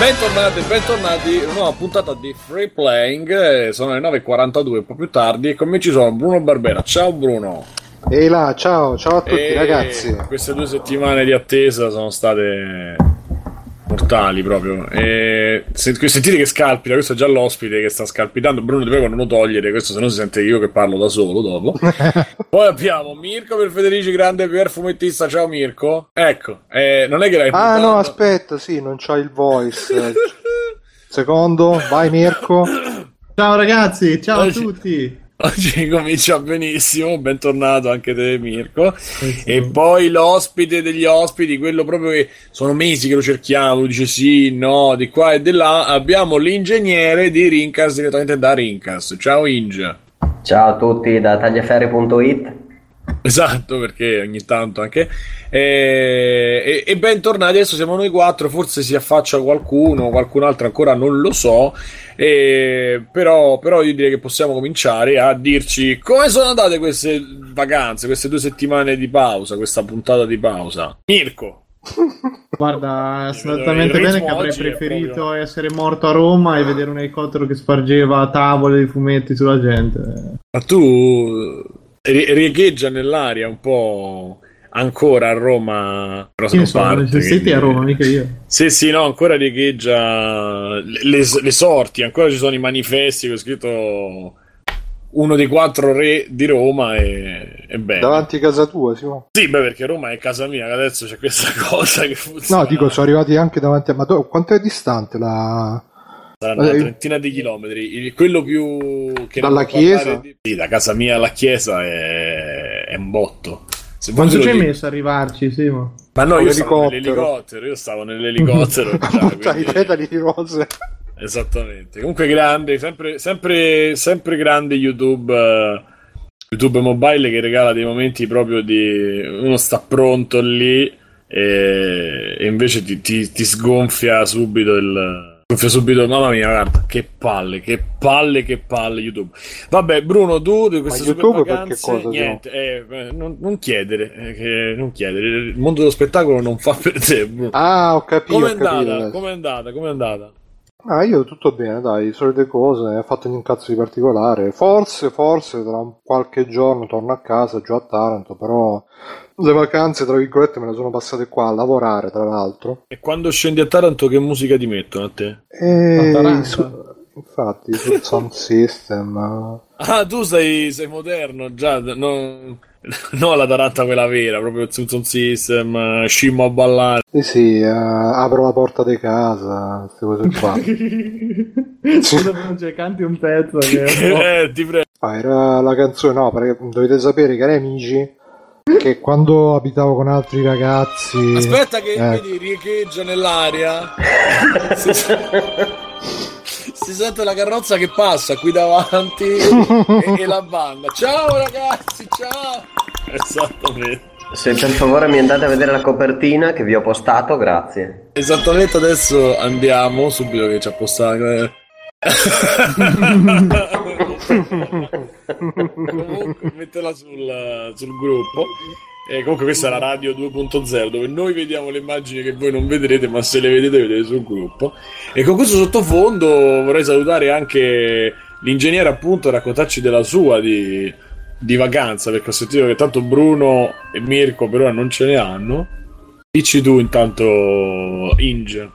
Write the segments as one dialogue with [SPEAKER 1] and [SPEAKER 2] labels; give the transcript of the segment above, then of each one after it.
[SPEAKER 1] Bentornati, bentornati una nuova puntata di Free Playing. Eh, Sono le 9.42, un po' più tardi, e con me ci sono Bruno Barbera. Ciao Bruno.
[SPEAKER 2] Ehi là, ciao, ciao a tutti
[SPEAKER 1] E
[SPEAKER 2] ragazzi.
[SPEAKER 1] Queste due settimane di attesa sono state mortali proprio. E se- sentite che scalpita, questo è già l'ospite che sta scalpitando. Bruno, ti prego non lo togliere, questo se no si sente io che parlo da solo dopo. Poi abbiamo Mirko per Federici, grande per fumettista. Ciao Mirko. Ecco, eh, non è che l'hai
[SPEAKER 2] Ah no, aspetta, sì, non c'ho il voice. Secondo, vai Mirko.
[SPEAKER 3] Ciao ragazzi, ciao a
[SPEAKER 1] Oggi-
[SPEAKER 3] tutti.
[SPEAKER 1] Oggi comincia benissimo, bentornato anche te Mirko. E poi l'ospite degli ospiti, quello proprio che sono mesi che lo cerchiamo, dice sì, no, di qua e di là, abbiamo l'ingegnere di Rincas direttamente da Rincas. Ciao Inge.
[SPEAKER 4] Ciao a tutti da tagliaferri.it.
[SPEAKER 1] Esatto, perché ogni tanto anche. E, e, e bentornati, adesso siamo noi quattro, forse si affaccia qualcuno, qualcun altro ancora non lo so, e- però, però io direi che possiamo cominciare a dirci come sono andate queste vacanze, queste due settimane di pausa, questa puntata di pausa. Mirko,
[SPEAKER 3] Guarda, talmente
[SPEAKER 1] ritmo
[SPEAKER 3] bene che avrei preferito
[SPEAKER 1] proprio-
[SPEAKER 3] essere morto a Roma e vedere un elicottero che spargeva tavole di fumetti sulla gente.
[SPEAKER 1] ma tu riecheggia nell'aria un po' ancora a Roma, però
[SPEAKER 3] sono?
[SPEAKER 1] parte,
[SPEAKER 3] Siete
[SPEAKER 1] quindi-
[SPEAKER 3] a Roma, mica io.
[SPEAKER 1] Sì, sì, no, ancora riecheggia le, le- le sorti, ancora ci sono i manifesti con scritto uno dei quattro re di Roma e, e bene.
[SPEAKER 2] Davanti a casa tua, Simo.
[SPEAKER 1] Sì, beh, perché Roma è casa mia, che adesso c'è questa cosa che funziona.
[SPEAKER 2] No, dico, sono arrivati anche davanti a... Ma quanto è distante la...
[SPEAKER 1] Saranno una trentina di chilometri. Il- quello più che
[SPEAKER 2] Dalla chiesa?
[SPEAKER 1] di- Sì, da casa mia alla chiesa è, è un botto. Se
[SPEAKER 3] Quanto ci hai messo a arrivarci, Simo?
[SPEAKER 1] Ma no,
[SPEAKER 2] Con
[SPEAKER 1] io stavo
[SPEAKER 2] l'elicottero.
[SPEAKER 1] nell'elicottero, io stavo nell'elicottero. già,
[SPEAKER 2] Puntare i
[SPEAKER 1] quindi-
[SPEAKER 2] petali di rose.
[SPEAKER 1] Esattamente. Comunque grande, sempre, sempre, sempre grande YouTube, eh, YouTube Mobile che regala dei momenti proprio di... Uno sta pronto lì e, e invece ti, ti- ti sgonfia subito il... Sgonfia subito, mamma mia, guarda, che palle, che palle, che palle YouTube. Vabbè, Bruno, tu di queste
[SPEAKER 2] YouTube
[SPEAKER 1] vacanze,
[SPEAKER 2] cosa,
[SPEAKER 1] niente, eh, eh, non, non chiedere, eh, non chiedere, il mondo dello spettacolo non fa per te, Bruno.
[SPEAKER 2] Ah, ho capito,
[SPEAKER 1] Com'è andata? Com'è andata? Com'è andata?
[SPEAKER 2] Ah, io tutto bene, dai, solite cose, ho fatto un cazzo di particolare. Forse, forse tra un qualche giorno torno a casa, giù a Taranto, però le vacanze, tra virgolette, me le sono passate qua a lavorare, tra l'altro.
[SPEAKER 1] E quando scendi a Taranto, che musica ti mettono a te?
[SPEAKER 2] E
[SPEAKER 3] Taranto.
[SPEAKER 2] su- infatti, sul sound system...
[SPEAKER 1] Ah, tu sei, sei moderno già. No, no, la Taranta quella vera, proprio il Simpson System, eh, scimmo a ballare.
[SPEAKER 2] Sì, sì, eh, apro la porta di casa, queste cose qua.
[SPEAKER 3] Scusa, non c'è canti un pezzo che
[SPEAKER 1] eh, ti prego.
[SPEAKER 2] Ah, era la canzone, no, perché dovete sapere, cari amici, che quando abitavo con altri ragazzi...
[SPEAKER 1] Aspetta che
[SPEAKER 2] Eh,
[SPEAKER 1] vedi, riecheggia nell'aria. Si, sente la carrozza che passa qui davanti e, e la banda. Ciao ragazzi, ciao. Esattamente.
[SPEAKER 4] Se per favore mi andate a vedere la copertina che vi ho postato, grazie.
[SPEAKER 1] Esattamente adesso andiamo subito che ci ha postato. eh. comunque mettela sul, sul gruppo. E comunque questa è la radio 2.0 dove noi vediamo le immagini che voi non vedrete, ma se le vedete vedete sul gruppo. E con questo sottofondo vorrei salutare anche l'ingegnere appunto e raccontarci della sua di, di vacanza, perché ho sentito che tanto Bruno e Mirko per ora non ce ne hanno. Dici tu intanto, Inge,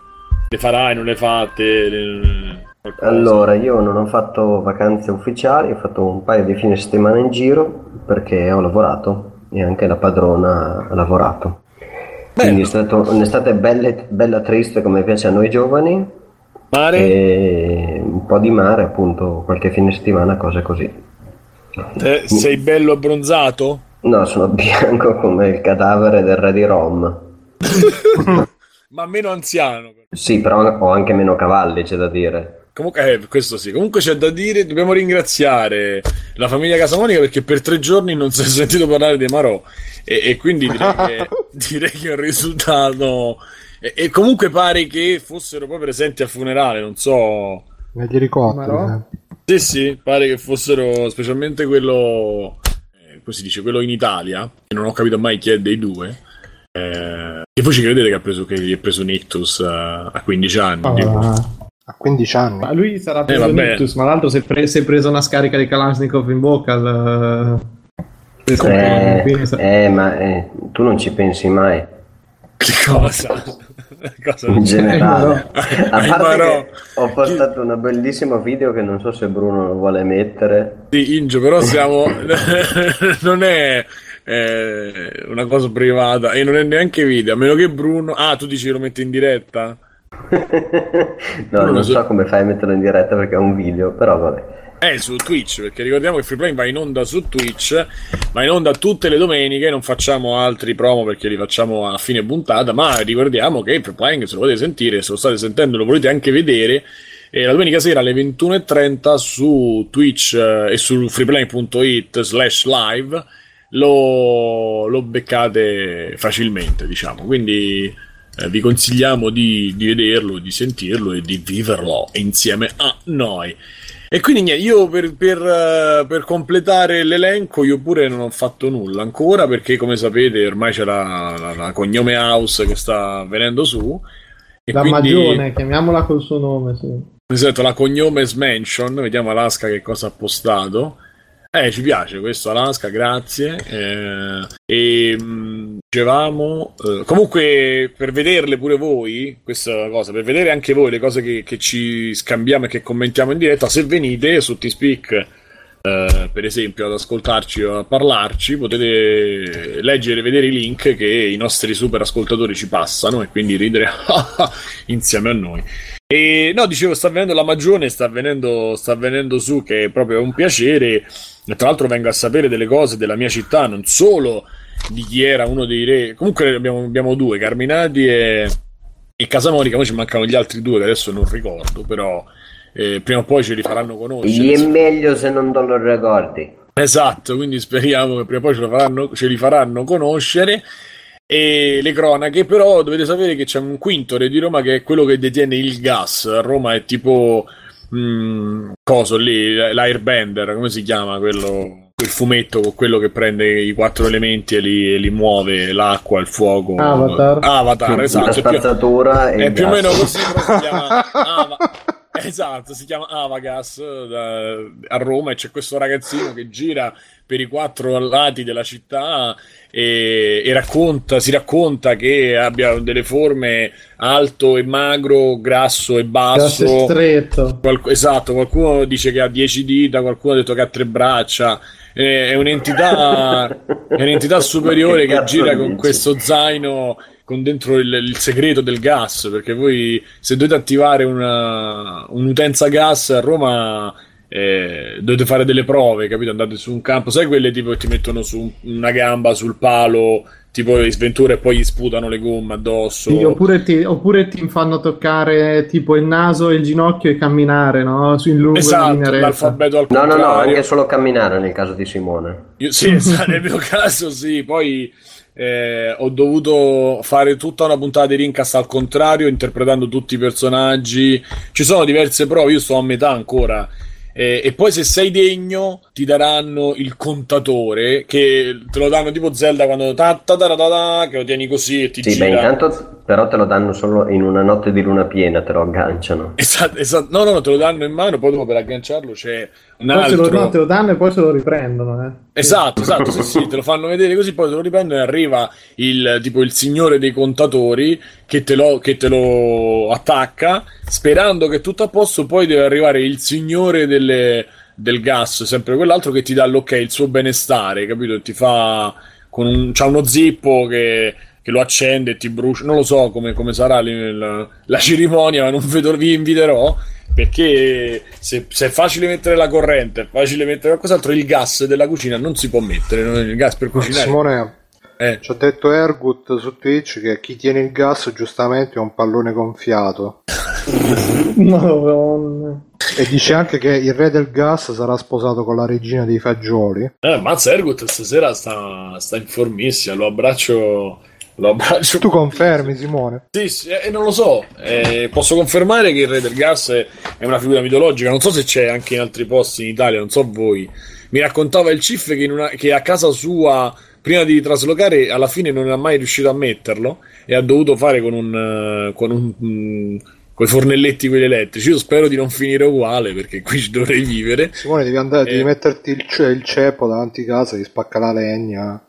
[SPEAKER 1] le farai, non le fate? le-?
[SPEAKER 4] Allora, io non ho fatto vacanze ufficiali, ho fatto un paio di fine settimana in giro perché ho lavorato e anche la padrona ha lavorato. Quindi è stata un'estate belle- bella triste come piace a noi giovani
[SPEAKER 1] Mare?
[SPEAKER 4] e un po' di mare appunto, qualche fine settimana, cose così.
[SPEAKER 1] Te- sei bello abbronzato?
[SPEAKER 4] No, sono bianco come il cadavere del re di Rom.
[SPEAKER 1] Ma meno anziano.
[SPEAKER 4] Sì, però ho anche meno cavalli, c'è da dire.
[SPEAKER 1] Comunque, eh, questo sì. Comunque c'è da dire, dobbiamo ringraziare la famiglia Casamonica perché per tre giorni non si è sentito parlare di Marò. E, e quindi direi che, direi che è un risultato. E, e comunque pare che fossero poi presenti al funerale, non so.
[SPEAKER 2] negli elicotteri.
[SPEAKER 3] Ma no?
[SPEAKER 2] eh.
[SPEAKER 1] Sì, sì, pare che fossero specialmente quello. eh, come si dice? Quello in Italia. Che non ho capito mai chi è dei due. eh, E voi ci credete che ha preso, che gli è preso Nictus a, a 15 anni?
[SPEAKER 3] Ah,
[SPEAKER 1] tipo?
[SPEAKER 2] A 15 anni.
[SPEAKER 3] Ma lui sarà
[SPEAKER 1] Eh,
[SPEAKER 3] preso
[SPEAKER 1] vabbè.
[SPEAKER 3] Nictus, ma l'altro si è, pre- si è preso una scarica di Kalashnikov in bocca. al-
[SPEAKER 4] Eh,
[SPEAKER 3] quindi sa-
[SPEAKER 4] eh, ma eh, tu non ci pensi mai,
[SPEAKER 1] Che cosa? cosa
[SPEAKER 4] in generale.
[SPEAKER 1] Eh,
[SPEAKER 4] A parte
[SPEAKER 1] Marò.
[SPEAKER 4] che ho postato un bellissimo video che non so se Bruno lo vuole mettere.
[SPEAKER 1] Sì, Ingio, però siamo... non è eh, una cosa privata e non è neanche video, a meno che Bruno... Ah, tu dici che lo metti in diretta?
[SPEAKER 4] no,
[SPEAKER 1] Non
[SPEAKER 4] non
[SPEAKER 1] so-
[SPEAKER 4] so come fai a metterlo in diretta perché è un video, però vabbè.
[SPEAKER 1] È su Twitch, perché ricordiamo che Freeplay va in onda su Twitch, va in onda tutte le domeniche, non facciamo altri promo perché li facciamo a fine puntata, ma ricordiamo che Freeplay se lo potete sentire, se lo state sentendo lo volete anche vedere, e la domenica sera alle 21.30 su Twitch eh, e su freeplay.it slash live lo, lo beccate facilmente, diciamo, quindi eh, vi consigliamo di, di vederlo, di sentirlo e di viverlo insieme a noi. E quindi niente, io per, per, eh, per completare l'elenco, io pure non ho fatto nulla ancora perché come sapete ormai c'è la, la, la cognome house che sta venendo su. E
[SPEAKER 3] La
[SPEAKER 1] quindi,
[SPEAKER 3] Magione, chiamiamola col suo nome. Sì.
[SPEAKER 1] Esatto, la cognome Mansion, vediamo Alaska che cosa ha postato. Eh, ci piace questo Alaska, grazie. Eh, e mh, dicevamo, eh, comunque per vederle pure voi, questa cosa, per vedere anche voi le cose che, che ci scambiamo e che commentiamo in diretta, se venite su T-Speak, eh, per esempio, ad ascoltarci o a parlarci, potete leggere e vedere i link che i nostri super ascoltatori ci passano e quindi ridere insieme a noi. E no, dicevo, sta venendo la Magione, sta venendo, sta venendo su, che è proprio un piacere. E tra l'altro vengo a sapere delle cose della mia città, non solo di chi era uno dei re. Comunque abbiamo, abbiamo due, Carminati e, e Casamonica, poi ci mancano gli altri due che adesso non ricordo, però eh, prima o poi ce li faranno conoscere.
[SPEAKER 4] Gli è meglio se non te lo ricordi.
[SPEAKER 1] Esatto, quindi speriamo che prima o poi ce, lo faranno, ce li faranno conoscere. E le cronache, però dovete sapere che c'è un quinto re di Roma che è quello che detiene il gas. A Roma è tipo mm, coso lì, l'airbender, come si chiama quello? Quel fumetto con quello che prende i quattro elementi e li, e li muove, l'acqua, il fuoco.
[SPEAKER 3] Avatar.
[SPEAKER 1] Avatar, esatto.
[SPEAKER 4] La
[SPEAKER 1] è più-
[SPEAKER 4] spazzatura e
[SPEAKER 1] è più o meno così, però si chiama Ava- Esatto, si chiama Avagas da- a Roma e c'è questo ragazzino che gira per i quattro lati della città e, e racconta, si racconta che abbia delle forme alto e magro, grasso e basso.
[SPEAKER 3] stretto.
[SPEAKER 1] Qualc- esatto, qualcuno dice che ha 10 dita, qualcuno ha detto che ha tre braccia. È un'entità, è un'entità superiore
[SPEAKER 4] Che
[SPEAKER 1] che gira con
[SPEAKER 4] dici?
[SPEAKER 1] questo zaino con dentro il, il segreto del gas. Perché voi, se dovete attivare una, un'utenza gas a Roma, eh, dovete fare delle prove, capito? Andate su un campo, sai quelle tipo che ti mettono su un- una gamba sul palo, tipo di sventura, e poi gli sputano le gomme addosso.
[SPEAKER 3] Sì, oppure, ti, oppure ti fanno toccare tipo il naso e il ginocchio e camminare, no? Su in lungo
[SPEAKER 1] Esatto, l'alfabeto al
[SPEAKER 4] No, no, no,
[SPEAKER 1] contrario.
[SPEAKER 4] anche solo camminare nel caso di Simone.
[SPEAKER 1] Io- sì, esatto, nel mio caso sì, poi eh, ho dovuto fare tutta una puntata di Rincast al contrario, interpretando tutti i personaggi. Ci sono diverse prove, io sto a metà ancora. Eh, e poi se sei degno ti daranno il contatore che te lo danno tipo Zelda quando ta, ta, ta, ta, ta, ta, che lo tieni così e ti
[SPEAKER 4] Sì, beh,
[SPEAKER 1] gira.
[SPEAKER 4] intanto però te lo danno solo in una notte di luna piena, te lo agganciano.
[SPEAKER 1] Esatto, esatto. No, no, no, te lo danno in mano, poi dopo per agganciarlo c'è un
[SPEAKER 3] Poi se lo,
[SPEAKER 1] altro.
[SPEAKER 3] no, te lo danno e poi se lo riprendono, eh.
[SPEAKER 1] Esatto, esatto, sì, sì, te lo fanno vedere così, poi te lo riprendono e arriva il, tipo, il signore dei contatori che te, lo, che te lo attacca, sperando che tutto a posto, poi deve arrivare il signore delle- del gas, sempre quell'altro che ti dà l'ok, il suo benestare, capito? Ti fa con un, c'ha uno zippo che, che lo accende e ti brucia, non lo so come, come sarà la, la cerimonia, ma non vedo, vi inviterò. Perché se, se è facile mettere la corrente, è facile mettere qualcos'altro, il gas della cucina non si può mettere. Il gas per cucinare.
[SPEAKER 2] Simone,
[SPEAKER 1] Eh,
[SPEAKER 2] ci ha detto Ergut su Twitch che chi tiene il gas giustamente è un pallone gonfiato.
[SPEAKER 3] Madonna.
[SPEAKER 2] E dice anche che il re del gas sarà sposato con la regina dei fagioli.
[SPEAKER 1] eh, Mazza Ergut stasera sta, sta in formissima. Lo abbraccio. Lo abbraccio.
[SPEAKER 2] Tu confermi, Simone?
[SPEAKER 1] Sì, sì, eh, non lo so. Eh, posso confermare che il re del gas è, è una figura mitologica. Non so se c'è anche in altri posti in Italia, non so voi. Mi raccontava il Cif che, in una- che a casa sua prima di traslocare alla fine non è mai riuscito a metterlo e ha dovuto fare con un, con un mm, con i fornelletti quelli elettrici. Io spero di non finire uguale perché qui ci dovrei vivere.
[SPEAKER 2] Simone, devi andare, devi metterti il, ce- il ceppo davanti a casa, devi spacca la legna.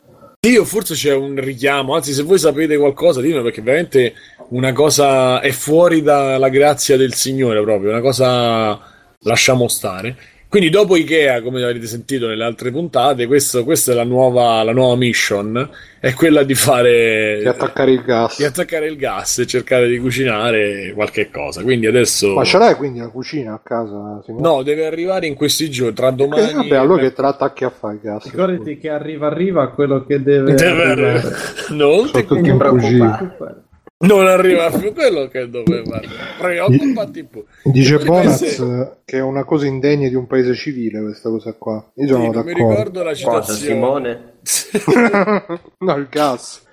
[SPEAKER 1] Io forse c'è un richiamo, anzi se voi sapete qualcosa ditemi perché veramente una cosa è fuori dalla grazia del Signore proprio, una cosa lasciamo stare. Quindi dopo Ikea, come avete sentito nelle altre puntate, questo, questa è la nuova, la nuova mission, è quella di fare...
[SPEAKER 2] Di attaccare il gas.
[SPEAKER 1] Di attaccare il gas e cercare di cucinare qualche cosa. Quindi adesso...
[SPEAKER 2] Ma ce l'hai quindi la cucina a casa?
[SPEAKER 1] Simone? No, deve arrivare in questi giorni, tra domani...
[SPEAKER 2] Eh, vabbè, allora che te l'attacchi a fare il gas.
[SPEAKER 3] Ricordati che arriva arriva quello che deve...
[SPEAKER 1] deve arrivare. Non ti preoccupare. Non arriva più quello che doveva. Preoccupati pure.
[SPEAKER 2] Dice Bonaz che è una cosa indegna di un paese civile questa cosa qua. Io sono
[SPEAKER 1] sì,
[SPEAKER 2] d'accordo.
[SPEAKER 1] mi ricordo la citazione.
[SPEAKER 4] Simone?
[SPEAKER 2] no, il gas.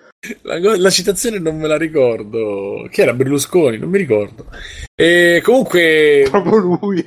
[SPEAKER 1] La, la, citazione non me la ricordo. Chi era Berlusconi? Non mi ricordo. E comunque.
[SPEAKER 2] Proprio lui.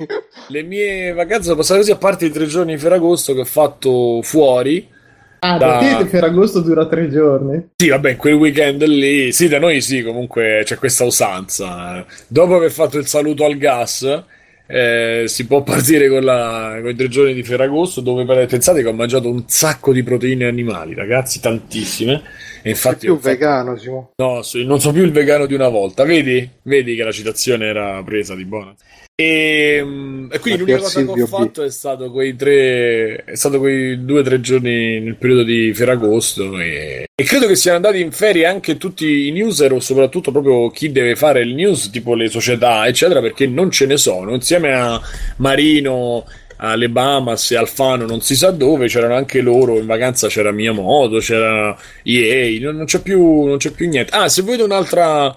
[SPEAKER 1] Le mie vacanze sono passate così, a parte i tre giorni di Ferragosto che ho fatto fuori
[SPEAKER 3] Ah, da... perché Ferragosto dura tre giorni?
[SPEAKER 1] Sì, vabbè, quel weekend lì, sì, da noi sì, comunque c'è questa usanza. Dopo aver fatto il saluto al gas, eh, si può partire con, la, con, i tre giorni di Ferragosto, dove pensate che ho mangiato un sacco di proteine animali, ragazzi, tantissime. E infatti,
[SPEAKER 2] Sei più fatto... vegano, Simo.
[SPEAKER 1] No, non so più il vegano di una volta. Vedi? Vedi che la citazione era presa di buona. E, mm, e quindi l'unica cosa che ho fatto è stato quei tre è stato quei due o tre giorni nel periodo di Ferragosto e, e, credo che siano andati in ferie anche tutti i newser o soprattutto proprio chi deve fare il news tipo le società eccetera perché non ce ne sono insieme a Marino alle Bahamas e Alfano non si sa dove c'erano anche loro in vacanza c'era Miyamoto c'era EA non, non, c'è, più, non c'è più niente. Ah se volete un'altra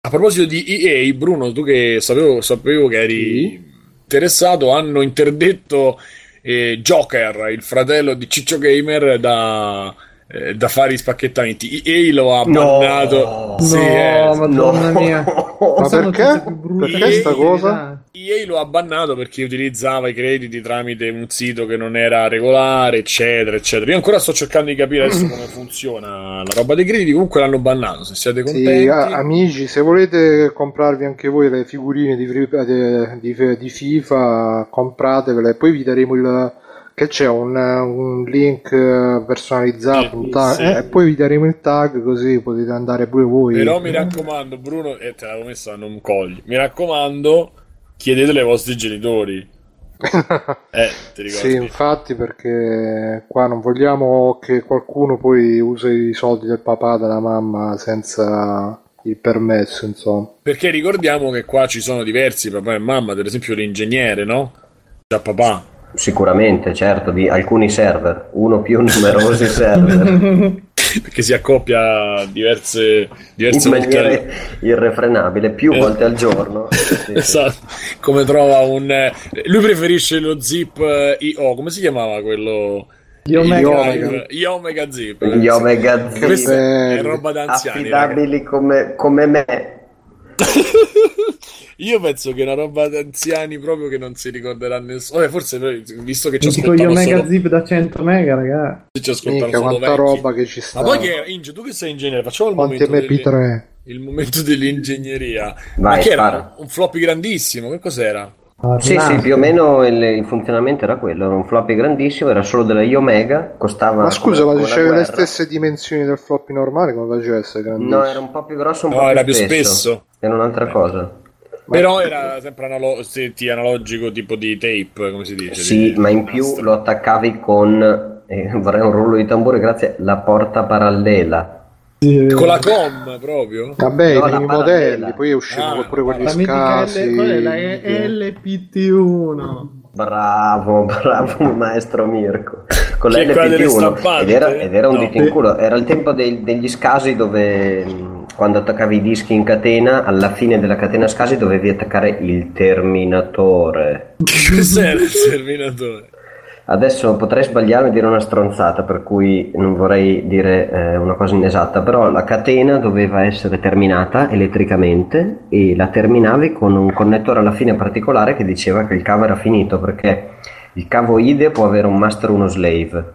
[SPEAKER 1] a proposito di EA, Bruno, tu che sapevo, sapevo che eri interessato, hanno interdetto eh, Joker, il fratello di Ciccio Gamer, da, eh, da fare i spacchettamenti. EA lo ha bannato.
[SPEAKER 3] No, sì, no, eh, madonna
[SPEAKER 2] no. mia. Ma perché? Perché sta cosa?
[SPEAKER 1] EA lo ha bannato perché utilizzava i crediti tramite un sito che non era regolare, eccetera, eccetera. Io ancora sto cercando di capire adesso come funziona la roba dei crediti. Comunque l'hanno bannato. Se siete contenti,
[SPEAKER 2] sì, amici, se volete comprarvi anche voi le figurine di, di, di, di FIFA, compratevele. Poi vi daremo il che c'è un, un link personalizzato un tag, sì. eh, e poi vi daremo il tag così potete andare pure voi
[SPEAKER 1] però mi raccomando Bruno e eh, te l'avevo messa non cogli mi raccomando chiedetelo ai vostri genitori.
[SPEAKER 2] eh? Sì, infatti, perché qua non vogliamo che qualcuno poi usi i soldi del papà della mamma senza il permesso, insomma.
[SPEAKER 1] Perché ricordiamo che qua ci sono diversi papà e mamma, ad esempio l'ingegnere, no? Già papà.
[SPEAKER 4] Sicuramente, certo, di alcuni server, uno più numerosi server.
[SPEAKER 1] perché si accoppia diverse, diverse
[SPEAKER 4] in maniera irrefrenabile più eh. volte al giorno.
[SPEAKER 1] Sì, esatto. Sì. come trova un lui preferisce lo zip eh, IO come si chiamava quello?
[SPEAKER 3] Gli Omega,
[SPEAKER 1] gli Omega. Zip
[SPEAKER 4] gli Omega Zip.
[SPEAKER 1] Questa è roba da anziani
[SPEAKER 4] affidabili come, come me
[SPEAKER 1] Io penso che è una roba da anziani proprio che non si ricorderà nessuno. Vabbè, forse visto che ci
[SPEAKER 3] ascoltano io mega zip da 100 mega, raga.
[SPEAKER 1] Ci ascoltano
[SPEAKER 2] Mica,
[SPEAKER 1] solo
[SPEAKER 2] quanta
[SPEAKER 1] vecchi.
[SPEAKER 2] roba che ci sta.
[SPEAKER 1] Ma poi che Inge, tu che sei ingegnere, facciamo il
[SPEAKER 2] Quanti
[SPEAKER 1] momento
[SPEAKER 2] MP3?
[SPEAKER 1] delle- il momento dell'ingegneria.
[SPEAKER 4] Vai,
[SPEAKER 1] Ma che era? Un floppy grandissimo, che cos'era?
[SPEAKER 4] Sì, sì, più o meno il, il funzionamento era quello, era un floppy grandissimo, era solo della Omega, costava...
[SPEAKER 2] Ma scusa,
[SPEAKER 4] come-
[SPEAKER 2] ma c'aveva le stesse dimensioni del floppy normale, come faceva essere grandissimo?
[SPEAKER 4] No, era un po' più grosso, un
[SPEAKER 1] No,
[SPEAKER 4] po'
[SPEAKER 1] era
[SPEAKER 4] più spesso.
[SPEAKER 1] spesso.
[SPEAKER 4] Era un'altra cosa.
[SPEAKER 1] Però era sempre analo- senti, analogico tipo di tape, come si dice?
[SPEAKER 4] Sì,
[SPEAKER 1] di-
[SPEAKER 4] ma in più lo attaccavi con, eh, vorrei un rullo di tamburo, grazie, la porta parallela.
[SPEAKER 1] Con la com proprio?
[SPEAKER 2] Vabbè,
[SPEAKER 4] No,
[SPEAKER 2] i
[SPEAKER 4] la
[SPEAKER 2] primi modelli, poi uscivano
[SPEAKER 1] Ah,
[SPEAKER 2] pure quelli
[SPEAKER 3] La mitica L, è la E- LPT1.
[SPEAKER 4] Bravo, bravo maestro Mirko. Con
[SPEAKER 1] Che è
[SPEAKER 4] l'LPT1
[SPEAKER 1] stampanti?
[SPEAKER 4] ed era, ed era un
[SPEAKER 1] No.
[SPEAKER 4] dito in culo, era il tempo dei- degli scasi dove quando attaccavi i dischi in catena, alla fine della catena scasi dovevi attaccare il terminatore.
[SPEAKER 1] Che cos'era il terminatore?
[SPEAKER 4] Adesso potrei sbagliarmi e dire una stronzata, per cui non vorrei dire eh, una cosa inesatta, però la catena doveva essere terminata elettricamente e la terminavi con un connettore alla fine particolare che diceva che il cavo era finito, perché il cavo IDE può avere un master e uno slave.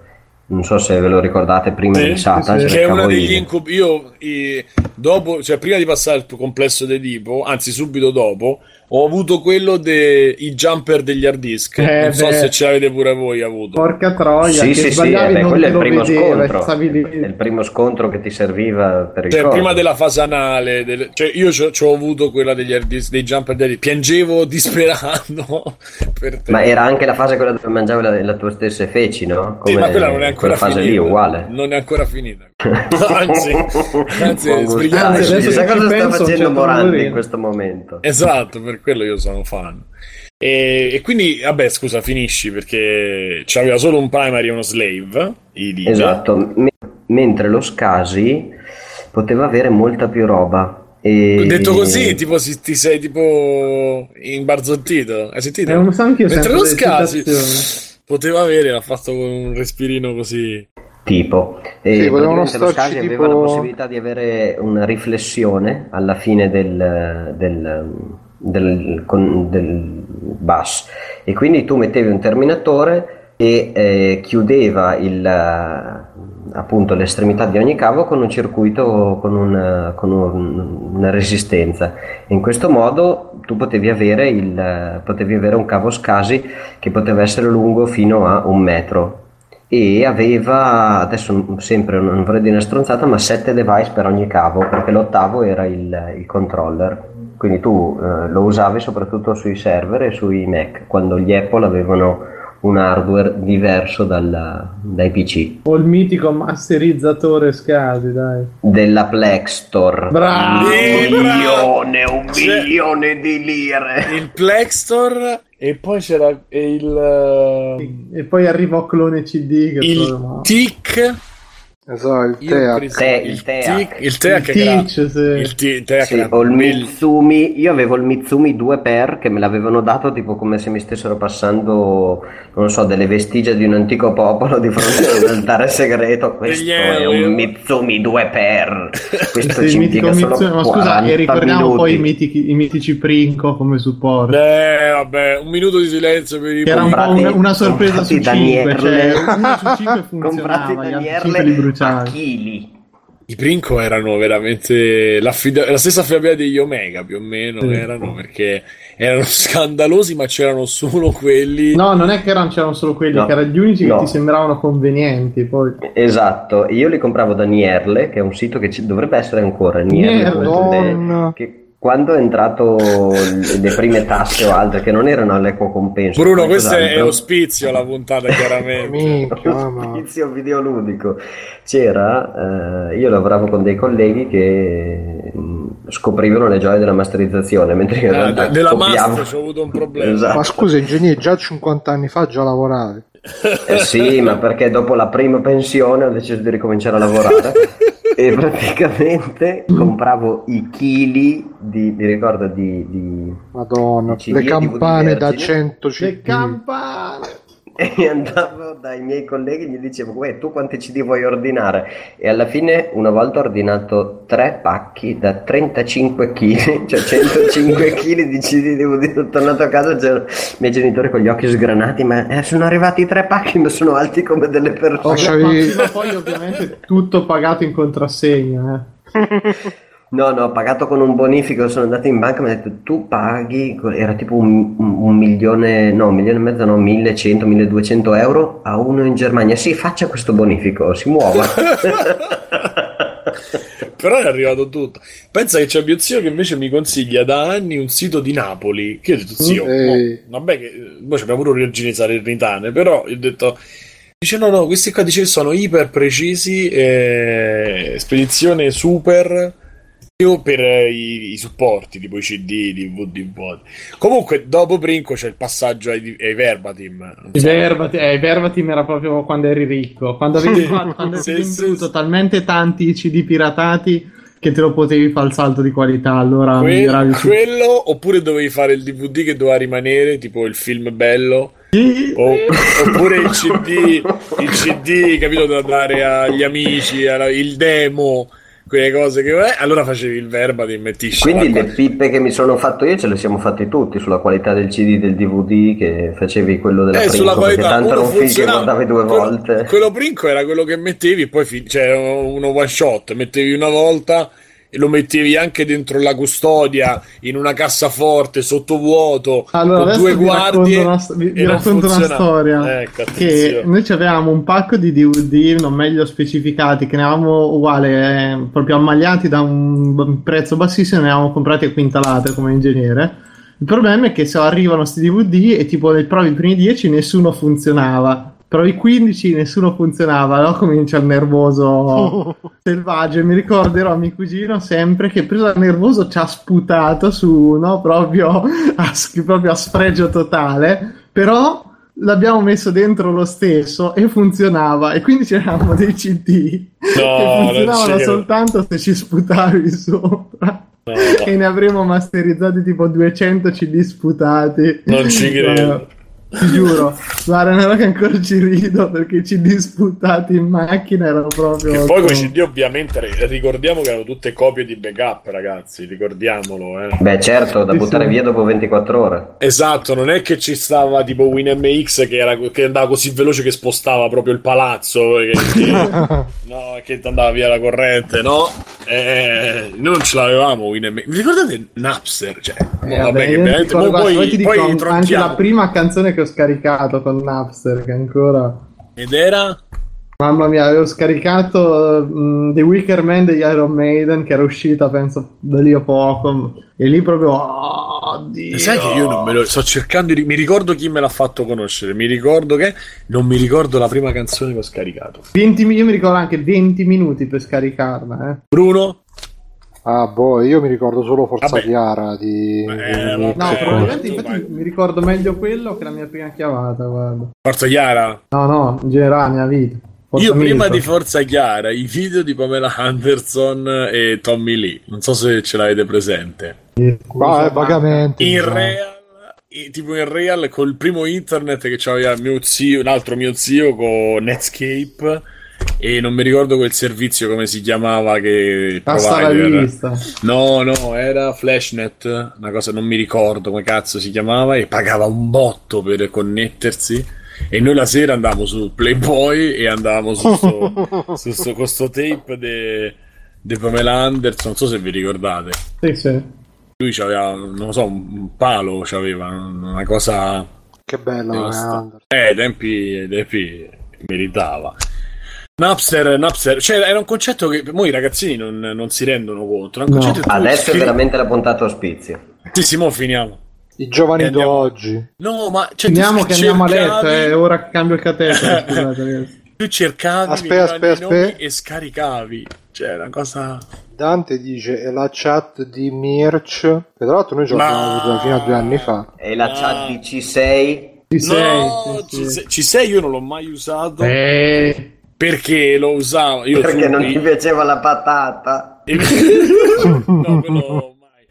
[SPEAKER 4] non so se ve lo ricordate prima
[SPEAKER 1] Sì,
[SPEAKER 4] di Satan,
[SPEAKER 3] sì,
[SPEAKER 1] che è
[SPEAKER 4] cercavo
[SPEAKER 1] uno degli incubi. Io, eh, dopo, cioè, prima di passare al complesso di tipo, anzi, subito dopo, ho avuto quello dei jumper degli hard disk.
[SPEAKER 3] Eh,
[SPEAKER 1] non so
[SPEAKER 3] beh.
[SPEAKER 1] se ce l'avete pure voi avuto.
[SPEAKER 3] Porca troia,
[SPEAKER 4] Sì,
[SPEAKER 3] che
[SPEAKER 4] sì, sì,
[SPEAKER 3] sbagliavi
[SPEAKER 4] eh beh,
[SPEAKER 3] non
[SPEAKER 4] quello è il primo
[SPEAKER 3] vedeva,
[SPEAKER 4] scontro. È il primo scontro che ti serviva per il
[SPEAKER 1] Cioè, prima della fase anale, delle- cioè, io ci ho avuto quella degli hard disk, dei jumper degli piangevo disperando per te.
[SPEAKER 4] Ma era anche la fase quella dove mangiavi la, le tue stesse feci, no?
[SPEAKER 1] Sì,
[SPEAKER 4] Come
[SPEAKER 1] ma quella non è ancora
[SPEAKER 4] quella fase
[SPEAKER 1] finita.
[SPEAKER 4] lì, uguale.
[SPEAKER 1] Non è ancora finita. anzi, anzi,
[SPEAKER 4] Chissà
[SPEAKER 3] che
[SPEAKER 4] cosa sta facendo
[SPEAKER 3] c'è
[SPEAKER 4] Morandi in questo momento.
[SPEAKER 1] Esatto, per quello io sono fan. E, e quindi, vabbè, scusa, finisci perché c'aveva solo un primary e uno slave.
[SPEAKER 4] Esatto, me- mentre lo Scasi poteva avere molta più roba. E...
[SPEAKER 1] Detto così, tipo, si- ti sei tipo imbarzottito. Hai sentito?
[SPEAKER 3] Eh, so anch'io
[SPEAKER 1] Mentre lo scasi poteva avere, l'ha fatto con un respirino così.
[SPEAKER 4] Tipo, e
[SPEAKER 2] Sì,
[SPEAKER 4] lo
[SPEAKER 2] starci
[SPEAKER 4] Scasi
[SPEAKER 2] tipo-
[SPEAKER 4] aveva la possibilità di avere una riflessione alla fine del, del, del, con- del bus e quindi tu mettevi un terminatore e eh, chiudeva il, eh, appunto l'estremità di ogni cavo con un circuito con, un- con un- una resistenza. In questo modo tu potevi avere, il, potevi avere un cavo Scasi che poteva essere lungo fino a un metro. E aveva adesso sempre non vorrei dire una stronzata ma 7 device per ogni cavo perché l'ottavo era il, il controller quindi tu eh, lo usavi soprattutto sui server e sui Mac quando gli Apple avevano un hardware diverso dal- dai PC
[SPEAKER 3] O il mitico masterizzatore Scasi, dai.
[SPEAKER 4] della Plex Store
[SPEAKER 3] Bravo!
[SPEAKER 4] un
[SPEAKER 1] Eh,
[SPEAKER 4] milione un
[SPEAKER 1] C'è-
[SPEAKER 4] milione di lire
[SPEAKER 1] Il Plextor e poi c'era il,
[SPEAKER 3] E poi arriva a clone CD che
[SPEAKER 1] il TIC.
[SPEAKER 2] Esatto, il TEA.
[SPEAKER 4] Te-
[SPEAKER 1] il. TIC, il TEAC
[SPEAKER 3] Il
[SPEAKER 1] che era-
[SPEAKER 3] Teach, sì.
[SPEAKER 1] il T- TEAC
[SPEAKER 4] Sì,
[SPEAKER 1] era
[SPEAKER 4] o il Mitsumi, io avevo il Mitsumi 2x che me l'avevano dato tipo come se mi stessero passando, non so, delle vestigia di un antico popolo di fronte a un altare segreto. Questo è un Mitsumi 2x. Questo
[SPEAKER 3] Sì,
[SPEAKER 4] ci impiega solo
[SPEAKER 3] Mitsubishi- ma scusa,
[SPEAKER 4] 40
[SPEAKER 3] e ricordiamo
[SPEAKER 4] minuti.
[SPEAKER 3] poi i, mitici, i mitici Princo come supporto.
[SPEAKER 1] Eh, vabbè, un minuto di silenzio per i
[SPEAKER 3] era un po'
[SPEAKER 4] comprati-
[SPEAKER 3] una, una sorpresa su
[SPEAKER 4] comprati
[SPEAKER 3] 5, cioè uno su 5
[SPEAKER 4] Comprati
[SPEAKER 3] funzionava, gli altri
[SPEAKER 4] Daniele
[SPEAKER 3] 5 li
[SPEAKER 4] a
[SPEAKER 3] bruciavi.
[SPEAKER 4] chili.
[SPEAKER 1] I Princo erano veramente l'affida- la stessa affidabilità degli Omega più o meno
[SPEAKER 3] Sì.
[SPEAKER 1] erano perché erano scandalosi ma c'erano solo quelli
[SPEAKER 3] No, non è che erano, c'erano solo quelli,
[SPEAKER 4] No.
[SPEAKER 3] che erano gli unici
[SPEAKER 4] No.
[SPEAKER 3] che ti sembravano convenienti. Poi.
[SPEAKER 4] Esatto, io li compravo da Nierle, che è un sito che ci dovrebbe essere ancora, Nierle.de,
[SPEAKER 2] Madonna.
[SPEAKER 4] che quando è entrato le prime tasse o altre che non erano all'equo compenso,
[SPEAKER 1] Bruno questo è ospizio la puntata chiaramente
[SPEAKER 2] Minchia, mamma.
[SPEAKER 4] Spizio videoludico. C'era, eh, io lavoravo con dei colleghi che mh, scoprivano le gioie della masterizzazione, mentre io in realtà
[SPEAKER 1] de- della
[SPEAKER 4] copiavo-
[SPEAKER 1] master c'ho avuto un problema
[SPEAKER 4] Esatto.
[SPEAKER 2] Ma scusa, ingegnere, già 50 anni fa già lavoravi.
[SPEAKER 4] Eh sì, ma perché dopo la prima pensione ho deciso di ricominciare a lavorare e praticamente compravo i chili di, mi ricordo, di, di-
[SPEAKER 2] Madonna,
[SPEAKER 4] CD
[SPEAKER 2] le campane da
[SPEAKER 4] vergine.
[SPEAKER 2] 100
[SPEAKER 3] Le
[SPEAKER 2] CD.
[SPEAKER 3] campane!
[SPEAKER 4] e andavo dai miei colleghi e gli dicevo, uè, tu quanti CD vuoi ordinare? E alla fine una volta ho ordinato tre pacchi da 35 kg, cioè 105 kg di CD DVD. Sono tornato a casa, c'erano i miei genitori con gli occhi sgranati, ma eh, sono arrivati tre pacchi, ma sono alti come delle persone.
[SPEAKER 2] Oh,
[SPEAKER 3] poi ovviamente tutto pagato in contrassegno. Eh.
[SPEAKER 4] No, no, ho pagato con un bonifico, sono andato in banca e mi ha detto tu paghi, era tipo un, un- milione, no, un milione e mezzo, no, 1100, 1200 euro a uno in Germania. Sì, faccia questo bonifico, si muova.
[SPEAKER 1] Però è arrivato tutto. Pensa che c'è mio zio che invece mi consiglia da anni un sito di Napoli. Che io ho detto, zio,
[SPEAKER 2] Ehi.
[SPEAKER 1] no, vabbè, che poi abbiamo pure origini salernitane, però io ho detto. Dice no, no, questi qua dice sono iper precisi, eh, spedizione super. Per eh, i, i supporti, tipo i CD, DVD, vuoti. Comunque, dopo Brinco c'è il passaggio ai, ai Verbatim.
[SPEAKER 3] I
[SPEAKER 1] so.
[SPEAKER 3] Verbatim, eh, Verbatim era proprio quando eri ricco, quando avevi, quando avevi venduto talmente tanti CD piratati che te lo potevi fare il salto di qualità. Allora
[SPEAKER 1] Que- quello oppure dovevi fare il DVD che doveva rimanere, tipo il film bello. O- oppure il CD, il CD, capito, da dare agli amici, alla- il demo quelle cose che eh, allora facevi il verba di mettisci
[SPEAKER 4] quindi le pippe che mi sono fatto io ce le siamo fatte tutti sulla qualità del CD del DVD che facevi quello della
[SPEAKER 1] eh,
[SPEAKER 4] Princo
[SPEAKER 1] qualità,
[SPEAKER 4] perché tanto non
[SPEAKER 1] funziona...
[SPEAKER 4] che guardavi due
[SPEAKER 1] quello,
[SPEAKER 4] volte.
[SPEAKER 1] quello Princo era quello che mettevi poi fi... cioè uno one shot mettevi una volta lo mettevi anche dentro la custodia in una cassaforte sottovuoto
[SPEAKER 3] allora,
[SPEAKER 1] con due
[SPEAKER 3] vi
[SPEAKER 1] guardie
[SPEAKER 3] racconto una, vi, vi racconto una storia
[SPEAKER 1] ecco,
[SPEAKER 3] che noi avevamo un pacco di DVD non meglio specificati che ne avevamo uguale eh, proprio ammagliati da un prezzo bassissimo ne avevamo comprati a quintalate come ingegnere. Il problema è che se arrivano questi DVD e tipo nei provi primi 10 nessuno funzionava provi 15 nessuno funzionava allora comincia il nervoso selvaggio. Mi ricorderò mio cugino sempre che preso dal nervoso ci ha sputato su no? Proprio a, proprio a sfregio totale. Però l'abbiamo messo dentro lo stesso e funzionava. E quindi c'eravamo dei CD no, che funzionavano soltanto se ci sputavi sopra. No, e ne avremo masterizzati tipo 200 CD sputati.
[SPEAKER 1] Non ci credo
[SPEAKER 3] ti giuro, guarda, non è che ancora ci rido perché ci disputati in macchina erano proprio.
[SPEAKER 1] E poi quei CD, ovviamente, ricordiamo che erano tutte copie di backup, ragazzi. Ricordiamolo, eh.
[SPEAKER 4] Beh, certo, da buttare sì. via dopo 24 ore.
[SPEAKER 1] Esatto, non è che ci stava tipo WinMX che, era, che andava così veloce che spostava proprio il palazzo. Che, che, no, che andava via la corrente, no? Eh, noi non ce l'avevamo WinMX. Vi ricordate Napster? Cioè,
[SPEAKER 3] eh, vabbè, vabbè che veramente. Poi, poi, poi, poi anche la prima canzone che ho scaricato con Napster che ancora...
[SPEAKER 1] Ed era?
[SPEAKER 3] Mamma mia, avevo scaricato um, The Wicker Man degli Iron Maiden che era uscita penso da lì a poco e lì proprio oh,
[SPEAKER 1] sai che io non me lo sto cercando di mi ricordo chi me l'ha fatto conoscere mi ricordo che non mi ricordo la prima canzone che ho scaricato
[SPEAKER 3] 20, io mi ricordo anche 20 minuti per scaricarla eh.
[SPEAKER 1] Bruno
[SPEAKER 2] Ah, boh, io mi ricordo solo Forza Vabbè. Chiara di... Eh,
[SPEAKER 3] no, probabilmente infatti mi ricordo meglio quello che la mia prima chiamata, guarda.
[SPEAKER 1] Forza Chiara?
[SPEAKER 3] No, no, in generale, mia vita.
[SPEAKER 1] Forza io prima di Forza Chiara, i video di Pamela Anderson e Tommy Lee, non so se ce l'avete presente.
[SPEAKER 2] Ma, vagamente.
[SPEAKER 1] In no. real tipo in real col primo internet che c'aveva mio zio, un altro mio zio con Netscape e non mi ricordo quel servizio come si chiamava che
[SPEAKER 3] provider.
[SPEAKER 1] no no era Flashnet una cosa non mi ricordo come cazzo si chiamava e pagava un botto per connettersi. E noi la sera andavamo su Playboy e andavamo su sto, su sto, questo tape di Pamela Anderson non so se vi ricordate.
[SPEAKER 3] Sì sì.
[SPEAKER 1] Lui aveva non so un palo c'aveva una cosa
[SPEAKER 2] che bella
[SPEAKER 1] eh tempi, tempi meritava Napster, Napster, cioè era un concetto che noi ragazzini non, non si rendono conto.
[SPEAKER 4] No. Adesso è veramente la puntata ospizio.
[SPEAKER 1] Sì, sì, mo finiamo.
[SPEAKER 2] I giovani d'oggi.
[SPEAKER 1] No, ma cioè,
[SPEAKER 3] finiamo che andiamo cercavi... a letto, eh, ora cambio il catetere. scusate.
[SPEAKER 1] Tu cercavi
[SPEAKER 2] aspetta, aspetta, aspetta.
[SPEAKER 1] e scaricavi. Cioè, una cosa.
[SPEAKER 2] Dante dice è la chat di Mirch. Che tra l'altro noi ce l'abbiamo avuta fino a due anni fa.
[SPEAKER 4] È la chat di C6.
[SPEAKER 1] C6, no, C6. C6 io non l'ho mai usato.
[SPEAKER 3] Eh
[SPEAKER 1] perché lo usavo? Io
[SPEAKER 4] perché non ti piaceva la patata?
[SPEAKER 1] No, quello mai.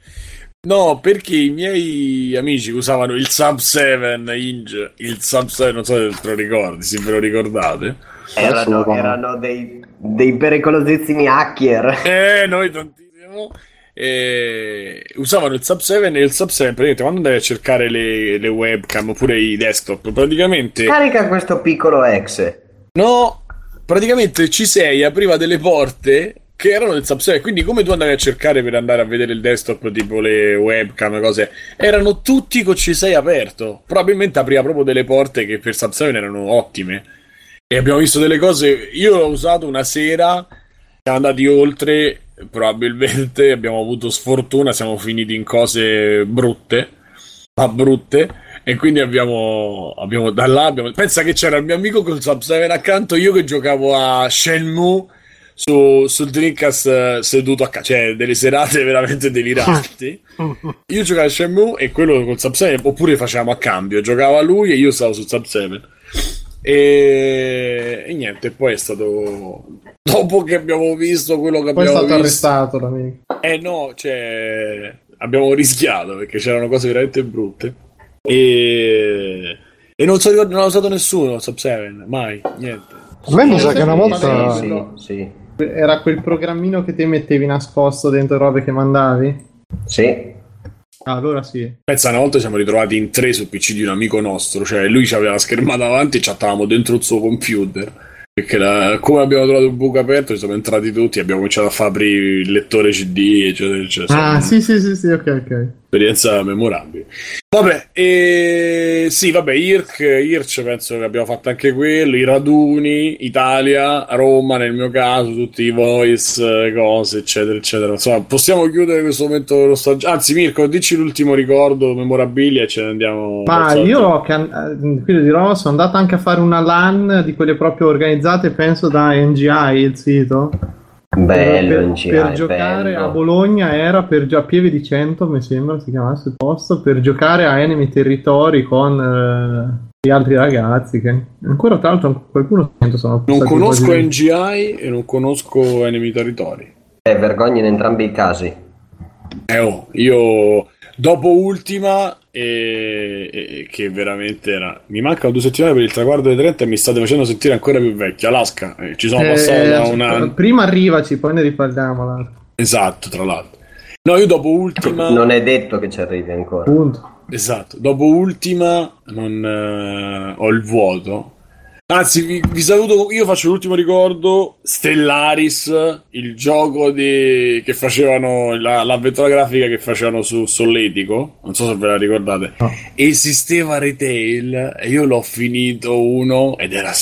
[SPEAKER 1] no perché i miei amici usavano il sub 7 Inge il sub 7 non so se te lo ricordi se ve lo ricordate.
[SPEAKER 4] Erano, erano dei, dei pericolosissimi hacker.
[SPEAKER 1] Eh noi tantissimo. Eh, usavano il sub 7 e il sub 7 praticamente quando andavi a cercare le, le webcam oppure i desktop praticamente
[SPEAKER 4] carica questo piccolo exe.
[SPEAKER 1] No praticamente C6 apriva delle porte che erano del Sub quindi come tu andavi a cercare per andare a vedere il desktop tipo le webcam cose erano tutti con C6 aperto. Probabilmente apriva proprio delle porte che per Sub erano ottime. E abbiamo visto delle cose io l'ho usato una sera siamo andati oltre probabilmente abbiamo avuto sfortuna siamo finiti in cose brutte ma brutte e quindi abbiamo, abbiamo da là abbiamo, pensa che c'era il mio amico col Sub 7 accanto io che giocavo a Shenmue su, sul Dreamcast eh, seduto a casa, cioè delle serate veramente deliranti. io giocavo a Shenmue e quello col Sub 7, oppure facevamo a cambio, giocava lui e io stavo sul Sub 7. E... e, niente, poi è stato dopo che abbiamo visto quello che
[SPEAKER 3] poi
[SPEAKER 1] abbiamo
[SPEAKER 3] visto.
[SPEAKER 1] Poi
[SPEAKER 3] è stato arrestato l'amico.
[SPEAKER 1] Eh no, cioè abbiamo rischiato perché c'erano cose veramente brutte. E, e non, so, non l'ha usato nessuno Sub 7, mai, niente.
[SPEAKER 2] A me mi sa che una volta
[SPEAKER 4] sì, sì.
[SPEAKER 3] Era quel programmino che ti mettevi nascosto dentro robe che mandavi?
[SPEAKER 4] Sì.
[SPEAKER 3] Ah, allora sì.
[SPEAKER 1] Pensa, una volta siamo ritrovati in tre sul PC di un amico nostro, cioè lui aveva la schermata davanti e chattavamo dentro il suo computer. Perché la, come abbiamo trovato il buco aperto, ci siamo entrati tutti, abbiamo cominciato a fare aprire il lettore CD, eccetera, eccetera.
[SPEAKER 3] Ah, sì, sì, sì, sì, ok, ok.
[SPEAKER 1] Esperienza memorabile. Vabbè, e... sì, vabbè, IRC, IRC penso che abbiamo fatto anche quello, i raduni, Italia, Roma nel mio caso, tutti i voice, cose, eccetera, eccetera. Insomma, possiamo chiudere questo momento nostalgia. Anzi, Mirko, dici l'ultimo ricordo memorabile e ce ne andiamo.
[SPEAKER 3] Ma io, can... quindi dirò, sono andato anche a fare una LAN di quelle proprio organizzate, penso da NGI, il sito.
[SPEAKER 4] Bello,
[SPEAKER 3] per, per giocare
[SPEAKER 4] bello.
[SPEAKER 3] a Bologna era per già Pieve di Cento, mi sembra si chiamasse il posto, per giocare a Enemy Territory con eh, gli altri ragazzi. Che ancora tra l'altro qualcuno sono
[SPEAKER 1] Non conosco
[SPEAKER 3] quasi-
[SPEAKER 1] NGI e non conosco Enemy Territory.
[SPEAKER 4] Eh, vergogna in entrambi i casi.
[SPEAKER 1] Eh, oh, io dopo ultima, e, e- che veramente era. Mi mancano due settimane per il traguardo dei 30 e mi state facendo sentire ancora più vecchio. Alaska, eh, ci sono
[SPEAKER 3] Eh,
[SPEAKER 1] passato da una.
[SPEAKER 3] Prima arrivaci, poi ne riparliamo.
[SPEAKER 1] Esatto, tra l'altro. No, io dopo ultima.
[SPEAKER 4] Non è detto che ci arrivi ancora.
[SPEAKER 3] Punto.
[SPEAKER 1] Esatto, dopo ultima non eh, ho il vuoto. Anzi, vi, vi saluto. Io faccio l'ultimo ricordo: Stellaris, il gioco di- che facevano la- l'avventura grafica che facevano su Solletico. Non so se ve la ricordate.
[SPEAKER 3] No.
[SPEAKER 1] Esisteva Retail e io l'ho finito uno ed era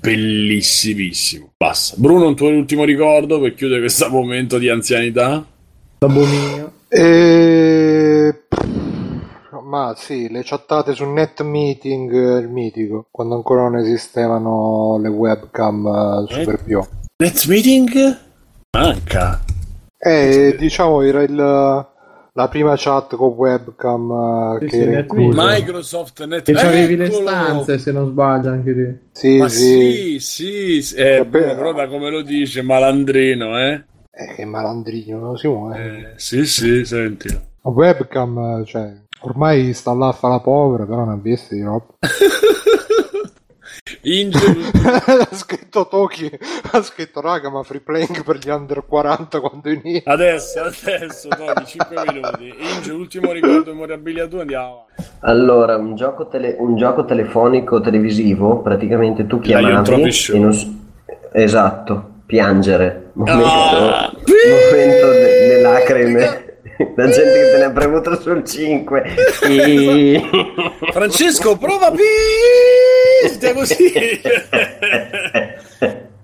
[SPEAKER 1] bellissimissimo. Basta. Bruno, un tuo ultimo ricordo per chiudere questo momento di anzianità?
[SPEAKER 3] D'abominio.
[SPEAKER 2] E... Ma sì, le chattate su Net Meeting, eh, il mitico, quando ancora non esistevano le webcam eh, super più.
[SPEAKER 1] Net Meeting? Manca.
[SPEAKER 2] E diciamo era il, la prima chat con webcam eh,
[SPEAKER 3] Sì,
[SPEAKER 2] che
[SPEAKER 3] sì, Net.
[SPEAKER 1] Microsoft Net
[SPEAKER 3] E c'avevi le stanze, se non sbaglio, anche lì.
[SPEAKER 2] Sì,
[SPEAKER 1] Ma
[SPEAKER 2] sì.
[SPEAKER 1] sì, sì. Eh,
[SPEAKER 2] Vabbè.
[SPEAKER 1] però da come lo dice, malandrino, eh?
[SPEAKER 2] Eh, che malandrino, non si muove.
[SPEAKER 1] Eh, sì, sì, sentilo.
[SPEAKER 2] La webcam, cioè, ormai sta là a fare la povera, però non ha visto di roba.
[SPEAKER 1] Inge,
[SPEAKER 2] ha scritto Toki, ha scritto raga, ma free playing per gli under 40 quando inizia.
[SPEAKER 1] adesso, adesso, togli 5 minuti. Inge, l'ultimo ricordo memorabilia tu, andiamo avanti.
[SPEAKER 4] Allora, un gioco, tele- un gioco telefonico televisivo, praticamente tu chiamavi un esatto, piangere, momento,
[SPEAKER 1] Ah!
[SPEAKER 4] momento delle lacrime, la gente che te ne ha premuto sul 5. E-
[SPEAKER 1] Francesco, prova pista così.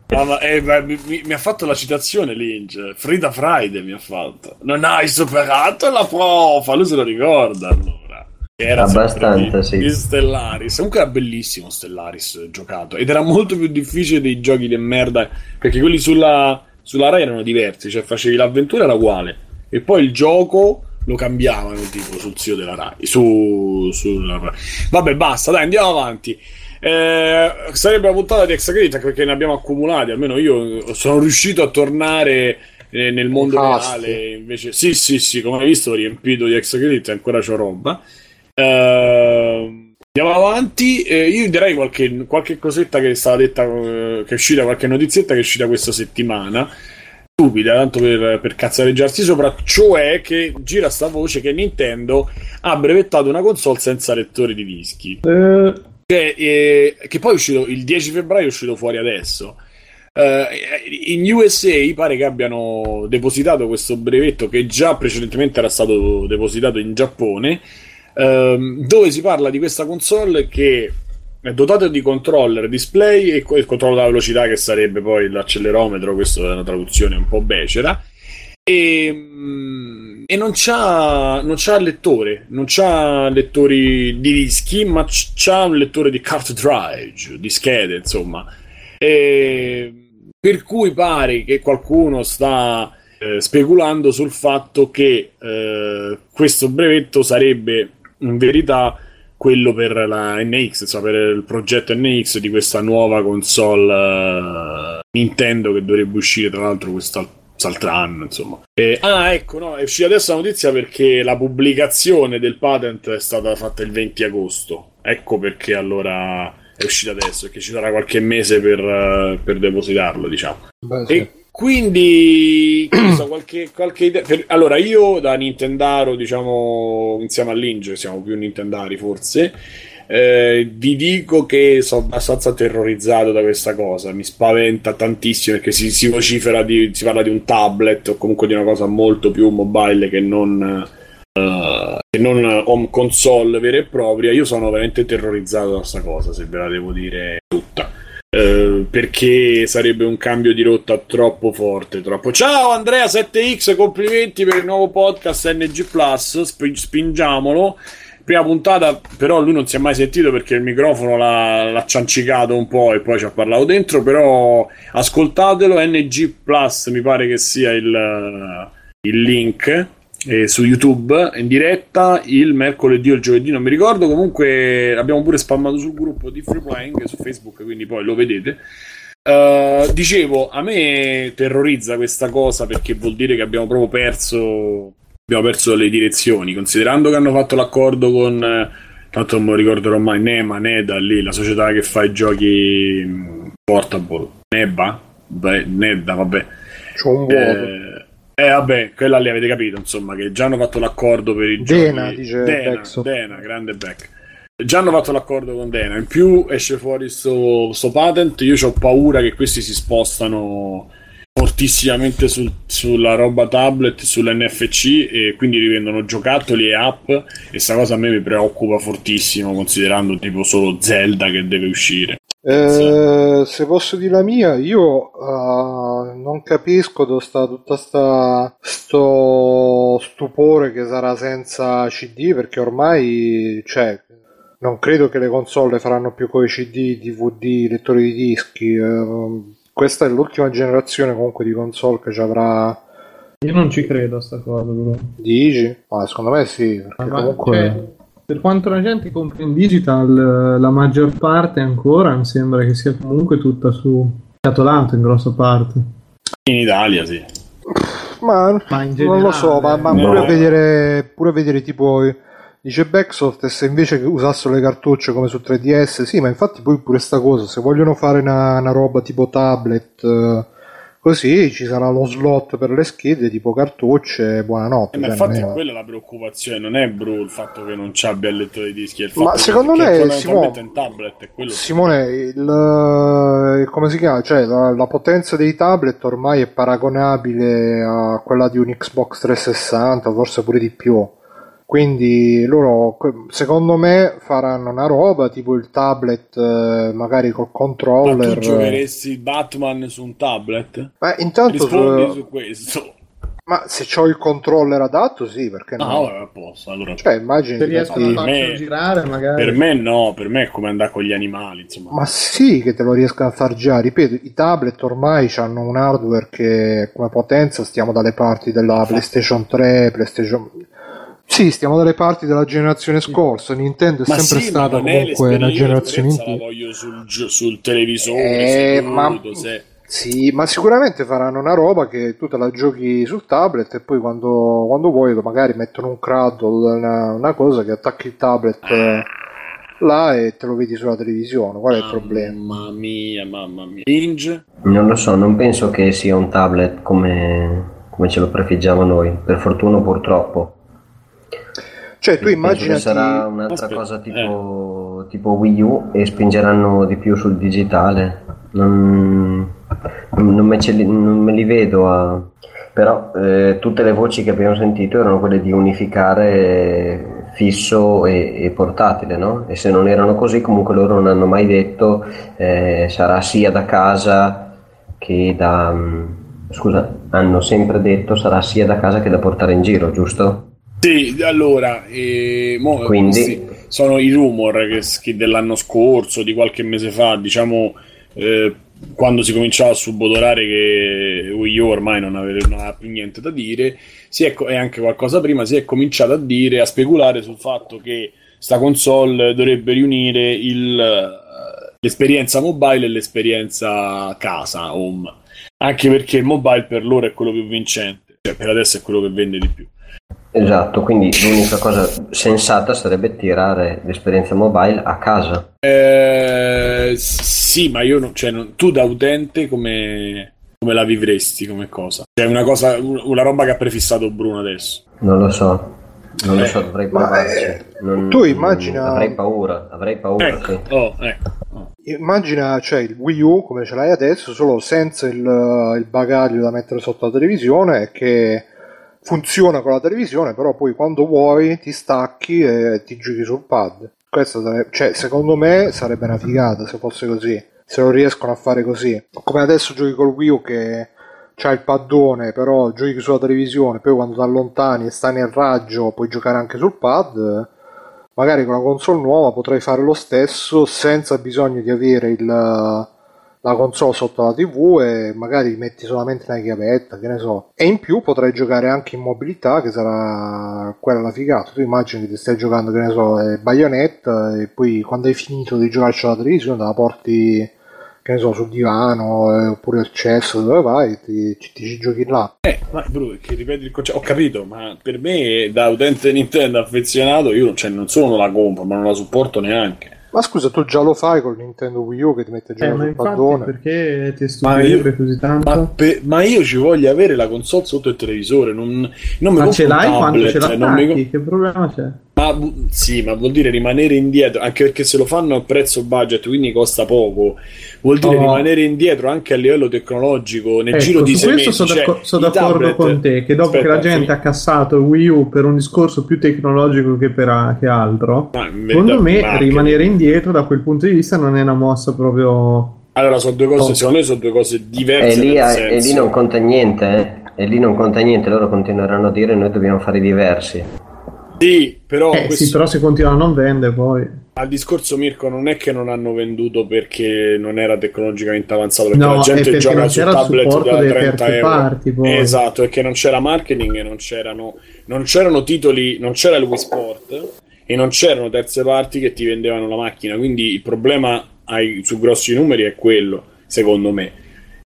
[SPEAKER 1] Ah, ma, eh, beh, mi, mi- mi ha fatto la citazione Linge. Frida Friday mi ha fatto. Non hai superato la prova. Lui se lo ricorda allora. Era
[SPEAKER 4] Abbastanza, sì.
[SPEAKER 1] di, Stellaris. Comunque era bellissimo Stellaris giocato. Ed era molto più difficile dei giochi di merda. Perché quelli sulla, sulla Rai erano diversi. Cioè facevi l'avventura era uguale. E poi il gioco lo cambiavano tipo sul sito della Rai. Su, sulla. Vabbè, basta, dai, andiamo avanti. Eh, sarebbe una puntata di Exagrid anche perché ne abbiamo accumulati. Almeno io sono riuscito a tornare eh, nel mondo
[SPEAKER 2] Fasti.
[SPEAKER 1] reale. Invece, sì, sì, sì, come hai visto, ho riempito di Exagrid e ancora c'ho roba. Eh, andiamo avanti. Eh, io direi qualche, qualche cosetta che è stata detta, eh, che è uscita, qualche notizietta che è uscita questa settimana stupida, tanto per, per cazzareggiarsi sopra, cioè che gira sta voce che Nintendo ha brevettato una console senza lettore di dischi.
[SPEAKER 3] Eh,
[SPEAKER 1] Che, eh, che poi è uscito il 10 febbraio, è uscito fuori adesso. Eh, in USA pare che abbiano depositato questo brevetto che già precedentemente era stato depositato in Giappone, ehm, dove si parla di questa console che è dotata di controller, display e il controllo della velocità che sarebbe poi l'accelerometro, questa è una traduzione un po' becera. E, mm, e non c'ha, non c'ha lettore, non c'ha lettori di dischi, ma c'ha un lettore di cartridge, di schede, insomma. E, per cui pare che qualcuno sta eh, speculando sul fatto che eh, questo brevetto sarebbe in verità quello per la NX, insomma, per il progetto NX di questa nuova console eh, Nintendo che dovrebbe uscire tra l'altro quest'altro anno, insomma. Eh, ah, ecco, no, è uscita adesso la notizia perché la pubblicazione del patent è stata fatta il 20 agosto. Ecco perché allora è uscita adesso, perché ci sarà qualche mese per, eh, per depositarlo, diciamo.
[SPEAKER 2] Beh, sì.
[SPEAKER 1] E quindi, so, qualche, qualche idea. Per, allora, io da Nintendaro, diciamo, insieme all'Inge, siamo più Nintendari forse. Eh, vi dico che sono abbastanza terrorizzato da questa cosa. Mi spaventa tantissimo perché si, si vocifera di, si parla di un tablet o comunque di una cosa molto più mobile che non. Uh, che non home console vera e propria, io sono veramente terrorizzato da questa cosa, se ve la devo dire tutta. Eh, perché sarebbe un cambio di rotta troppo forte. Troppo. Ciao Andrea 7X, complimenti per il nuovo podcast NG Plus. Sp- spingiamolo. Prima puntata, però lui non si è mai sentito perché il microfono l'ha, l'ha ciancicato un po' e poi ci ha parlato dentro. Però ascoltatelo. NG Plus mi pare che sia il, il link eh, su YouTube in diretta il mercoledì o il giovedì, non mi ricordo. Comunque abbiamo pure spammato sul gruppo di Free Playing su Facebook, quindi poi lo vedete. Uh, dicevo, a me terrorizza questa cosa perché vuol dire che abbiamo proprio perso, abbiamo perso le direzioni. Considerando che hanno fatto l'accordo con, tanto non lo ricorderò mai, Nema, Neda lì, la società che fa i giochi mm, portable, Neba, Beh, Nedda, vabbè.
[SPEAKER 2] C'ho un vuoto. Eh,
[SPEAKER 1] eh vabbè, quella lì avete capito, insomma, che già hanno fatto l'accordo per i
[SPEAKER 2] Dena,
[SPEAKER 1] giochi.
[SPEAKER 2] dice
[SPEAKER 1] Dena, Dena, grande back. Già hanno fatto l'accordo con Dena. In più esce fuori sto, sto patent. Io ho paura che questi si spostano fortissimamente sul, sulla roba tablet, sull'NFC e quindi rivendono giocattoli e app. E sta cosa a me mi preoccupa fortissimo, considerando tipo solo Zelda che deve uscire.
[SPEAKER 2] Eh, se posso dire la mia, io uh, non capisco dove sta tutta sta sto stupore che sarà senza CD perché ormai cioè, non credo che le console faranno più con i CD, DVD, lettori di dischi. Uh, questa è l'ultima generazione comunque di console che ci avrà.
[SPEAKER 3] Io non ci credo a sta cosa, però.
[SPEAKER 2] Dici? Ah, secondo me sì, perché
[SPEAKER 3] Ma-
[SPEAKER 2] comunque.
[SPEAKER 3] cioè, per quanto la gente compra in digital, la maggior parte ancora mi sembra che sia comunque tutta su scatolato in grossa parte.
[SPEAKER 1] In Italia, sì.
[SPEAKER 2] Ma,
[SPEAKER 3] Ma in
[SPEAKER 2] non lo so, ma, ma
[SPEAKER 3] generale,
[SPEAKER 2] pure, a vedere, pure a vedere tipo dice Backsoft e se invece usassero le cartucce come su 3DS, sì, ma infatti poi pure sta cosa, se vogliono fare una, una roba tipo tablet eh, così ci sarà lo slot per le schede tipo cartucce, buonanotte.
[SPEAKER 1] Eh, ma
[SPEAKER 2] cioè,
[SPEAKER 1] infatti
[SPEAKER 2] non
[SPEAKER 1] è quella la preoccupazione, non è bro il fatto che non ci abbia il lettore di dischi, è il
[SPEAKER 2] Ma
[SPEAKER 1] fatto
[SPEAKER 2] secondo
[SPEAKER 1] che,
[SPEAKER 2] me,
[SPEAKER 1] che fondamentalmente
[SPEAKER 2] Simone-
[SPEAKER 1] un tablet, è
[SPEAKER 2] Simone, il, il- come si chiama? Cioè, la, la potenza dei tablet ormai è paragonabile a quella di un Xbox 360, forse pure di più. Quindi loro, secondo me, faranno una roba tipo il tablet, eh, magari col
[SPEAKER 1] Ma
[SPEAKER 2] controller.
[SPEAKER 1] tu giocheresti Batman su un tablet?
[SPEAKER 2] Ma intanto,
[SPEAKER 1] Rispondi
[SPEAKER 2] su-
[SPEAKER 1] su questo.
[SPEAKER 2] ma se ho il controller adatto, sì, perché
[SPEAKER 1] Ah,
[SPEAKER 2] no?
[SPEAKER 1] vabbè, a posto. Allora,
[SPEAKER 2] Cioè, immagini.
[SPEAKER 3] Se riescono a
[SPEAKER 1] per
[SPEAKER 3] farlo
[SPEAKER 1] me-
[SPEAKER 3] girare, magari.
[SPEAKER 1] per me no, per me è come andare con gli animali, insomma.
[SPEAKER 2] Ma sì che te lo riescono a far girare, ripeto, i tablet ormai hanno un hardware che come potenza stiamo dalle parti della PlayStation 3, PlayStation... Sì, stiamo dalle parti della generazione scorsa, Nintendo è
[SPEAKER 1] Ma
[SPEAKER 2] sempre
[SPEAKER 1] sì,
[SPEAKER 2] stata comunque una generazione in più.
[SPEAKER 1] la voglio sul, sul televisore,
[SPEAKER 2] Eh,
[SPEAKER 1] seduto,
[SPEAKER 2] ma-
[SPEAKER 1] se-
[SPEAKER 2] Sì, ma sicuramente faranno una roba che tu te la giochi sul tablet e poi quando, quando vuoi magari mettono un cradle, una, una cosa che attacchi il tablet eh, là e te lo vedi sulla televisione. Qual è il problema?
[SPEAKER 1] Mamma mia, mamma mia. Inge?
[SPEAKER 4] Non lo so, non penso che sia un tablet come, come ce lo prefiggiamo noi, per fortuna o purtroppo.
[SPEAKER 2] Cioè, tu immaginati...
[SPEAKER 4] sarà un'altra
[SPEAKER 1] Aspetta,
[SPEAKER 4] cosa tipo, tipo Wii U e spingeranno di più sul digitale. Non, non- me, ce li, non me li vedo a... Però eh, tutte le voci che abbiamo sentito erano quelle di unificare fisso e, e portatile, no? E se non erano così, comunque loro non hanno mai detto eh, sarà sia da casa che da... mm, Scusa, hanno sempre detto sarà sia da casa che da portare in giro, giusto?
[SPEAKER 1] Sì, allora, eh, mo-
[SPEAKER 4] Quindi-
[SPEAKER 1] sono i rumor che, che dell'anno scorso, di qualche mese fa, diciamo, eh, quando si cominciava a subodorare che Wii U ormai non aveva, non aveva più niente da dire, si è, co- e anche qualcosa prima, si è cominciato a dire, a speculare sul fatto che sta console dovrebbe riunire il, eh, l'esperienza mobile e l'esperienza casa, home. Anche perché il mobile per loro è quello più vincente, cioè per adesso è quello che vende di più.
[SPEAKER 4] Esatto, quindi l'unica cosa sensata sarebbe tirare l'esperienza mobile a casa.
[SPEAKER 1] Eh, sì, ma io non, cioè, non- tu da utente come, come la vivresti come cosa? Cioè una cosa, una roba che ha prefissato Bruno adesso.
[SPEAKER 4] Non lo so. Non lo so, dovrei provarci.
[SPEAKER 2] eh,
[SPEAKER 4] Non-
[SPEAKER 2] tu immagina-
[SPEAKER 4] non- Avrei paura, avrei paura,
[SPEAKER 1] Ecco,
[SPEAKER 4] sì.
[SPEAKER 1] oh, ecco. oh.
[SPEAKER 2] Immagina cioè, il Wii U come ce l'hai adesso, solo senza il, il bagaglio da mettere sotto la televisione che funziona con la televisione, però poi quando vuoi ti stacchi e ti giochi sul pad. Questo sarebbe, cioè, secondo me sarebbe una figata se fosse così. Se lo riescono a fare così. Come adesso giochi col Wii U che c'ha il paddone, però giochi sulla televisione, poi quando ti allontani e stai nel raggio puoi giocare anche sul pad. Magari con la console nuova potrei fare lo stesso senza bisogno di avere il, la console sotto la TV e magari metti solamente una chiavetta, che ne so. E in più potrei giocare anche in mobilità, che sarà quella la figata. Tu immagini che ti stai giocando, che ne so, eh, Bayonetta e poi quando hai finito di giocarci alla televisione te la porti, che ne so, sul divano eh, oppure al cesso, dove vai, ti, ti ci giochi là.
[SPEAKER 1] Eh, ma Bruno, che ripeti il concetto, ho capito, ma per me da utente Nintendo affezionato io cioè, non solo la compro, ma non la supporto neanche.
[SPEAKER 2] Ma scusa, tu già lo fai col Nintendo Wii U che ti mette a
[SPEAKER 3] Eh, infatti
[SPEAKER 2] paddone?
[SPEAKER 3] perché ti stupirebbe così tanto?
[SPEAKER 1] Ma, pe- ma io ci voglio avere la console sotto il televisore, non, non mi
[SPEAKER 3] Ma ce
[SPEAKER 1] un
[SPEAKER 3] l'hai quando
[SPEAKER 1] tablet,
[SPEAKER 3] ce
[SPEAKER 1] cioè, non mi
[SPEAKER 3] Che problema c'è?
[SPEAKER 1] Ma sì, ma vuol dire rimanere indietro, anche perché se lo fanno a prezzo budget, quindi costa poco, vuol dire
[SPEAKER 3] Oh.
[SPEAKER 1] rimanere indietro anche a livello tecnologico nel
[SPEAKER 3] Ecco,
[SPEAKER 1] giro di
[SPEAKER 3] su
[SPEAKER 1] sei
[SPEAKER 3] questo
[SPEAKER 1] mesi.
[SPEAKER 3] sono,
[SPEAKER 1] cioè,
[SPEAKER 3] sono d'accordo
[SPEAKER 1] tablet-
[SPEAKER 3] con te che dopo che
[SPEAKER 1] Aspetta,
[SPEAKER 3] la gente
[SPEAKER 1] fini-
[SPEAKER 3] ha cassato il Wii U per un discorso più tecnologico che, per, che altro
[SPEAKER 1] Ma in
[SPEAKER 3] secondo me
[SPEAKER 1] marketing.
[SPEAKER 3] rimanere indietro da quel punto di vista non è una mossa proprio
[SPEAKER 1] Allora, sono due cose,
[SPEAKER 3] Oh.
[SPEAKER 1] secondo me sono due cose
[SPEAKER 4] E
[SPEAKER 1] diverse.
[SPEAKER 4] lì,
[SPEAKER 1] nel
[SPEAKER 4] e lì non conta niente, eh. E lì non conta niente, loro continueranno a dire noi dobbiamo fare diversi.
[SPEAKER 1] Sì, però
[SPEAKER 3] eh,
[SPEAKER 1] questo-
[SPEAKER 3] sì però se continua a non vende poi
[SPEAKER 1] al discorso Mirko non è che non hanno venduto perché non era tecnologicamente avanzato, perché
[SPEAKER 3] No,
[SPEAKER 1] la gente gioca su tablet da
[SPEAKER 3] delle
[SPEAKER 1] 30
[SPEAKER 3] terze
[SPEAKER 1] euro.
[SPEAKER 3] parti.
[SPEAKER 1] Esatto, è che non c'era marketing e non c'erano, non c'erano titoli, non c'era il Wii Sport e non c'erano terze parti che ti vendevano la macchina, quindi il problema ai, su grossi numeri è quello, secondo me.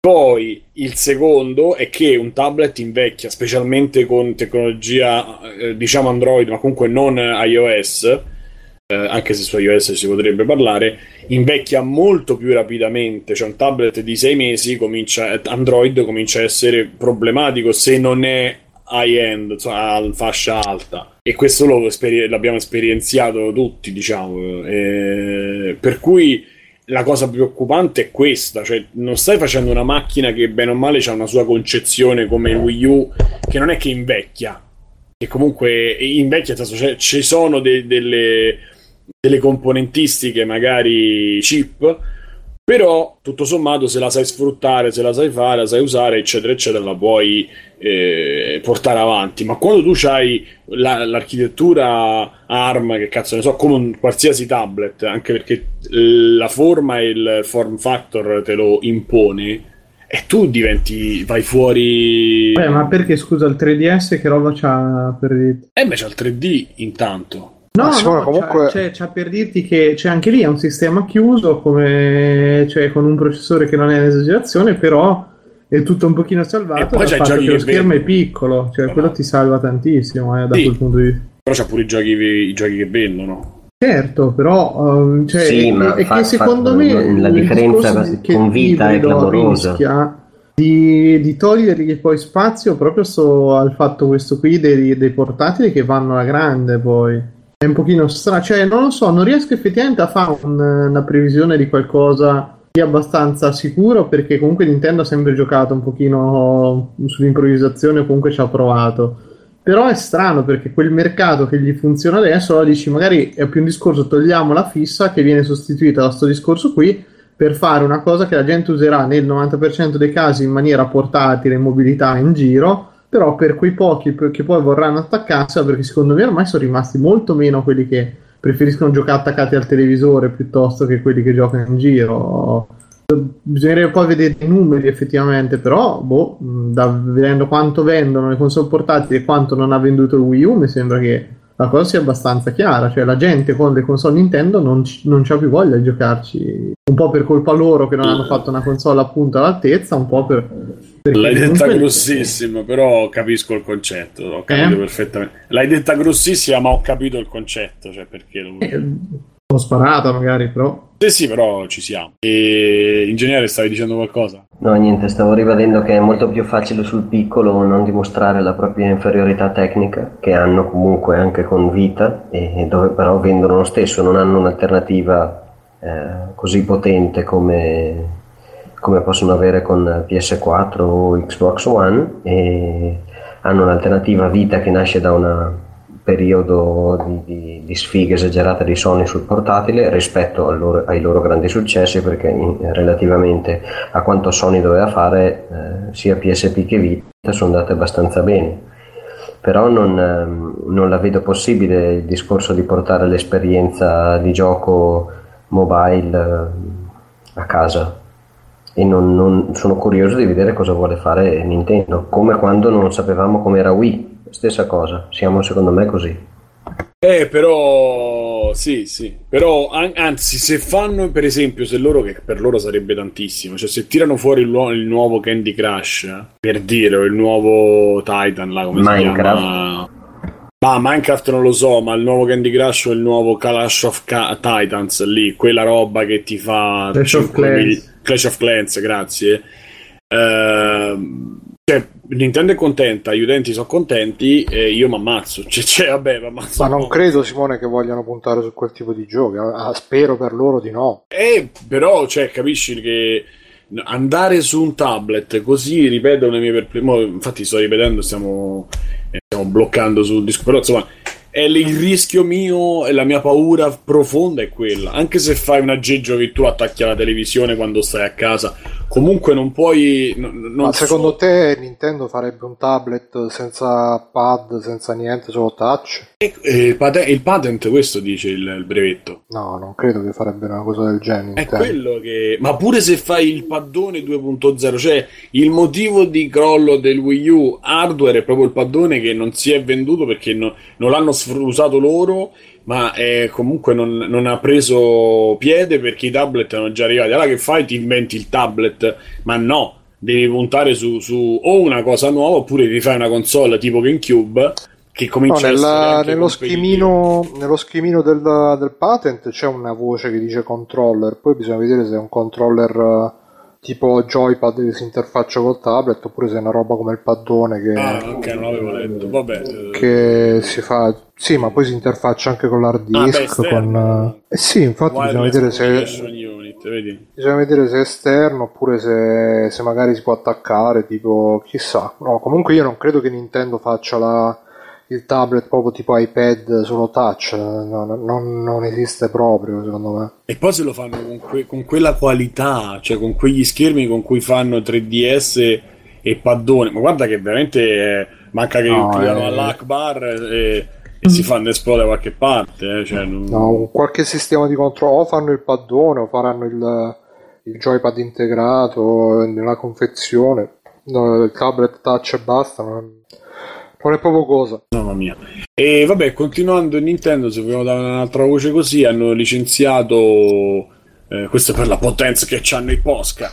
[SPEAKER 1] Poi il secondo è che un tablet invecchia, specialmente con tecnologia, eh, diciamo Android, ma comunque non iOS, eh, anche se su iOS si potrebbe parlare, invecchia molto più rapidamente. Cioè, un tablet di sei mesi comincia, Android comincia a essere problematico se non è high-end, cioè a fascia alta. E questo lo l'abbiamo esperienziato tutti, diciamo. Eh, per cui la cosa preoccupante è questa, cioè non stai facendo una macchina che bene o male ha una sua concezione come il Wii U, che non è che invecchia, che comunque invecchia, cioè, ci sono de- delle, delle componentistiche magari cheap, però tutto sommato se la sai sfruttare, se la sai fare, la sai usare, eccetera, eccetera, la puoi eh, portare avanti. Ma quando tu hai l'architettura ARM, che cazzo ne so, come un qualsiasi tablet, anche perché la forma e il form factor te lo impone, e tu diventi, vai fuori...
[SPEAKER 3] Beh, ma perché scusa il 3DS che roba c'ha per?
[SPEAKER 1] Eh beh, c'è il 3D intanto.
[SPEAKER 3] No,
[SPEAKER 2] Simone,
[SPEAKER 3] no,
[SPEAKER 2] comunque-
[SPEAKER 3] c'è- c'ha per dirti che c'è anche lì è un sistema chiuso come, cioè, con un processore che non è un'esagerazione, però è tutto un pochino
[SPEAKER 1] E
[SPEAKER 3] salvato
[SPEAKER 1] poi
[SPEAKER 3] dal
[SPEAKER 1] c'hai
[SPEAKER 3] fatto
[SPEAKER 1] giochi
[SPEAKER 3] che lo
[SPEAKER 1] che
[SPEAKER 3] schermo è piccolo, cioè
[SPEAKER 1] Ma
[SPEAKER 3] quello
[SPEAKER 1] no.
[SPEAKER 3] ti salva tantissimo eh, da
[SPEAKER 1] Sì.
[SPEAKER 3] quel punto di vista.
[SPEAKER 1] Però c'ha pure i giochi, i giochi che vendono.
[SPEAKER 3] Certo, però ehm, cioè,
[SPEAKER 4] Sì,
[SPEAKER 3] è,
[SPEAKER 4] ma
[SPEAKER 3] è
[SPEAKER 4] fa-
[SPEAKER 3] che
[SPEAKER 4] fa-
[SPEAKER 3] secondo me
[SPEAKER 4] la differenza con vita è clamorosa.
[SPEAKER 3] rischia di, di togliergli poi spazio proprio sto- al fatto questo qui dei, dei portatili che vanno alla grande poi. Un pochino strano, cioè non lo so, non riesco effettivamente a fare un- una previsione di qualcosa di abbastanza sicuro perché comunque Nintendo ha sempre giocato un pochino sull'improvvisazione o comunque ci ha provato. Però è strano perché quel mercato che gli funziona adesso, allora dici magari è più un discorso togliamo la fissa che viene sostituita da questo discorso qui per fare una cosa che la gente userà nel 90% dei casi in maniera portatile, in mobilità in giro, però per quei pochi che poi vorranno attaccarsela, perché secondo me ormai sono rimasti molto meno quelli che preferiscono giocare attaccati al televisore piuttosto che quelli che giocano in giro. Bisognerebbe poi vedere i numeri effettivamente, però boh, da, vedendo quanto vendono le console portatili e quanto non ha venduto il Wii U, mi sembra che la cosa sia abbastanza chiara. Cioè, la gente con le console Nintendo non, c- non c'ha più voglia di giocarci. Un po' per colpa loro che non hanno fatto una console appunto all'altezza, un po' per.
[SPEAKER 1] L'hai detta
[SPEAKER 3] comunque-
[SPEAKER 1] grossissima, però capisco il concetto. Ho capito
[SPEAKER 3] Eh?
[SPEAKER 1] perfettamente. L'hai detta grossissima, ma ho capito il concetto. Cioè, perché lo-
[SPEAKER 3] Eh, Ho sparato magari, però.
[SPEAKER 1] Sì, sì, però ci siamo. E ingegnere, stavi dicendo qualcosa?
[SPEAKER 4] No, niente, stavo ribadendo che è molto più facile sul piccolo non dimostrare la propria inferiorità tecnica, che hanno comunque anche con Vita, e dove però vendono lo stesso, non hanno un'alternativa eh, così potente come, come possono avere con PS4 o Xbox One, e hanno un'alternativa Vita che nasce da una periodo di, di, di sfighe esagerate di Sony sul portatile rispetto loro, ai loro grandi successi perché in, relativamente a quanto Sony doveva fare eh, sia PSP che Vita sono andate abbastanza bene. Però non, ehm, non, la vedo possibile il discorso di portare l'esperienza di gioco mobile eh, a casa e non, non, sono curioso di vedere cosa vuole fare Nintendo come quando non sapevamo com'era Wii stessa cosa, siamo secondo me così.
[SPEAKER 1] Eh, però sì, sì, però an- anzi, se fanno per esempio, se loro che per loro sarebbe tantissimo, cioè se tirano fuori il, lu- il nuovo Candy Crush, per dire, o il nuovo Titan, là come Minecraft. si chiama? Ma Minecraft non lo so, ma il nuovo Candy Crush o il nuovo Clash of Ca- Titans lì, quella roba che ti fa
[SPEAKER 3] Clash of Clans,
[SPEAKER 1] Clash of Clans, grazie. Ehm cioè, Nintendo è contenta, gli utenti sono contenti e io mi ammazzo. Cioè, cioè, vabbè, mi ammazzo.
[SPEAKER 2] Ma non credo, Simone, che vogliano puntare su quel tipo di giochi. Ah, spero per loro di no.
[SPEAKER 1] Eh, però, cioè, capisci che andare su un tablet così, ripeto le mie perplessità. Infatti, sto ripetendo, stiamo, stiamo bloccando sul disco. Però, insomma, è il rischio mio e la mia paura profonda è quella. Anche se fai un aggeggio che tu attacchi alla televisione quando stai a casa, comunque non puoi. Non
[SPEAKER 2] Ma secondo so... te Nintendo farebbe un tablet senza pad, senza niente, solo touch?
[SPEAKER 1] E, e il, patent, il, patent, questo dice il, il, brevetto.
[SPEAKER 2] No, non credo che farebbe una cosa del genere.
[SPEAKER 1] È quello che. Ma pure se fai il paddone 2.0, cioè il motivo di crollo del Wii U hardware è proprio il paddone che non si è venduto perché no, non l'hanno usato loro ma eh, comunque non, non, ha preso piede perché i tablet erano già arrivati. Allora che fai? Ti inventi il tablet, ma no, devi puntare su, su o una cosa nuova oppure ti fai una console tipo GameCube che comincia
[SPEAKER 2] no, nella, nello, schemino, nello schemino del, del, patent c'è una voce che dice controller, poi bisogna vedere se è un controller tipo joypad che si interfaccia col tablet oppure se è una roba come il paddone che,
[SPEAKER 1] ah, ok, non l'avevo letto. Vabbè.
[SPEAKER 2] che si fa sì ma poi si interfaccia anche con l'hard disk ah, con eh sì infatti bisogna vedere se unit, vedi? bisogna vedere se è esterno oppure se, se magari si può attaccare tipo chissà no comunque io non credo che Nintendo faccia la il tablet proprio tipo iPad solo touch, no, non, non, esiste proprio secondo me.
[SPEAKER 1] E poi se lo fanno con, que- con, quella qualità, cioè con quegli schermi con cui fanno 3DS e paddone, ma guarda che veramente eh, manca che no, creano eh, all'Akbar e, e si fanno esplodere da qualche parte. Eh, cioè non...
[SPEAKER 2] No, qualche sistema di controllo, o fanno il paddone o faranno il, il joypad integrato nella confezione. No, il tablet touch e basta. Non è proprio cosa.
[SPEAKER 1] Mamma mia. E vabbè, continuando Nintendo, se vogliamo dare un'altra voce così, hanno licenziato, eh, questo per la potenza che hanno i Posca,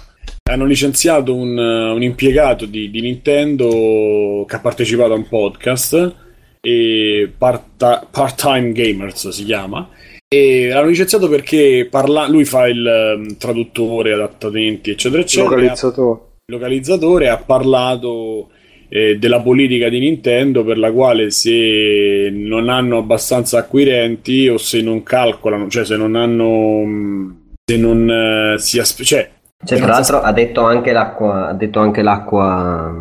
[SPEAKER 1] hanno licenziato un, un impiegato di, di, Nintendo che ha partecipato a un podcast, e part, Part-Time Gamers si chiama, e l'hanno licenziato perché parla, lui fa il um, traduttore, adattamenti, eccetera, eccetera.
[SPEAKER 2] Localizzatore.
[SPEAKER 1] Localizzatore, ha parlato eh, della politica di Nintendo per la quale se non hanno abbastanza acquirenti o se non calcolano, cioè se non hanno se non eh, si aspe- cioè,
[SPEAKER 4] cioè tra l'altro ha detto anche l'acqua ha detto anche l'acqua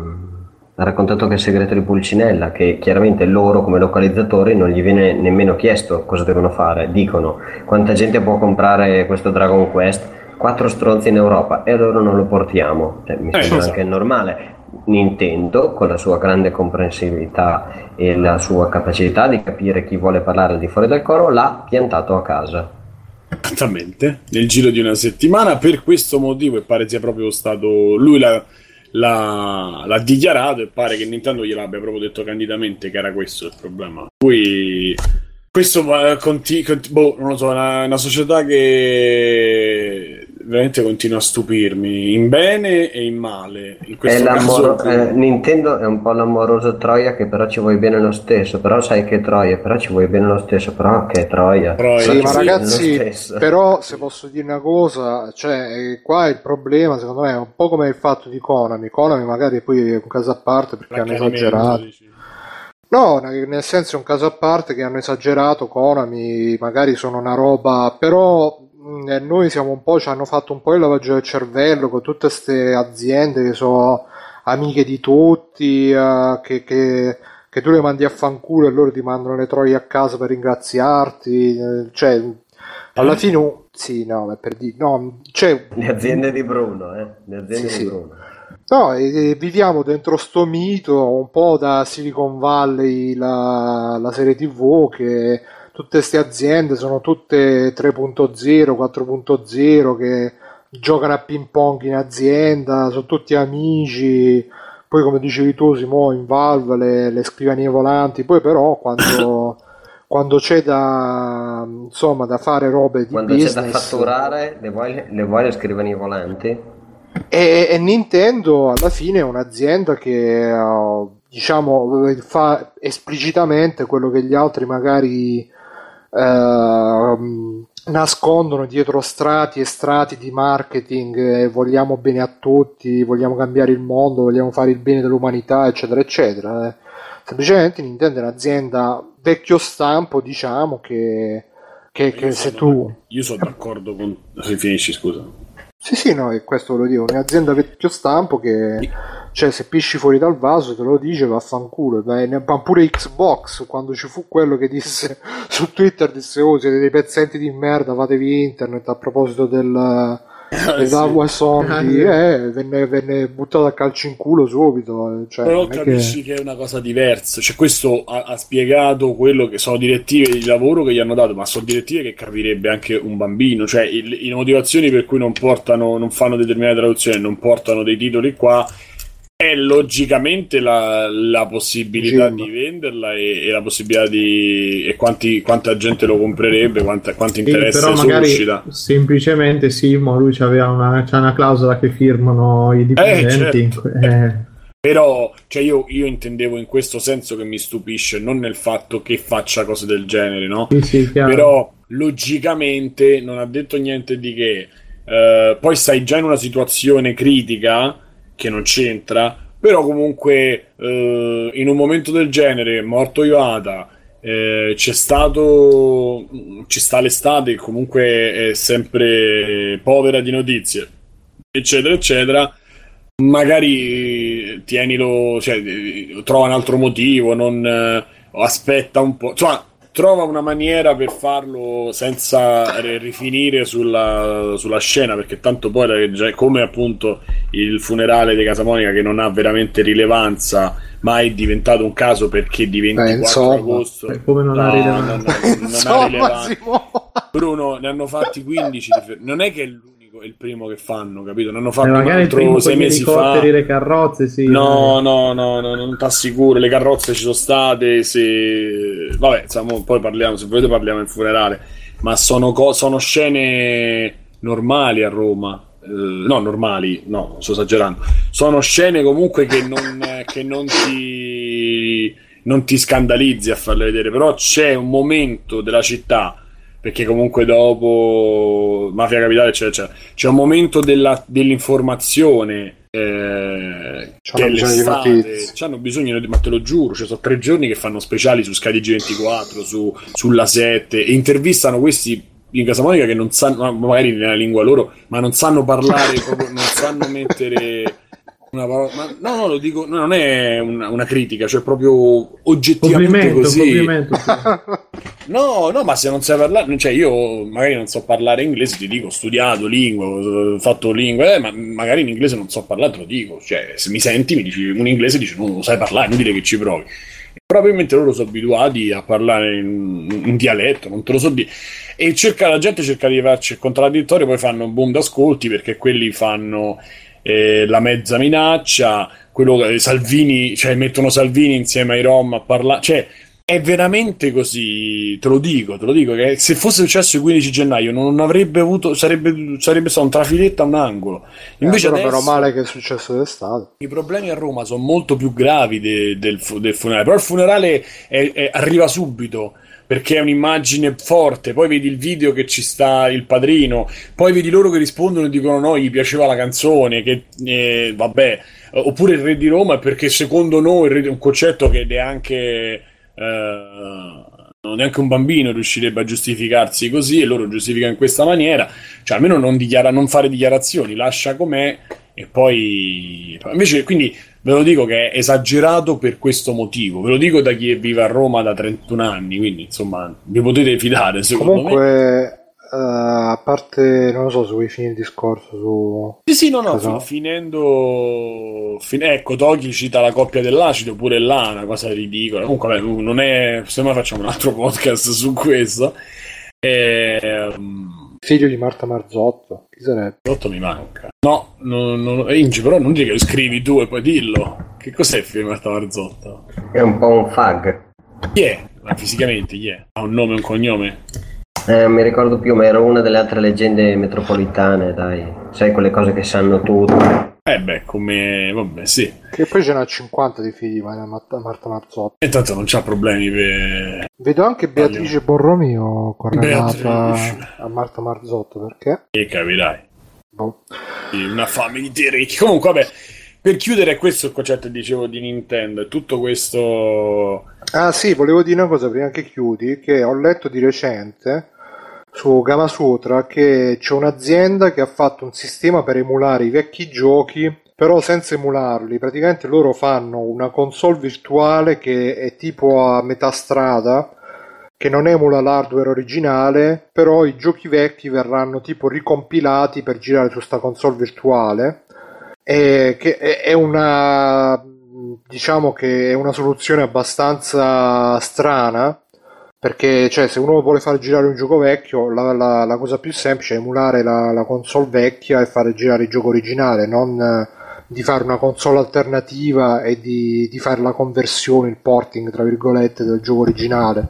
[SPEAKER 4] ha raccontato che è il segreto di Pulcinella che chiaramente loro come localizzatori non gli viene nemmeno chiesto cosa devono fare dicono quanta gente può comprare questo Dragon Quest quattro stronzi in Europa e loro non lo portiamo eh, mi eh, sembra esatto. anche normale Nintendo, con la sua grande comprensibilità e la sua capacità di capire chi vuole parlare al di fuori del coro, l'ha piantato a casa.
[SPEAKER 1] Esattamente, nel giro di una settimana, per questo motivo, e pare sia proprio stato lui l'ha, l'ha, l'ha dichiarato, e pare che Nintendo gliel'abbia proprio detto candidamente che era questo il problema. Poi questo conti, conti, boh, non lo so, una, una società che veramente continua a stupirmi in bene e in male. In
[SPEAKER 4] è caso... eh, Nintendo è un po' l'amoroso Troia che però ci vuoi bene lo stesso, però sai che è Troia, però ci vuoi bene lo stesso, però che è Troia.
[SPEAKER 2] Troia. Sì, ma ragazzi, però se posso dire una cosa, cioè qua il problema secondo me è un po' come il fatto di Konami. Konami magari poi è un caso a parte perché hanno esagerato. No, nel senso è un caso a parte che hanno esagerato Konami, magari sono una roba, però noi siamo un po', ci hanno fatto un po' il lavaggio del cervello con tutte queste aziende che sono amiche di tutti, uh, che, che, che, tu le mandi a fanculo e loro ti mandano le troie a casa per ringraziarti, eh, cioè alla fine sì, no, per dire, no, cioè,
[SPEAKER 4] le aziende di Bruno, eh? le aziende sì, di Bruno.
[SPEAKER 2] No, e, e viviamo dentro sto mito un po' da Silicon Valley, la, la serie TV che tutte queste aziende sono tutte 3.0, 4.0 che giocano a ping pong in azienda, sono tutti amici. Poi, come dicevi tu, si muove in Valve le, le scrivanie volanti. Poi, però, quando, quando c'è da, insomma, da fare robe di
[SPEAKER 4] quando
[SPEAKER 2] business,
[SPEAKER 4] c'è da fatturare, le vuoi le, vuoi le scrivanie volanti?
[SPEAKER 2] E, e, Nintendo alla fine è un'azienda che diciamo fa esplicitamente quello che gli altri magari Ehm, nascondono dietro strati e strati di marketing eh, vogliamo bene a tutti, vogliamo cambiare il mondo, vogliamo fare il bene dell'umanità, eccetera, eccetera. Eh. Semplicemente Nintendo è un'azienda vecchio stampo, diciamo, che, che, che se tu...
[SPEAKER 1] Io sono d'accordo con... Se finisci, scusa.
[SPEAKER 2] Sì, sì, no, è questo lo dico, un'azienda vecchio stampo che cioè se pisci fuori dal vaso te lo dice vaffanculo. Ma pure Xbox quando ci fu quello che disse su Twitter disse oh siete dei pezzenti di merda fatevi internet. A proposito del eh, sì. zombie eh, venne, venne, buttato a calcio in culo subito cioè,
[SPEAKER 1] però capisci che... che... è una cosa diversa cioè questo ha, ha, spiegato quello che sono direttive di lavoro che gli hanno dato ma sono direttive che capirebbe anche un bambino cioè il, le motivazioni per cui non portano non fanno determinate traduzioni non portano dei titoli qua è logicamente la, la possibilità Gym. di venderla e, e, la possibilità di e quanti, quanta gente lo comprerebbe, quanta, quanto interesse sì, però magari
[SPEAKER 3] suscita. Semplicemente sì, ma lui c'aveva una, c'è una clausola che firmano i dipendenti. Eh, certo.
[SPEAKER 1] eh. Però cioè io, io, intendevo in questo senso che mi stupisce, non nel fatto che faccia cose del genere, no?
[SPEAKER 3] Sì, sì,
[SPEAKER 1] Però logicamente non ha detto niente di che. Uh, poi stai già in una situazione critica che non c'entra, però comunque eh, in un momento del genere, morto Yoada, eh, c'è stato, ci sta l'estate, comunque è sempre povera di notizie, eccetera, eccetera. Magari tienilo, cioè, trova un altro motivo, non eh, aspetta un po'. Insomma, trova una maniera per farlo senza rifinire sulla, sulla scena, perché tanto poi come appunto il funerale di Casamonica che non ha veramente rilevanza, ma è diventato un caso perché di 24 Beh, agosto.
[SPEAKER 3] Eh, come non no, ha rilevanza? Non, non, non insomma, ha rilevanza.
[SPEAKER 1] Bruno, ne hanno fatti 15. Non è che è è il primo che fanno, capito? Ne hanno fatto eh, un altro sei mesi fa.
[SPEAKER 3] le carrozze, sì.
[SPEAKER 1] No, no, no, no, non ti assicuro. Le carrozze ci sono state. Se... Vabbè, insomma, poi parliamo. Se volete, parliamo in funerale. Ma sono, co- sono scene normali a Roma. Eh, no, normali, no, sto esagerando. Sono scene comunque che non, che non ti non ti scandalizzi a farle vedere, però c'è un momento della città perché comunque dopo Mafia Capitale eccetera, eccetera. c'è un momento della, dell'informazione eh,
[SPEAKER 2] c'hanno bisogno
[SPEAKER 1] hanno bisogno ma te lo giuro cioè, sono tre giorni che fanno speciali su Sky 24 su, sulla 7 e intervistano questi in Casa Monica che non sanno magari nella lingua loro ma non sanno parlare proprio, non sanno mettere una parola, ma no, no, lo dico, no, non è una, una, critica, cioè proprio oggettivamente così.
[SPEAKER 3] Complimento, sì.
[SPEAKER 1] no, no, ma se non sai parlare, cioè io magari non so parlare inglese, ti dico, ho studiato lingua, ho fatto lingua, eh, ma magari in inglese non so parlare, te lo dico, cioè se mi senti, mi dici un inglese, dici non lo sai parlare, non dire che ci provi. Probabilmente loro sono abituati a parlare in, in dialetto, non te lo so dire. E cerca, la gente cerca di farci il contraddittorio, poi fanno un boom d'ascolti perché quelli fanno eh, la mezza minaccia, quello che Salvini, cioè mettono Salvini insieme ai Rom a parlare, cioè è veramente così, te lo dico, te lo dico, che se fosse successo il 15 gennaio non avrebbe avuto, sarebbe, sarebbe stato un trafiletta a un angolo. Invece
[SPEAKER 2] eh,
[SPEAKER 1] adesso,
[SPEAKER 2] male che è successo d'estate.
[SPEAKER 1] I problemi a Roma sono molto più gravi de, del, del, funerale, però il funerale è, è, arriva subito perché è un'immagine forte. Poi vedi il video che ci sta il padrino, poi vedi loro che rispondono e dicono: No, gli piaceva la canzone. Che eh, vabbè, oppure il re di Roma, perché secondo noi è un concetto che neanche. Eh, neanche un bambino riuscirebbe a giustificarsi così e loro giustificano in questa maniera. Cioè, almeno non, dichiara, non fare dichiarazioni, lascia com'è e poi. Invece, quindi Ve lo dico che è esagerato per questo motivo. Ve lo dico da chi vive a Roma da 31 anni, quindi insomma vi potete fidare. Secondo
[SPEAKER 2] Comunque,
[SPEAKER 1] me.
[SPEAKER 2] Uh, a parte, non lo so se vuoi finire il discorso su.
[SPEAKER 1] Sì, sì, no, no, fin- finendo. Fin- ecco, Toki cita la coppia dell'acido, pure là, una cosa ridicola. Comunque, vabbè, non è. Se mai facciamo un altro podcast su questo. E, um
[SPEAKER 2] Figlio di Marta Marzotto, chi sarebbe?
[SPEAKER 1] Marzotto mi manca. No, no, no, Ingi, però non dici che lo scrivi tu e poi dillo. Che cos'è il Marta Marzotto?
[SPEAKER 4] È un po' un fag.
[SPEAKER 1] Chi è? Ma fisicamente chi è? Ha un nome e un cognome?
[SPEAKER 4] Eh, mi ricordo più, ma era una delle altre leggende metropolitane, dai. Sai, quelle cose che sanno tutti.
[SPEAKER 1] Eh beh, come... vabbè, sì.
[SPEAKER 2] Che poi ce n'ha 50 di figli, ma Marta, Marta Marzotto.
[SPEAKER 1] E tanto non c'ha problemi per...
[SPEAKER 2] Vedo anche Beatrice Voglio... Borromeo correlata a Marta Marzotto, perché?
[SPEAKER 1] E capirai. Boh. Una fame di ricchi. Comunque, vabbè, per chiudere, questo il concetto, dicevo, di Nintendo. Tutto questo...
[SPEAKER 2] Ah sì, volevo dire una cosa prima che chiudi, che ho letto di recente su Gamasutra che c'è un'azienda che ha fatto un sistema per emulare i vecchi giochi però senza emularli. Praticamente loro fanno una console virtuale che è tipo a metà strada che non emula l'hardware originale però i giochi vecchi verranno tipo ricompilati per girare su sta console virtuale e che è una diciamo che è una soluzione abbastanza strana perché cioè, se uno vuole far girare un gioco vecchio la, la, la cosa più semplice è emulare la, la, console vecchia e fare girare il gioco originale non eh, di fare una console alternativa e di, di, fare la conversione, il porting tra virgolette del gioco originale.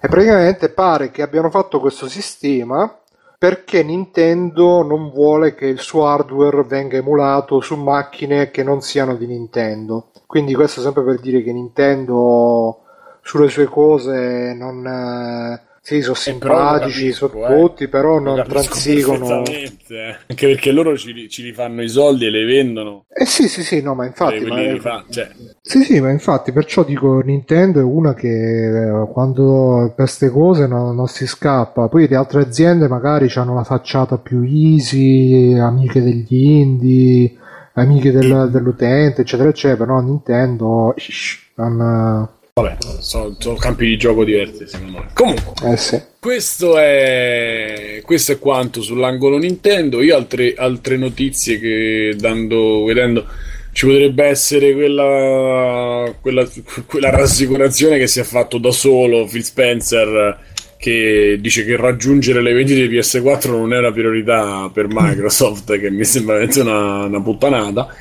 [SPEAKER 2] E praticamente pare che abbiano fatto questo sistema perché Nintendo non vuole che il suo hardware venga emulato su macchine che non siano di Nintendo. Quindi questo sempre per dire che Nintendo sulle sue cose non... Eh, sì, sono simpatici, sono eh. tutti, però non transigono.
[SPEAKER 1] Eh. Anche perché loro ci, ci, rifanno i soldi e le vendono.
[SPEAKER 2] Eh sì, sì, sì, no, ma infatti. Ma è...
[SPEAKER 1] rifà, cioè.
[SPEAKER 2] Sì, sì, ma infatti, perciò dico Nintendo è una che quando per queste cose non, non, si scappa. Poi le altre aziende magari hanno la facciata più easy, amiche degli indie, amiche del, dell'utente, eccetera, eccetera. No, Nintendo non
[SPEAKER 1] Vabbè, sono, sono, campi di gioco diversi secondo me. Comunque,
[SPEAKER 2] eh sì.
[SPEAKER 1] questo, è, questo è quanto sull'angolo Nintendo. Io altre, altre notizie che dando, vedendo ci potrebbe essere quella, quella, quella rassicurazione che si è fatto da solo Phil Spencer che dice che raggiungere le vendite di PS4 non è una priorità per Microsoft, che mi sembra una, una puttanata.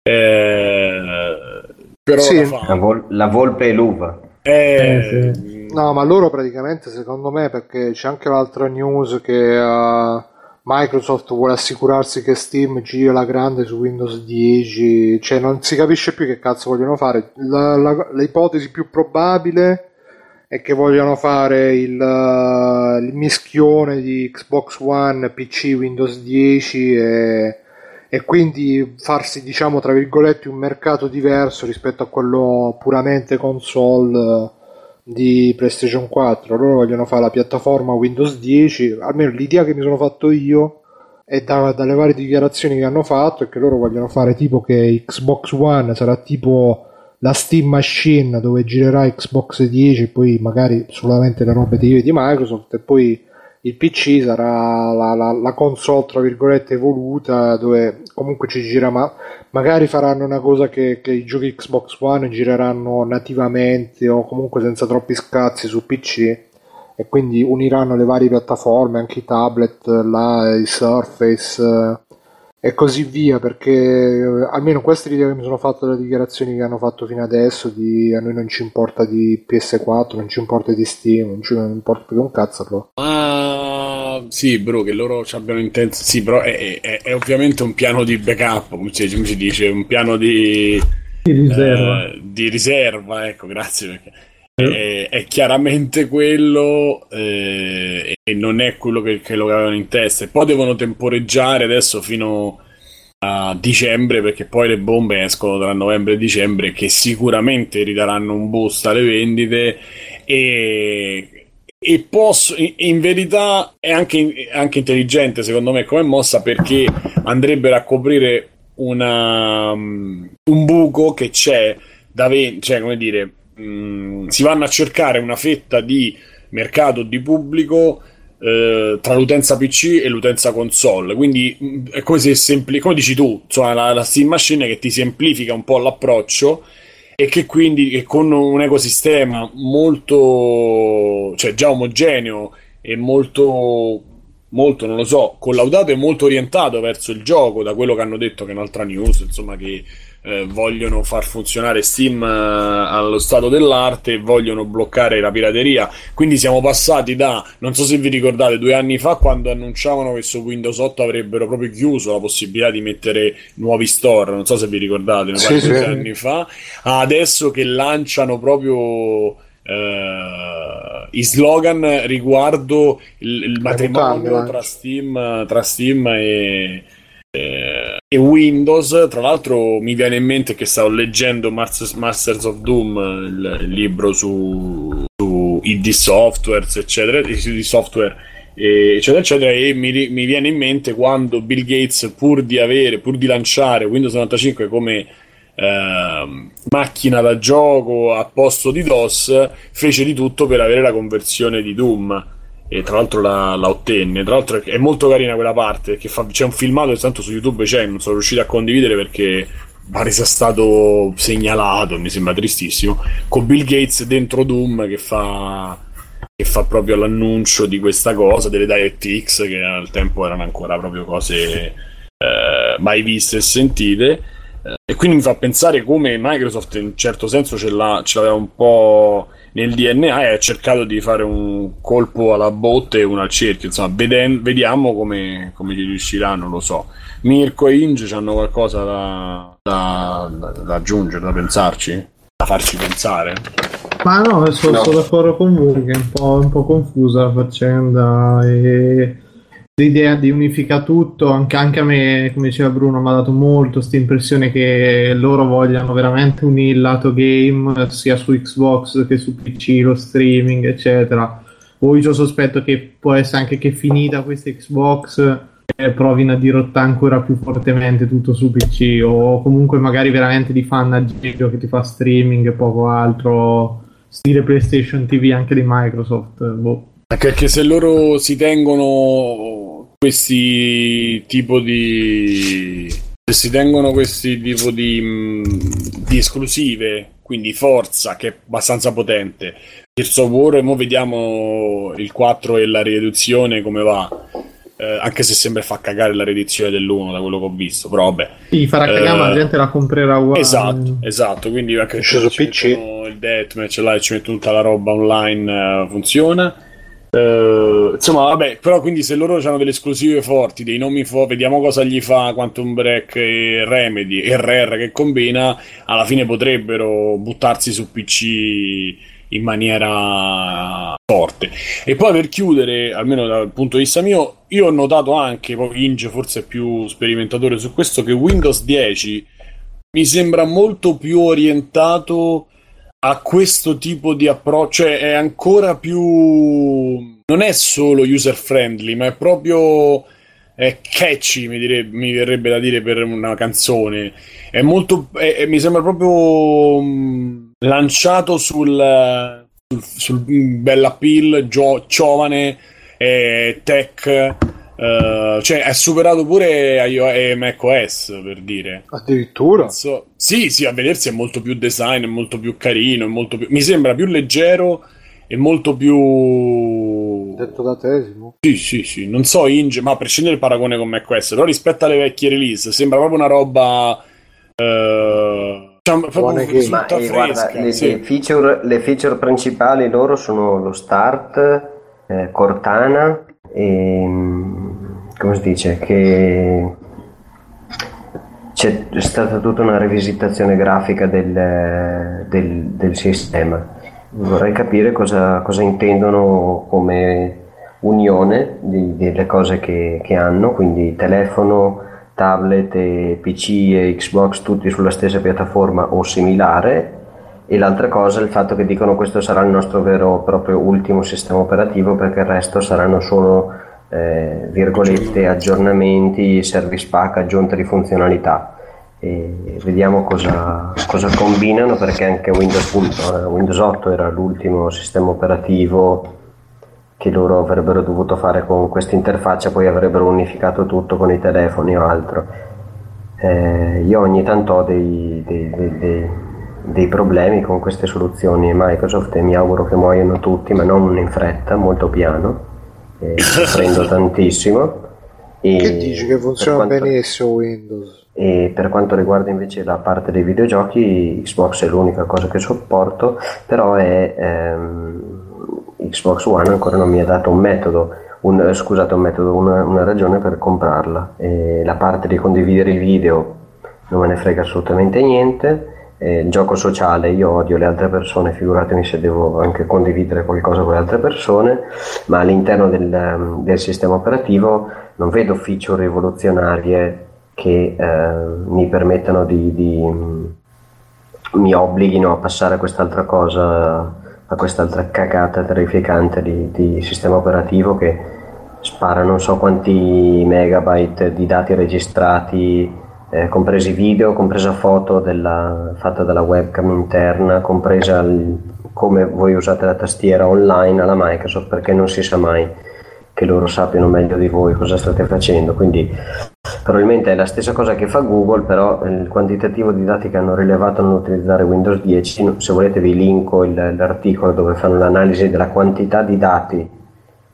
[SPEAKER 1] Eh, però
[SPEAKER 4] sì. la, la, vol- la, volpe e l'uva.
[SPEAKER 1] Eh, eh, sì.
[SPEAKER 2] No, ma loro praticamente, secondo me, perché c'è anche l'altra news che uh, Microsoft vuole assicurarsi che Steam gira la grande su Windows 10, cioè non si capisce più che cazzo vogliono fare. La, la, l'ipotesi più probabile è che vogliono fare il, uh, il mischione di Xbox One, PC, Windows 10 e e quindi farsi diciamo tra virgolette un mercato diverso rispetto a quello puramente console eh, di PlayStation 4 loro vogliono fare la piattaforma Windows 10 almeno l'idea che mi sono fatto io e da, dalle varie dichiarazioni che hanno fatto è che loro vogliono fare tipo che Xbox One sarà tipo la Steam Machine dove girerà Xbox 10 e poi magari solamente le robe di, di Microsoft e poi il PC sarà la, la, la, console tra virgolette evoluta dove comunque ci gira ma magari faranno una cosa che, che, i giochi Xbox One gireranno nativamente o comunque senza troppi scazzi su PC e quindi uniranno le varie piattaforme anche i tablet, la, i Surface e così via, perché eh, almeno questa è l'idea che mi sono fatto dalle dichiarazioni che hanno fatto fino adesso di a noi non ci importa di PS4, non ci importa di Steam, non ci importa più un cazzo. Però.
[SPEAKER 1] Ah, sì, bro, che loro ci abbiano intenso. Sì, però è, è, è, ovviamente un piano di backup, come si, come si dice, un piano di,
[SPEAKER 3] di riserva.
[SPEAKER 1] Eh, di riserva, ecco, grazie perché è, è, chiaramente quello eh, e non è quello che, che, lo avevano in testa. E poi devono temporeggiare adesso fino a dicembre perché poi le bombe escono tra novembre e dicembre che sicuramente ridaranno un boost alle vendite e e posso, in verità è anche, anche, intelligente secondo me come mossa perché andrebbero a coprire una, um, un buco che c'è da ve- cioè come dire mm, si vanno a cercare una fetta di mercato di pubblico eh, tra l'utenza PC e l'utenza console. Quindi mm, è come se sempli- come dici tu, insomma, la, la Steam Machine che ti semplifica un po' l'approccio e che quindi che con un ecosistema molto cioè già omogeneo e molto molto non lo so collaudato e molto orientato verso il gioco da quello che hanno detto che è un'altra news insomma che eh, vogliono far funzionare Steam eh, allo stato dell'arte e vogliono bloccare la pirateria. Quindi siamo passati da, non so se vi ricordate, due anni fa quando annunciavano che su Windows 8 avrebbero proprio chiuso la possibilità di mettere nuovi store, non so se vi ricordate, ne sì, sì. anni fa, adesso che lanciano proprio... Uh, i slogan riguardo il, il matrimonio tra Steam, tra Steam e, eh, e Windows. Tra l'altro, mi viene in mente che stavo leggendo Masters of Doom, il, il libro su, su ID Softwares, eccetera, di software, eccetera, eccetera. E mi, mi, viene in mente quando Bill Gates, pur di avere, pur di lanciare Windows 95 come eh, macchina da gioco a posto di DOS, fece di tutto per avere la conversione di Doom e tra l'altro la, la, ottenne. Tra l'altro è molto carina quella parte che fa, c'è un filmato che tanto su YouTube c'è, non sono riuscito a condividere perché pare sia stato segnalato, mi sembra tristissimo, con Bill Gates dentro Doom che fa, che fa proprio l'annuncio di questa cosa, delle DirectX che al tempo erano ancora proprio cose eh, mai viste e sentite. Eh, e quindi mi fa pensare come Microsoft in un certo senso ce, l'ha, ce l'aveva un po' nel DNA e ha cercato di fare un colpo alla botte e uno al cerchio. Insomma, veden- vediamo come, come gli riuscirà, non lo so. Mirko e Inge hanno qualcosa da, da, da, da, aggiungere, da pensarci? Da farci pensare?
[SPEAKER 3] Ma no, sono, no. sono d'accordo con voi che è un po', un po confusa la faccenda e l'idea di unificare tutto, anche, anche, a me, come diceva Bruno, mi ha dato molto questa impressione che loro vogliano veramente unire il lato game sia su Xbox che su PC, lo streaming, eccetera. Poi ho sospetto che può essere anche che finita questa Xbox eh, provino a dirottare ancora più fortemente tutto su PC o comunque magari veramente di fan a giro che ti fa streaming e poco altro stile PlayStation TV anche di Microsoft. Boh.
[SPEAKER 1] Anche se loro si tengono questi tipo di se si tengono questi tipo di, di esclusive, quindi Forza che è abbastanza potente, il software, ora vediamo il 4 e la riduzione come va. Eh, anche se sembra fa cagare la riedizione dell'1 da quello che ho visto, però vabbè.
[SPEAKER 3] Sì, farà cagare, eh, ma la gente la comprerà uguale.
[SPEAKER 1] Esatto, esatto. Quindi anche se PC. il deathmatch là e ci mettono tutta la roba online, uh, funziona. Uh, insomma, vabbè, però quindi se loro hanno delle esclusive forti, dei nomi forti, vediamo cosa gli fa Quantum Break e Remedy e Rare che combina, alla fine potrebbero buttarsi su PC in maniera forte. E poi per chiudere, almeno dal punto di vista mio, io ho notato anche, poi Inge forse è più sperimentatore su questo, che Windows 10 mi sembra molto più orientato ha questo tipo di approccio, cioè è ancora più... non è solo user friendly, ma è proprio è catchy, mi, direbbe, mi verrebbe da dire per una canzone. È molto... È, è, mi sembra proprio um, lanciato sul, sul, sul bell'appeal, gio, giovane, eh, tech Uh, cioè, è superato pure iOS, macOS per dire.
[SPEAKER 2] Addirittura?
[SPEAKER 1] So, sì, sì, a vedersi è molto più design, è molto più carino, è molto più, mi sembra più leggero e molto più
[SPEAKER 2] detto da Tesimo.
[SPEAKER 1] Sì, sì, sì. Non so Inge, ma a prescindere dal paragone con macOS, però rispetto alle vecchie release sembra proprio una roba... Diciamo, proprio
[SPEAKER 4] che... ma, eh, guarda, le, sì. le, feature, le, feature, principali loro sono lo start, eh, Cortana e... come si dice? Che c'è stata tutta una rivisitazione grafica del, del, del sistema. Vorrei capire cosa, cosa intendono come unione di, delle cose che, che, hanno, quindi telefono, tablet, e PC e Xbox tutti sulla stessa piattaforma o similare. E l'altra cosa è il fatto che dicono questo sarà il nostro vero proprio ultimo sistema operativo perché il resto saranno solo eh, virgolette, aggiornamenti, service pack, aggiunte di funzionalità. E vediamo cosa, cosa combinano perché anche Windows, eh, Windows 8 era l'ultimo sistema operativo che loro avrebbero dovuto fare con questa interfaccia, poi avrebbero unificato tutto con i telefoni o altro. Eh, io ogni tanto ho dei, dei, dei, dei, problemi con queste soluzioni Microsoft e mi auguro che muoiano tutti, ma non in fretta, molto piano eh, prendo tantissimo.
[SPEAKER 2] E che dici che funziona quanto, benissimo Windows?
[SPEAKER 4] E per quanto riguarda invece la parte dei videogiochi, Xbox è l'unica cosa che sopporto, però è ehm, Xbox One ancora non mi ha dato un metodo, un, scusate, un metodo, una, una ragione per comprarla. E la parte di condividere i video non me ne frega assolutamente niente eh, gioco sociale, io odio le altre persone, figuratemi se devo anche condividere qualcosa con le altre persone, ma all'interno del, del sistema operativo non vedo feature rivoluzionarie che eh, mi permettano di, di, mi obblighino a passare a quest'altra cosa, a quest'altra cagata terrificante di, di sistema operativo che spara non so quanti megabyte di dati registrati eh, compresi video, compresa foto della, fatta dalla webcam interna, compresa il, come voi usate la tastiera online alla Microsoft, perché non si sa mai che loro sappiano meglio di voi cosa state facendo. Quindi probabilmente è la stessa cosa che fa Google, però il quantitativo di dati che hanno rilevato nell'utilizzare Windows 10, se volete vi linko il, l'articolo dove fanno l'analisi della quantità di dati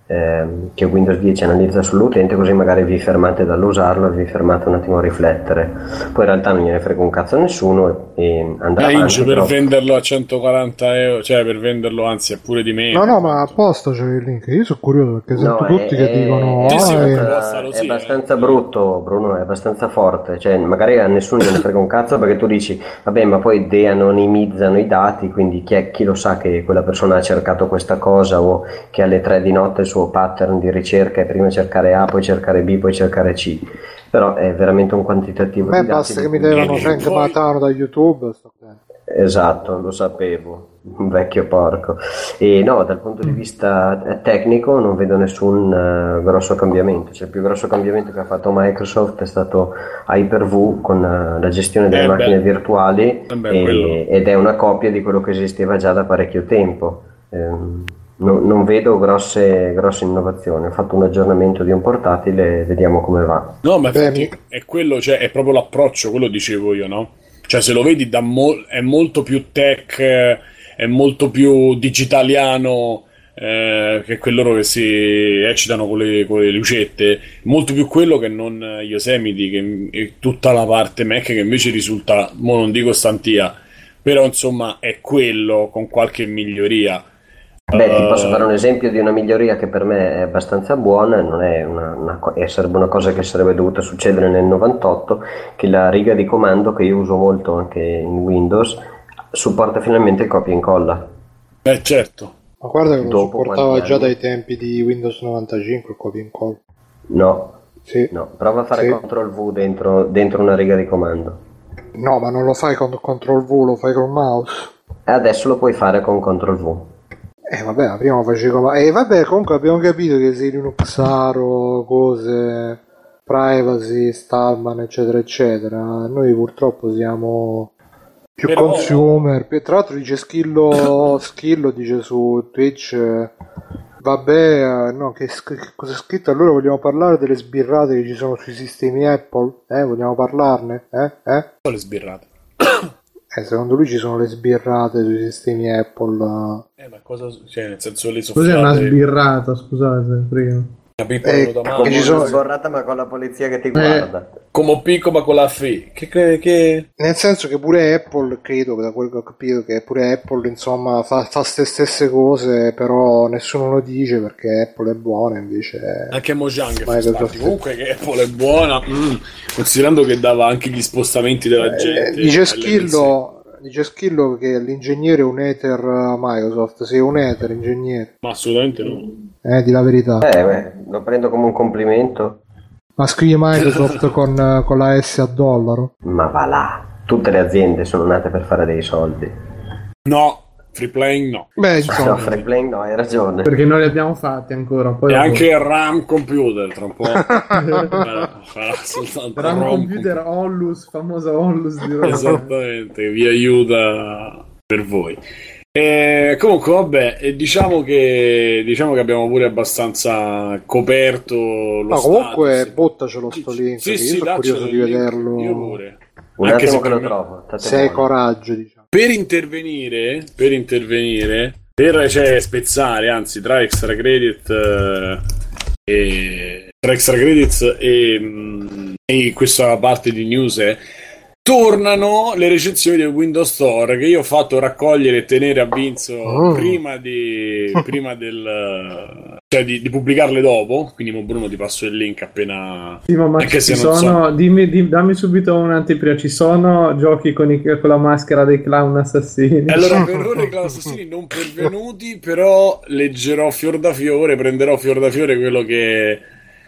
[SPEAKER 4] ehm, che Windows 10 analizza sull'utente così magari vi fermate dall'usarlo e vi fermate un attimo a riflettere. Poi in realtà non gliene frega un cazzo a nessuno e andrà avanti,
[SPEAKER 1] per però... venderlo a 140 euro cioè per venderlo anzi è pure di meno.
[SPEAKER 2] No no ma apposta c'è il link. Io sono curioso perché sento no, tutti è, che dicono
[SPEAKER 4] è, ah, è, è, è abbastanza brutto Bruno è abbastanza forte. Cioè magari a nessuno gliene frega un cazzo perché tu dici vabbè ma poi de-anonimizzano i dati quindi chi, chi lo sa che quella persona ha cercato questa cosa o che alle 3 di notte suo pattern di ricerca è prima cercare A, poi cercare B, poi cercare C. Però è veramente un quantitativo
[SPEAKER 2] Beh, di basta che mi levano Frank poi... Matano da YouTube.
[SPEAKER 4] Esatto, lo sapevo, un vecchio porco. E no, dal punto di vista tecnico non vedo nessun uh, grosso cambiamento. Cioè, il più grosso cambiamento che ha fatto Microsoft è stato Hyper-V con uh, la gestione delle eh macchine beh. virtuali eh beh, e, ed è una copia di quello che esisteva già da parecchio tempo. Um, No, non vedo grosse, grosse, innovazioni. Ho fatto un aggiornamento di un portatile e vediamo come va.
[SPEAKER 1] No, ma infatti è quello, cioè, è proprio l'approccio, quello dicevo io, no? Cioè, se lo vedi, mo- è molto più tech, è molto più digitaliano. Eh, che quello che si eccitano con le, con le, lucette, molto più quello che non Yosemite, che è tutta la parte Mac che invece risulta, mo non dico stantia, però insomma è quello con qualche miglioria.
[SPEAKER 4] Beh, ti posso fare un esempio di una miglioria che per me è abbastanza buona, non è una, una, sarebbe una cosa che sarebbe dovuta succedere nel 98, che la riga di comando che io uso molto anche in Windows supporta finalmente il copia e incolla.
[SPEAKER 1] Eh certo.
[SPEAKER 2] Ma guarda che lo supportava già dai tempi di Windows 95 il copia e incolla.
[SPEAKER 4] No. Sì. no, prova a fare sì. CTRL V dentro, dentro una riga di comando.
[SPEAKER 2] No, ma non lo fai con CTRL V, lo fai col mouse.
[SPEAKER 4] E adesso lo puoi fare con CTRL V.
[SPEAKER 2] Eh vabbè, prima facevo... E eh, vabbè, comunque abbiamo capito che sei un Xaro, cose, privacy, Stallman, eccetera, eccetera. Noi purtroppo siamo più Però... consumer. Tra l'altro dice Schillo, Schillo dice su Twitch... Vabbè, no, che, che cosa è scritto? Allora vogliamo parlare delle sbirrate che ci sono sui sistemi Apple? Eh, vogliamo parlarne? Eh? Eh?
[SPEAKER 1] Quale sbirrate?
[SPEAKER 2] Eh, secondo lui ci sono le sbirrate sui sistemi Apple.
[SPEAKER 1] Eh, ma cosa... Cioè, nel senso le
[SPEAKER 3] Cos'è una sbirrata, scusate, prima.
[SPEAKER 2] Eh,
[SPEAKER 4] come ci sono sborrata ma con la polizia che ti guarda.
[SPEAKER 1] Eh, come picco ma con la fe che, che, che...
[SPEAKER 2] nel senso che pure Apple credo da quello che ho capito che pure Apple insomma fa queste stesse cose però nessuno lo dice perché Apple è buona invece
[SPEAKER 1] anche Mojang comunque che Apple è buona mm, considerando che dava anche gli spostamenti della
[SPEAKER 2] eh,
[SPEAKER 1] gente
[SPEAKER 2] dice Schillo dice Schillo che l'ingegnere è un ether Microsoft. Sei un ether ingegnere.
[SPEAKER 1] Ma assolutamente no.
[SPEAKER 2] Eh di la verità.
[SPEAKER 4] Eh beh, lo prendo come un complimento.
[SPEAKER 2] Ma scrive Microsoft con, con la S a dollaro?
[SPEAKER 4] Ma va là. Tutte le aziende sono nate per fare dei soldi.
[SPEAKER 1] No Free playing no.
[SPEAKER 2] Beh, insomma.
[SPEAKER 4] No, free playing no, hai ragione.
[SPEAKER 3] Perché non li abbiamo fatti ancora.
[SPEAKER 1] Poi e anche il RAM computer tra un po'.
[SPEAKER 3] soltanto RAM, RAM computer Onlus, famosa Onlus di
[SPEAKER 1] Roma. Esattamente, vi aiuta per voi. E comunque, vabbè, diciamo che, diciamo che abbiamo pure abbastanza coperto lo
[SPEAKER 2] Ma comunque, status. buttacelo sto link. Sì, sì, io sono curioso di vederlo.
[SPEAKER 1] Io pure.
[SPEAKER 4] Un Anche attimo che lo trovo.
[SPEAKER 2] Se hai coraggio, diciamo.
[SPEAKER 1] Per intervenire, per intervenire, per cioè, spezzare, anzi, tra extra credit eh, e tra extra credits e, mm, e questa parte di news è tornano le recensioni del Windows Store che io ho fatto raccogliere e tenere a Vinzo oh. prima, di, prima del cioè di, di, pubblicarle dopo quindi Bruno ti passo il link appena
[SPEAKER 3] sì, ma anche ci sono so. dimmi, dimmi, dammi subito un'anteprima ci sono giochi con, i, con, la maschera dei clown assassini
[SPEAKER 1] allora per ora i clown assassini non pervenuti però leggerò fior da fiore prenderò fior da fiore quello che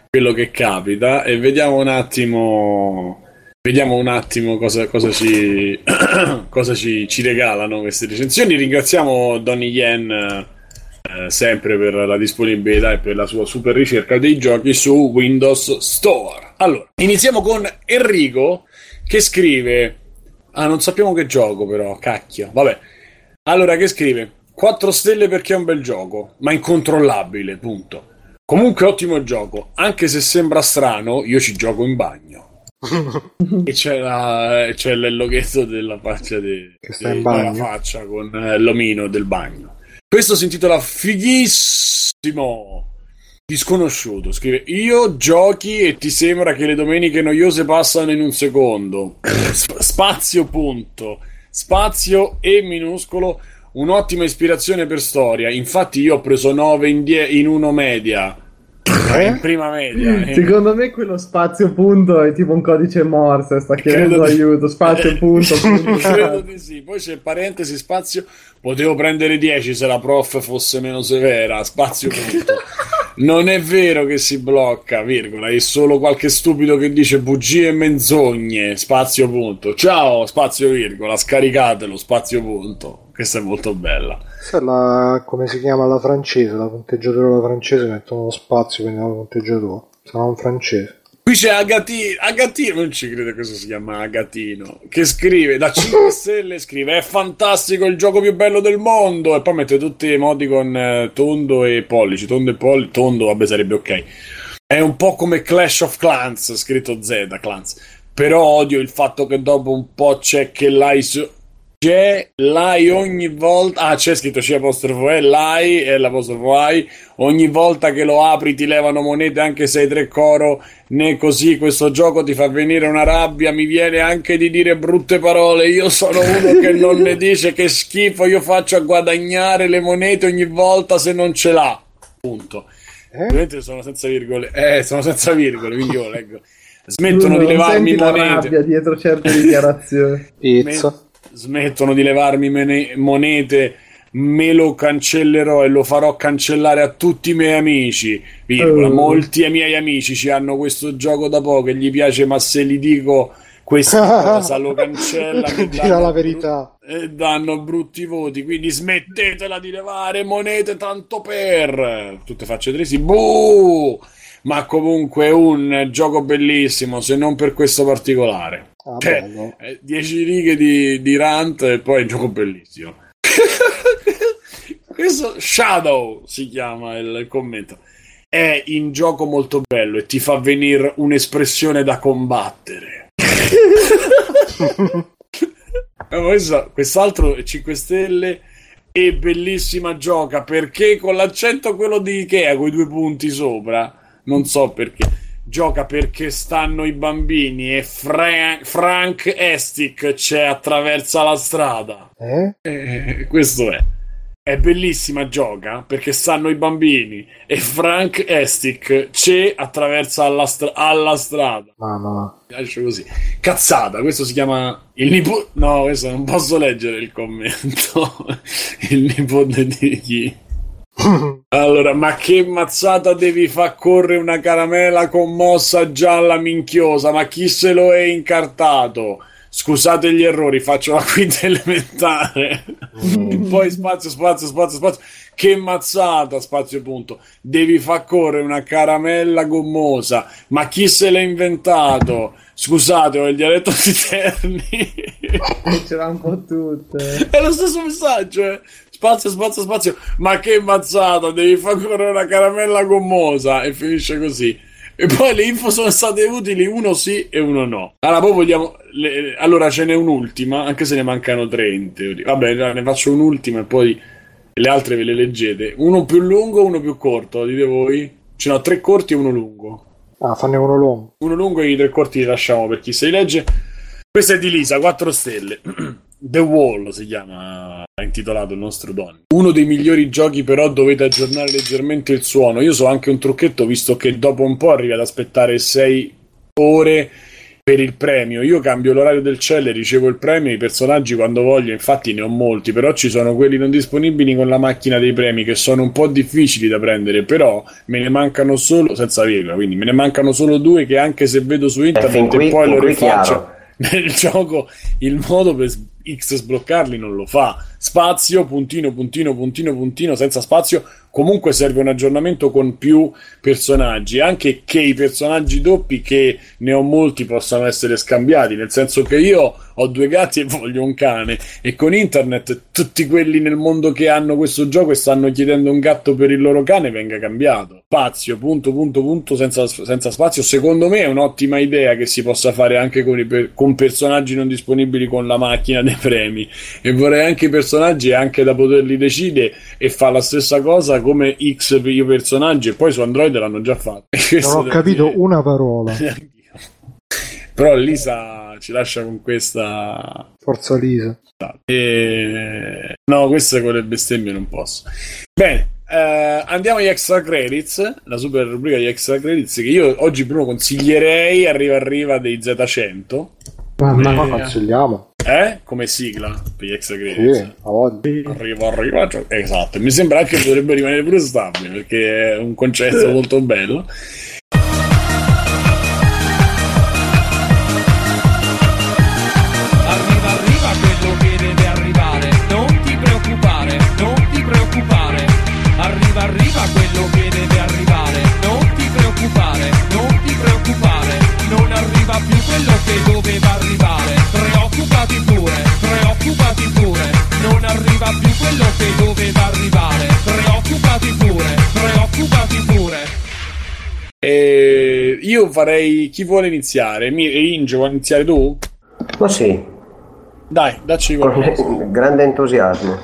[SPEAKER 1] quello che capita e vediamo un attimo Vediamo un attimo cosa, cosa, ci, cosa ci, ci, regalano queste recensioni. Ringraziamo Donny Yen eh, sempre per la disponibilità e per la sua super ricerca dei giochi su Windows Store. Allora, iniziamo con Enrico che scrive... Ah, non sappiamo che gioco però, cacchio. Vabbè. Allora, che scrive? 4 stelle perché è un bel gioco, ma incontrollabile, punto. Comunque ottimo gioco, anche se sembra strano, io ci gioco in bagno e c'è, la, c'è l'elloghetto della faccia di,
[SPEAKER 2] che sta in bagno.
[SPEAKER 1] faccia con eh, l'omino del bagno. Questo si intitola Fighissimo Disconosciuto. Scrive: Io giochi e ti sembra che le domeniche noiose passano in un secondo. Spazio, punto. Spazio e minuscolo. Un'ottima ispirazione per storia. Infatti, io ho preso 9 in, die- in uno media eh? in prima media.
[SPEAKER 3] Eh. Secondo me quello spazio punto è tipo un codice morse, sta chiedendo Credo aiuto, spazio di... punto, punto.
[SPEAKER 1] Credo di sì. Poi c'è parentesi spazio, potevo prendere 10 se la prof fosse meno severa, spazio punto. Non è vero che si blocca, virgola, è solo qualche stupido che dice bugie e menzogne, spazio punto. Ciao, spazio virgola, scaricatelo, spazio punto. Questa è molto bella.
[SPEAKER 2] È la, come si chiama la francese, la punteggiatura francese, mettono lo spazio, quindi la punteggiatura. Sarà un francese.
[SPEAKER 1] Qui c'è Agatino, Agatino, non ci credo che questo si chiama Agatino, che scrive da 5 stelle, scrive è fantastico il gioco più bello del mondo e poi mette tutti i modi con eh, tondo e pollici, tondo e pollici, tondo vabbè sarebbe ok. È un po' come Clash of Clans, scritto Z, Clans, però odio il fatto che dopo un po' c'è che l'hai su c'è l'hai ogni volta. Ah, c'è scritto C apostrofo E, l'hai e l'apostrofo I. Ogni volta che lo apri ti levano monete anche se hai tre coro. Né così questo gioco ti fa venire una rabbia. Mi viene anche di dire brutte parole. Io sono uno che non ne dice che schifo. Io faccio a guadagnare le monete ogni volta se non ce l'ha. Punto. Eh? Ovviamente sono senza virgole. Eh, sono senza virgole, quindi io leggo. Smettono di levarmi monete. rabbia
[SPEAKER 3] dietro certe dichiarazioni.
[SPEAKER 2] Pizza
[SPEAKER 1] smettono di levarmi mene- monete, me lo cancellerò e lo farò cancellare a tutti i miei amici. Virgola. Uh. Molti miei amici ci hanno questo gioco da poco e gli piace, ma se gli dico questa cosa lo cancella
[SPEAKER 2] dirà la verità
[SPEAKER 1] e danno brutti voti quindi smettetela di levare monete tanto per tutte facce tresi buh ma comunque un gioco bellissimo se non per questo particolare
[SPEAKER 2] Ah, cioè,
[SPEAKER 1] 10 righe di, di rant e poi un gioco bellissimo. Questo Shadow si chiama il, il commento. È in gioco molto bello e ti fa venire un'espressione da combattere. questo, quest'altro è 5 stelle e bellissima gioca perché con l'accento quello di Ikea con i due punti sopra non so perché gioca perché stanno i bambini e Fra- Frank Estic c'è attraversa la strada
[SPEAKER 2] Eh?
[SPEAKER 1] Eh, questo è è bellissima gioca perché stanno i bambini e Frank Estic c'è attraversa alla, stra- alla strada
[SPEAKER 2] Mamma.
[SPEAKER 1] Lascio così. Cazzata, questo si chiama il nipote. No, questo non posso leggere il commento. il nipote di chi? Allora, ma che mazzata devi far correre una caramella commossa gialla minchiosa? Ma chi se lo è incartato? Scusate gli errori, faccio la quinta elementare. E poi spazio, spazio, spazio, spazio. Che mazzata, spazio punto. Devi far correre una caramella gommosa. Ma chi se l'ha inventato? Scusate, ho il dialetto di Terni.
[SPEAKER 3] Ce l'ha un po' tutte.
[SPEAKER 1] È lo stesso messaggio, eh. Spazio, spazio, spazio. Ma che mazzata, devi far correre una caramella gommosa. E finisce così. E poi le info sono state utili, uno sì e uno no. Allora, poi vogliamo. le- allora ce n'è un'ultima, anche se ne mancano tre in teoria. Vabbè, ne faccio un'ultima e poi le altre ve le leggete. Uno più lungo, uno più corto, dite voi? Ce n'ho tre corti e uno lungo.
[SPEAKER 2] Ah, fanne uno lungo.
[SPEAKER 1] Uno lungo e i tre corti li lasciamo per chi se li legge. Questa è di Lisa, 4 stelle. The Wall si chiama, è intitolato il nostro Don. Uno dei migliori giochi, però dovete aggiornare leggermente il suono. Io so anche un trucchetto, visto che dopo un po' arrivi ad aspettare 6 ore per il premio. Io cambio l'orario del cell e ricevo il premio. I personaggi quando voglio, infatti ne ho molti, però ci sono quelli non disponibili con la macchina dei premi che sono un po' difficili da prendere. Però me ne mancano solo, senza virgola, quindi me ne mancano solo due che anche se vedo su internet e poi lo rifaccio
[SPEAKER 4] chiaro.
[SPEAKER 1] nel gioco il modo per X sbloccarli non lo fa. Spazio, puntino, puntino, puntino, puntino, senza spazio. Comunque serve un aggiornamento con più personaggi, anche che i personaggi doppi, che ne ho molti, possano essere scambiati. Nel senso che io ho due gatti e voglio un cane, e con internet tutti quelli nel mondo che hanno questo gioco e stanno chiedendo un gatto per il loro cane venga cambiato. Spazio, punto, punto, punto, senza, senza spazio. Secondo me è un'ottima idea che si possa fare anche con, i con personaggi non disponibili con la macchina dei premi. E vorrei anche i personaggi anche da poterli decidere e fa la stessa cosa come X per i personaggi e poi su Android l'hanno già fatto. E
[SPEAKER 2] Non ho capito
[SPEAKER 1] dire-
[SPEAKER 2] una parola.
[SPEAKER 1] Però Lisa ci lascia con questa
[SPEAKER 2] Forza Lisa.
[SPEAKER 1] e... No, queste con le bestemmie non posso. Bene, eh, andiamo agli extra credits, la super rubrica di extra credits che io oggi prima consiglierei Arriva Arriva dei Z100,
[SPEAKER 3] Mamma
[SPEAKER 2] Ma
[SPEAKER 3] mia.
[SPEAKER 2] consigliamo.
[SPEAKER 1] Eh? Come sigla per gli extra credits.
[SPEAKER 2] Sì.
[SPEAKER 1] Arriva, arriva, cioè- esatto. Mi sembra anche che potrebbe rimanere pure stabile perché è un concetto molto bello.
[SPEAKER 5] Arriva, arriva quello che deve arrivare. Non ti preoccupare, non ti preoccupare. Arriva, arriva quello che deve arrivare. Non ti preoccupare, non ti preoccupare. Non arriva più quello che doveva arrivare. Preoccupati pure, preoccupati pure. Non arriva più quello che doveva arrivare. Preoccupati pure, preoccupati pure.
[SPEAKER 1] E io farei. Chi vuole iniziare? Mi- Inge, vuoi iniziare tu?
[SPEAKER 4] Ma sì,
[SPEAKER 1] Dai, dacci
[SPEAKER 4] con
[SPEAKER 1] qualcosa.
[SPEAKER 4] grande entusiasmo.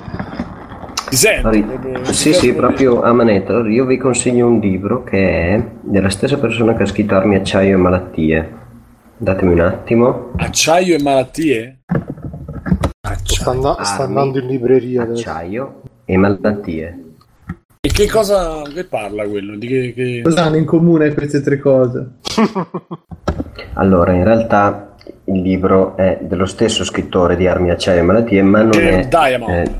[SPEAKER 1] Ti sento? Proprio-
[SPEAKER 4] Sì, sì, proprio a manetta. Allora, Io vi consiglio un libro che è della stessa persona che ha scritto Armi, Acciaio e Malattie. Datemi un attimo.
[SPEAKER 1] Acciaio e malattie?
[SPEAKER 2] Sta, and- sta andando in libreria adesso.
[SPEAKER 4] Acciaio e Malattie.
[SPEAKER 1] E che cosa che parla quello? Di che, che-
[SPEAKER 3] Cosa hanno in comune queste tre cose?
[SPEAKER 4] Allora, in realtà il libro è dello stesso scrittore di Armi, Acciaio e Malattie, ma non
[SPEAKER 1] Che
[SPEAKER 4] è...
[SPEAKER 1] Diamond.
[SPEAKER 4] eh,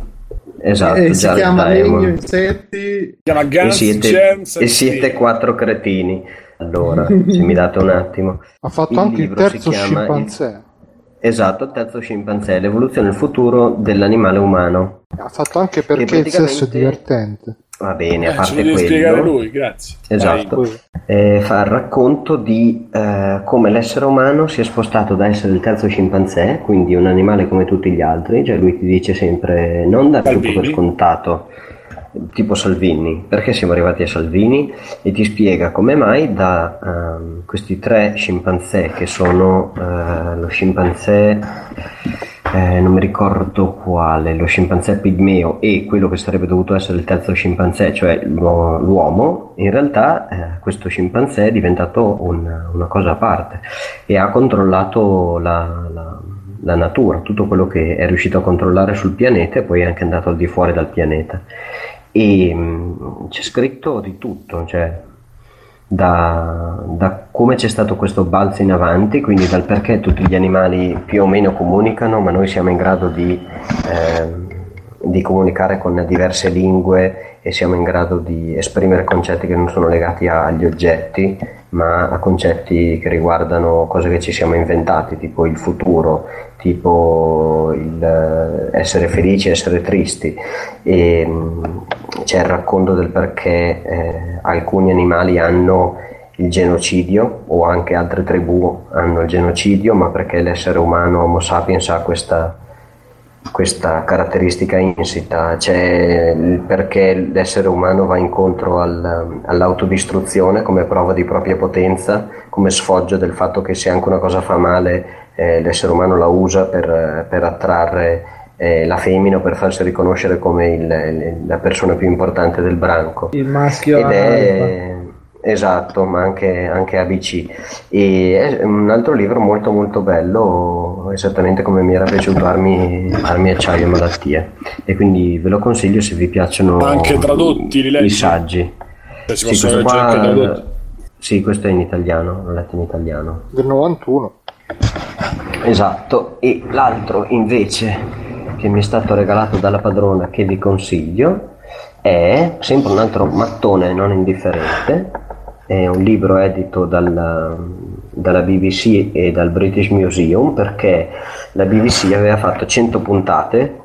[SPEAKER 4] esatto,
[SPEAKER 3] Eh, si chiama
[SPEAKER 4] Diamond.
[SPEAKER 3] Legno Insetti.
[SPEAKER 1] Si chiama
[SPEAKER 4] E
[SPEAKER 1] Guns,
[SPEAKER 4] siete,
[SPEAKER 1] Germs
[SPEAKER 4] e siete quattro cretini. Allora, se mi date un attimo.
[SPEAKER 2] Ha fatto
[SPEAKER 4] Il
[SPEAKER 2] anche il terzo
[SPEAKER 4] chiama
[SPEAKER 2] scimpanzé.
[SPEAKER 4] Esatto, il terzo scimpanzé, l'evoluzione e il futuro dell'animale umano.
[SPEAKER 2] Ha fatto anche perché il sesso è
[SPEAKER 4] praticamente-
[SPEAKER 2] divertente.
[SPEAKER 4] Va bene, a
[SPEAKER 1] Eh, ce
[SPEAKER 4] parte
[SPEAKER 1] lo deve spiegare
[SPEAKER 4] quello,
[SPEAKER 1] lui, grazie.
[SPEAKER 4] Esatto. Eh, fa il racconto di eh, come l'essere umano si è spostato da essere il terzo scimpanzé, quindi un animale come tutti gli altri, cioè lui ti dice sempre non da tutto
[SPEAKER 1] Salvini.
[SPEAKER 4] per scontato, tipo Salvini, perché siamo arrivati a Salvini e ti spiega come mai da ehm, questi tre scimpanzé che sono eh, lo scimpanzé eh, non mi ricordo quale, lo scimpanzé pigmeo e quello che sarebbe dovuto essere il terzo scimpanzé, cioè l'uomo, in realtà eh, questo scimpanzé è diventato un, una cosa a parte e ha controllato la, la, la, natura, tutto quello che è riuscito a controllare sul pianeta e poi è anche andato al di fuori dal pianeta. E mm, c'è scritto di tutto, cioè da, da, come c'è stato questo balzo in avanti, quindi dal perché tutti gli animali più o meno comunicano, ma noi siamo in grado di, eh, di comunicare con diverse lingue e siamo in grado di esprimere concetti che non sono legati agli oggetti, ma a concetti che riguardano cose che ci siamo inventati, tipo il futuro, tipo il eh, essere felici, essere tristi. E, mm, c'è il racconto del perché eh, alcuni animali hanno il genocidio o anche altre tribù hanno il genocidio, ma perché l'essere umano Homo sapiens ha questa, questa caratteristica insita, c'è il perché l'essere umano va incontro al, all'autodistruzione come prova di propria potenza, come sfoggio del fatto che se anche una cosa fa male eh, l'essere umano la usa per, per attrarre eh, la femmina per farsi riconoscere come il, il, la persona più importante del branco.
[SPEAKER 3] Il maschio.
[SPEAKER 4] Ed è, esatto, ma anche, anche, ABC. E è un altro libro molto molto bello, esattamente come mi era piaciuto Armi, Armi Acciaio e Malattie. E quindi ve lo consiglio se vi piacciono
[SPEAKER 1] anche tradotti,
[SPEAKER 4] i, i saggi.
[SPEAKER 1] Se si sì, possono qua, anche tradotti.
[SPEAKER 4] Sì, questo è in italiano, l'ho letto in italiano.
[SPEAKER 2] Del 91.
[SPEAKER 4] Esatto, e l'altro invece che mi è stato regalato dalla padrona che vi consiglio è sempre un altro mattone non indifferente, è un libro edito dalla, dalla BBC e dal British Museum perché la BBC aveva fatto 100 puntate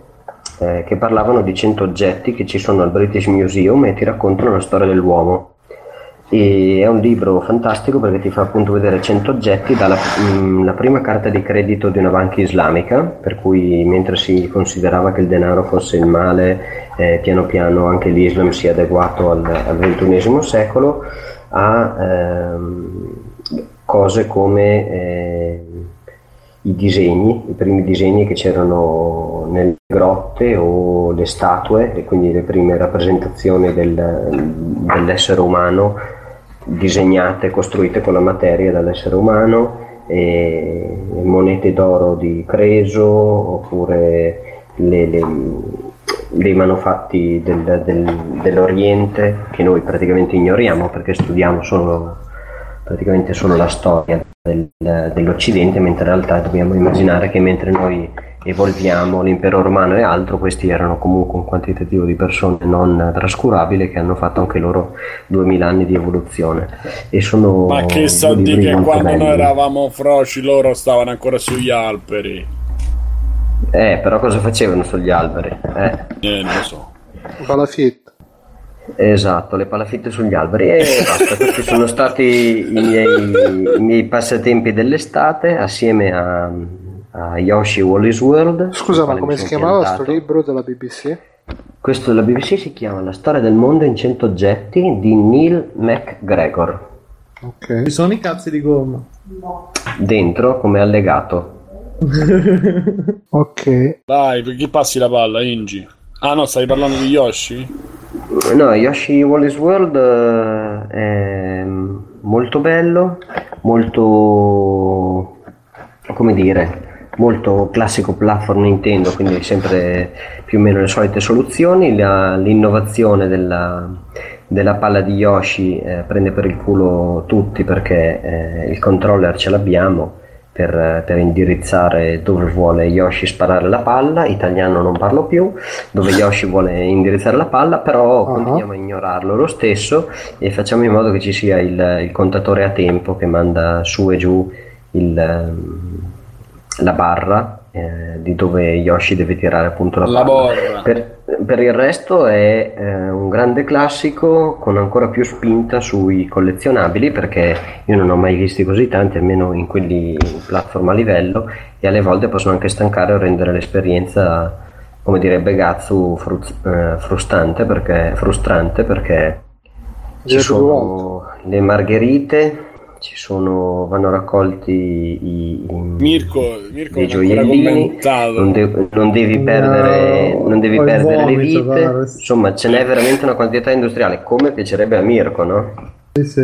[SPEAKER 4] eh, che parlavano di 100 oggetti che ci sono al British Museum e ti raccontano la storia dell'uomo. E è un libro fantastico perché ti fa appunto vedere 100 oggetti dalla mh, mm, prima carta di credito di una banca islamica per cui mentre si considerava che il denaro fosse il male eh, piano piano anche l'Islam si è adeguato al, al XXI secolo a ehm, cose come eh, i disegni, i primi disegni che c'erano nelle grotte o le statue e quindi le prime rappresentazioni del, dell'essere umano disegnate e costruite con la materia dall'essere umano, monete d'oro di Creso oppure le, le, dei manufatti del, del, dell'Oriente che noi praticamente ignoriamo perché studiamo solo, praticamente solo la storia del, dell'Occidente, mentre in realtà dobbiamo immaginare che mentre noi evolviamo l'impero romano e altro, questi erano comunque un quantitativo di persone non trascurabile che hanno fatto anche loro 2000 anni di evoluzione. E sono
[SPEAKER 1] Ma che so di che quando belli. noi eravamo froci loro stavano ancora sugli alberi.
[SPEAKER 4] Eh, però cosa facevano sugli alberi? Eh,
[SPEAKER 1] eh non lo so.
[SPEAKER 2] Palafitte.
[SPEAKER 4] Esatto, le palafitte sugli alberi e basta, questi sono stati i miei, i miei passatempi dell'estate assieme a uh, Yoshi Wally's World.
[SPEAKER 2] Scusa, ma come si chiamava questo libro della BBC?
[SPEAKER 4] Questo della BBC si chiama La storia del mondo in 100 oggetti di Neil McGregor.
[SPEAKER 3] Ok. Ci sono i cazzi di gomma.
[SPEAKER 4] Dentro come allegato.
[SPEAKER 2] ok.
[SPEAKER 1] Dai, per chi passi la palla, Ingi? Ah no, stai parlando di Yoshi?
[SPEAKER 4] No, Yoshi Wally's World uh, è molto bello, molto come dire, molto classico platform Nintendo, quindi sempre più o meno le solite soluzioni. La, l'innovazione della, della, palla di Yoshi eh, prende per il culo tutti perché eh, il controller ce l'abbiamo per, per, indirizzare dove vuole Yoshi sparare la palla, italiano non parlo più, dove Yoshi vuole indirizzare la palla, però uh-huh. continuiamo a ignorarlo lo stesso e facciamo in modo che ci sia il, il contatore a tempo che manda su e giù il la barra eh, di dove Yoshi deve tirare appunto la,
[SPEAKER 1] la palla.
[SPEAKER 4] Per, per, il resto è eh, un grande classico con ancora più spinta sui collezionabili perché io non ho mai visti così tanti, almeno in quelli platform a livello e alle volte possono anche stancare o rendere l'esperienza come direbbe Gazzu fruz, eh, frustrante perché, frustrante perché ci sono le margherite sono, vanno raccolti i, i
[SPEAKER 1] Mirko, Mirko
[SPEAKER 4] i
[SPEAKER 1] non ha ancora
[SPEAKER 4] gioiellini, non, de- non devi perdere,
[SPEAKER 3] No,
[SPEAKER 4] non devi perdere le
[SPEAKER 3] vomito,
[SPEAKER 4] vite,
[SPEAKER 3] guarda.
[SPEAKER 4] insomma ce n'è veramente una quantità industriale, come piacerebbe a Mirko, no?
[SPEAKER 3] Sì, sì.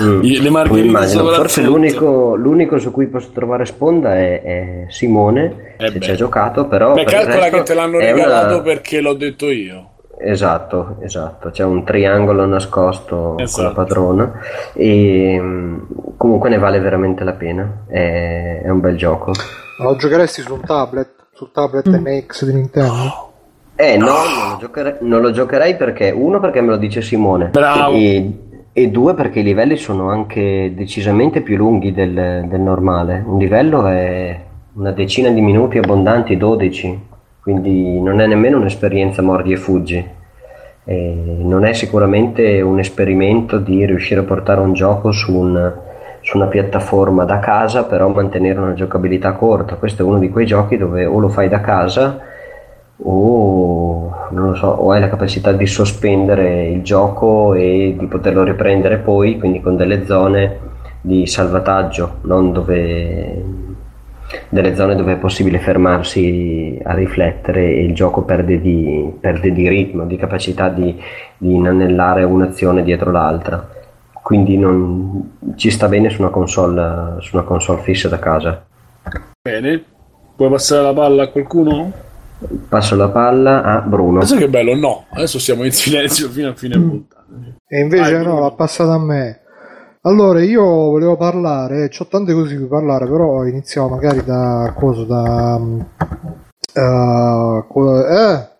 [SPEAKER 4] Mm.
[SPEAKER 1] Le margherite
[SPEAKER 4] forse l'unico, l'unico su cui posso trovare sponda è, è Simone,
[SPEAKER 1] Eh
[SPEAKER 4] che
[SPEAKER 1] beh.
[SPEAKER 4] ci ha giocato, però
[SPEAKER 1] Beh,
[SPEAKER 4] per
[SPEAKER 1] calcola che te l'hanno
[SPEAKER 4] è una-
[SPEAKER 1] regalato perché l'ho detto io.
[SPEAKER 4] Esatto, esatto, c'è un triangolo nascosto con
[SPEAKER 1] Esatto.
[SPEAKER 4] la padrona e mm, comunque ne vale veramente la pena, è, è un bel gioco.
[SPEAKER 2] Ma lo giocheresti su un tablet? Sul tablet MX di Nintendo?
[SPEAKER 4] Eh no, non lo, giocherei, non lo giocherei perché uno perché me lo dice Simone
[SPEAKER 1] Bravo.
[SPEAKER 4] e, e due perché i livelli sono anche decisamente più lunghi del, del normale. Un livello è una decina di minuti abbondanti, 12, quindi non è nemmeno un'esperienza mordi e fuggi. E non è sicuramente un esperimento di riuscire a portare un gioco su, un- su una piattaforma da casa, però mantenere una giocabilità corta. Questo è uno di quei giochi dove o lo fai da casa o, non lo so, o hai la capacità di sospendere il gioco e di poterlo riprendere poi, quindi con delle zone di salvataggio, non dove delle zone dove è possibile fermarsi a riflettere e il gioco perde di, perde di ritmo, di capacità di, di inanellare un'azione dietro l'altra. Quindi non, ci sta bene su una console, su una console fissa da casa.
[SPEAKER 1] Bene. Puoi passare la palla a qualcuno?
[SPEAKER 4] Passo la palla a Bruno.
[SPEAKER 1] Ma sai che bello? No, adesso siamo in silenzio fino a fine puntata.
[SPEAKER 2] E invece
[SPEAKER 1] Vai,
[SPEAKER 2] no,
[SPEAKER 1] Bruno.
[SPEAKER 2] l'ha passata a me. Allora, io volevo parlare, ho tante cose di cui parlare, però iniziamo magari da cosa, da... mm, eh,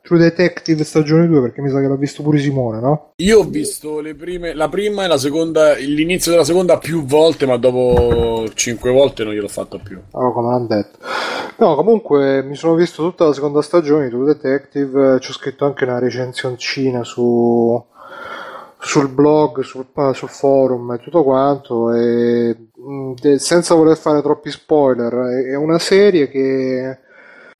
[SPEAKER 2] True Detective stagione 2, perché mi sa che l'ha visto pure Simone, no?
[SPEAKER 1] Io ho visto le prime, la prima e la seconda, l'inizio della seconda più volte, ma dopo cinque volte non gliel'ho fatto più.
[SPEAKER 2] Oh, come l'hanno detto. No, comunque mi sono visto tutta la seconda stagione di True Detective, ci ho scritto anche una recensioncina su, sul blog, sul, sul forum e tutto quanto, e de- senza voler fare troppi spoiler, è una serie che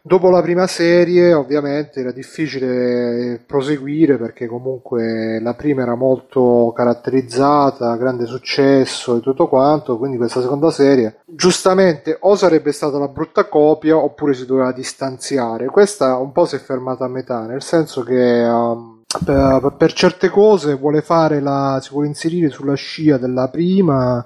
[SPEAKER 2] dopo la prima serie ovviamente era difficile proseguire perché comunque la prima era molto caratterizzata, grande successo e tutto quanto, quindi questa seconda serie giustamente o sarebbe stata la brutta copia oppure si doveva distanziare. Questa un po' si è fermata a metà, nel senso che um, per, per certe cose vuole fare la, si vuole inserire sulla scia della prima,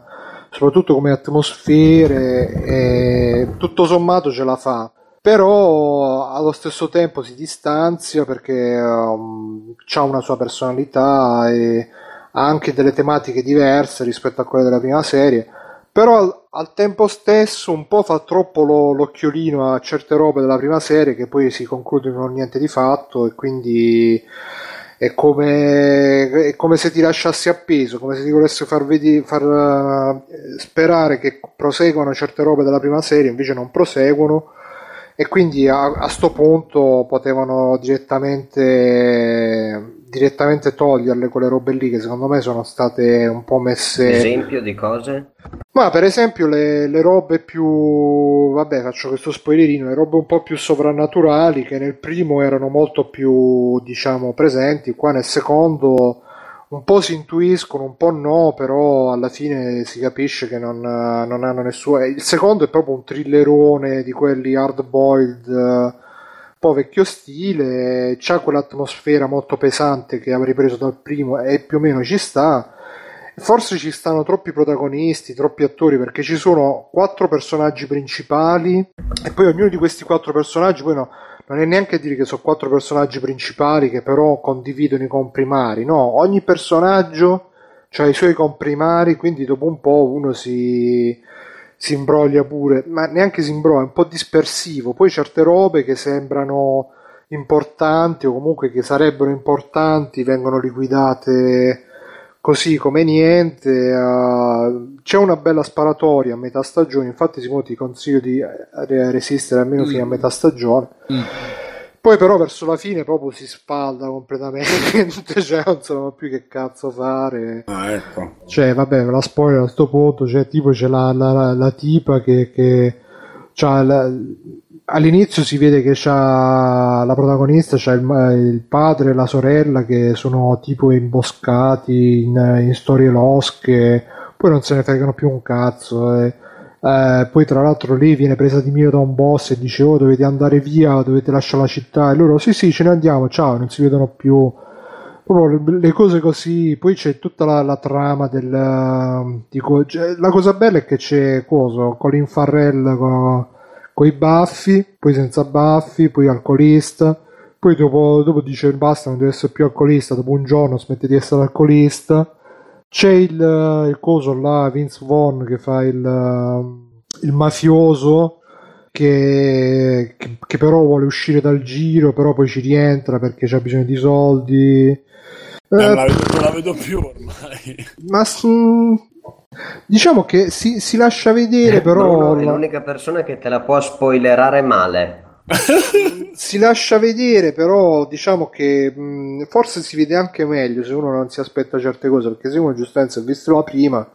[SPEAKER 2] soprattutto come atmosfere, e tutto sommato ce la fa. Però allo stesso tempo si distanzia perché ha una sua personalità e ha anche delle tematiche diverse rispetto a quelle della prima serie. Però al, al tempo stesso un po' fa troppo lo, l'occhiolino a certe robe della prima serie che poi si concludono con niente di fatto e quindi è come, è come se ti lasciassi appeso, come se ti volesse far, vedi, far uh, sperare che proseguano certe robe della prima serie, invece non proseguono. E quindi a, a sto punto potevano direttamente direttamente toglierle quelle robe lì che secondo me sono state un po' messe
[SPEAKER 4] esempio di cose
[SPEAKER 2] ma per esempio le, le robe più vabbè faccio questo spoilerino le robe un po' più sovrannaturali che nel primo erano molto più diciamo presenti qua nel secondo un po' si intuiscono, un po' no, però alla fine si capisce che non, non hanno nessuno. Il secondo è proprio un thrillerone di quelli hard boiled, po' vecchio stile, c'ha quell'atmosfera molto pesante che avrei preso dal primo e più o meno ci sta. Forse ci stanno troppi protagonisti, troppi attori, perché ci sono quattro personaggi principali e poi ognuno di questi quattro personaggi, poi no, non è neanche dire che sono quattro personaggi principali che però condividono i comprimari, no, ogni personaggio ha i suoi comprimari, quindi dopo un po' uno si, si imbroglia pure, ma neanche si imbroglia, è un po' dispersivo, poi certe robe che sembrano importanti o comunque che sarebbero importanti vengono liquidate così come niente uh, c'è una bella sparatoria a metà stagione infatti Simone ti consiglio di resistere almeno fino a metà stagione.
[SPEAKER 1] Mm.
[SPEAKER 2] Poi però verso la fine proprio si spalda completamente cioè non so più che cazzo fare
[SPEAKER 1] Ah, ecco.
[SPEAKER 2] cioè vabbè la spoiler a sto punto cioè tipo c'è la, la, la, la tipa che, che c'ha la, all'inizio si vede che c'ha la protagonista c'ha il, il, padre e la sorella che sono tipo imboscati in, in storie losche poi non se ne fregano più un cazzo. E, eh, poi tra l'altro lei viene presa di mira da un boss e dice oh dovete andare via, dovete lasciare la città. E loro sì sì ce ne andiamo, ciao, non si vedono più. Proprio le, cose così, poi c'è tutta la, la trama del... Dico, cioè, la cosa bella è che c'è coso, Colin Farrell con, con i baffi, poi senza baffi, poi alcolista, poi dopo, dopo dice basta, non deve essere più alcolista, dopo un giorno smette di essere alcolista c'è il, il coso là, Vince Vaughn che fa il, il mafioso che, che, che, però vuole uscire dal giro, però poi ci rientra perché ha bisogno di soldi. Eh,
[SPEAKER 1] non, la vedo, non la vedo più ormai.
[SPEAKER 2] Ma diciamo che si, si lascia vedere, però.
[SPEAKER 4] Bruno è l'unica persona che te la può spoilerare male
[SPEAKER 2] si lascia vedere, però diciamo che mh, forse si vede anche meglio se uno non si aspetta certe cose, perché se uno giustamente ha visto la prima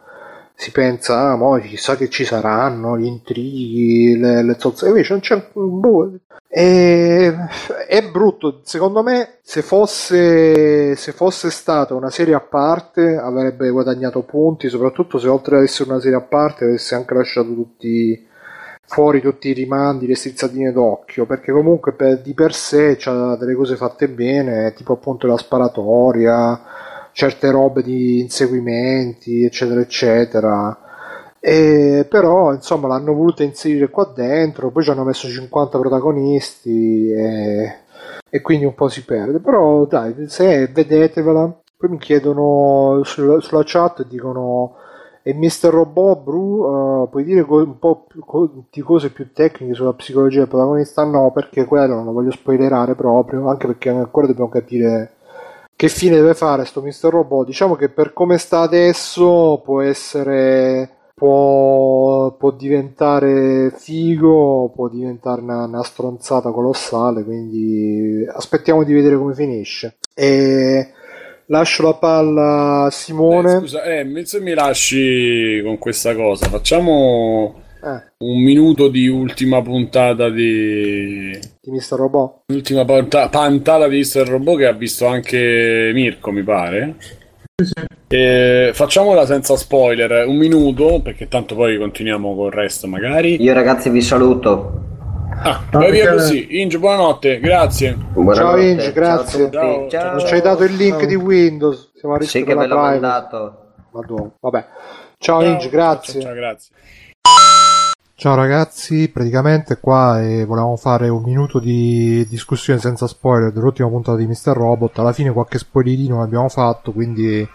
[SPEAKER 2] si pensa, ah, mo chissà che ci saranno gli intrighi, le, le zozze, invece non c'è un boh. È, è brutto, secondo me se fosse, se fosse stata una serie a parte avrebbe guadagnato punti, soprattutto se oltre ad essere una serie a parte avesse anche lasciato tutti fuori tutti i rimandi, le strizzatine d'occhio, perché comunque per, di per sé c'ha delle cose fatte bene, tipo appunto la sparatoria, certe robe di inseguimenti, eccetera, eccetera. E, però insomma l'hanno voluta inserire qua dentro, poi ci hanno messo 50 protagonisti e, e quindi un po' si perde. Però dai, se vedetevela, poi mi chiedono sulla, sulla chat e dicono e Mr. Robot, Bru, uh, puoi dire co- un po' più, co- di cose più tecniche sulla psicologia del protagonista? No, perché quello non lo voglio spoilerare proprio, anche perché ancora dobbiamo capire che fine deve fare sto Mr. Robot. Diciamo che per come sta adesso può essere... Può, può diventare figo, può diventare una, una stronzata colossale, quindi aspettiamo di vedere come finisce. E lascio la palla a Simone.
[SPEAKER 1] Eh, scusa, eh, mi lasci con questa cosa, facciamo eh. un minuto di ultima puntata di...
[SPEAKER 2] Di Mr. Robot.
[SPEAKER 1] L'ultima panta- pantata di Mr. Robot che ha visto anche Mirko, mi pare. E facciamola senza spoiler, un minuto, perché tanto poi continuiamo con il resto magari.
[SPEAKER 4] Io ragazzi vi saluto.
[SPEAKER 1] Ah, vai via così. Inge, buonanotte, grazie.
[SPEAKER 2] Buonanotte. Ciao Inge, grazie. Ciao, ciao. Non ci hai dato il link ciao. di Windows. Siamo a rischio
[SPEAKER 4] sì, che me l'ho mandato.
[SPEAKER 2] Madonna. Vabbè. Ciao, ciao Inge, grazie.
[SPEAKER 1] Ciao, grazie.
[SPEAKER 2] Ciao ragazzi, praticamente qua eh, volevamo fare un minuto di discussione senza spoiler dell'ultima puntata di Mr. Robot. Alla fine qualche spoilerino l'abbiamo fatto, quindi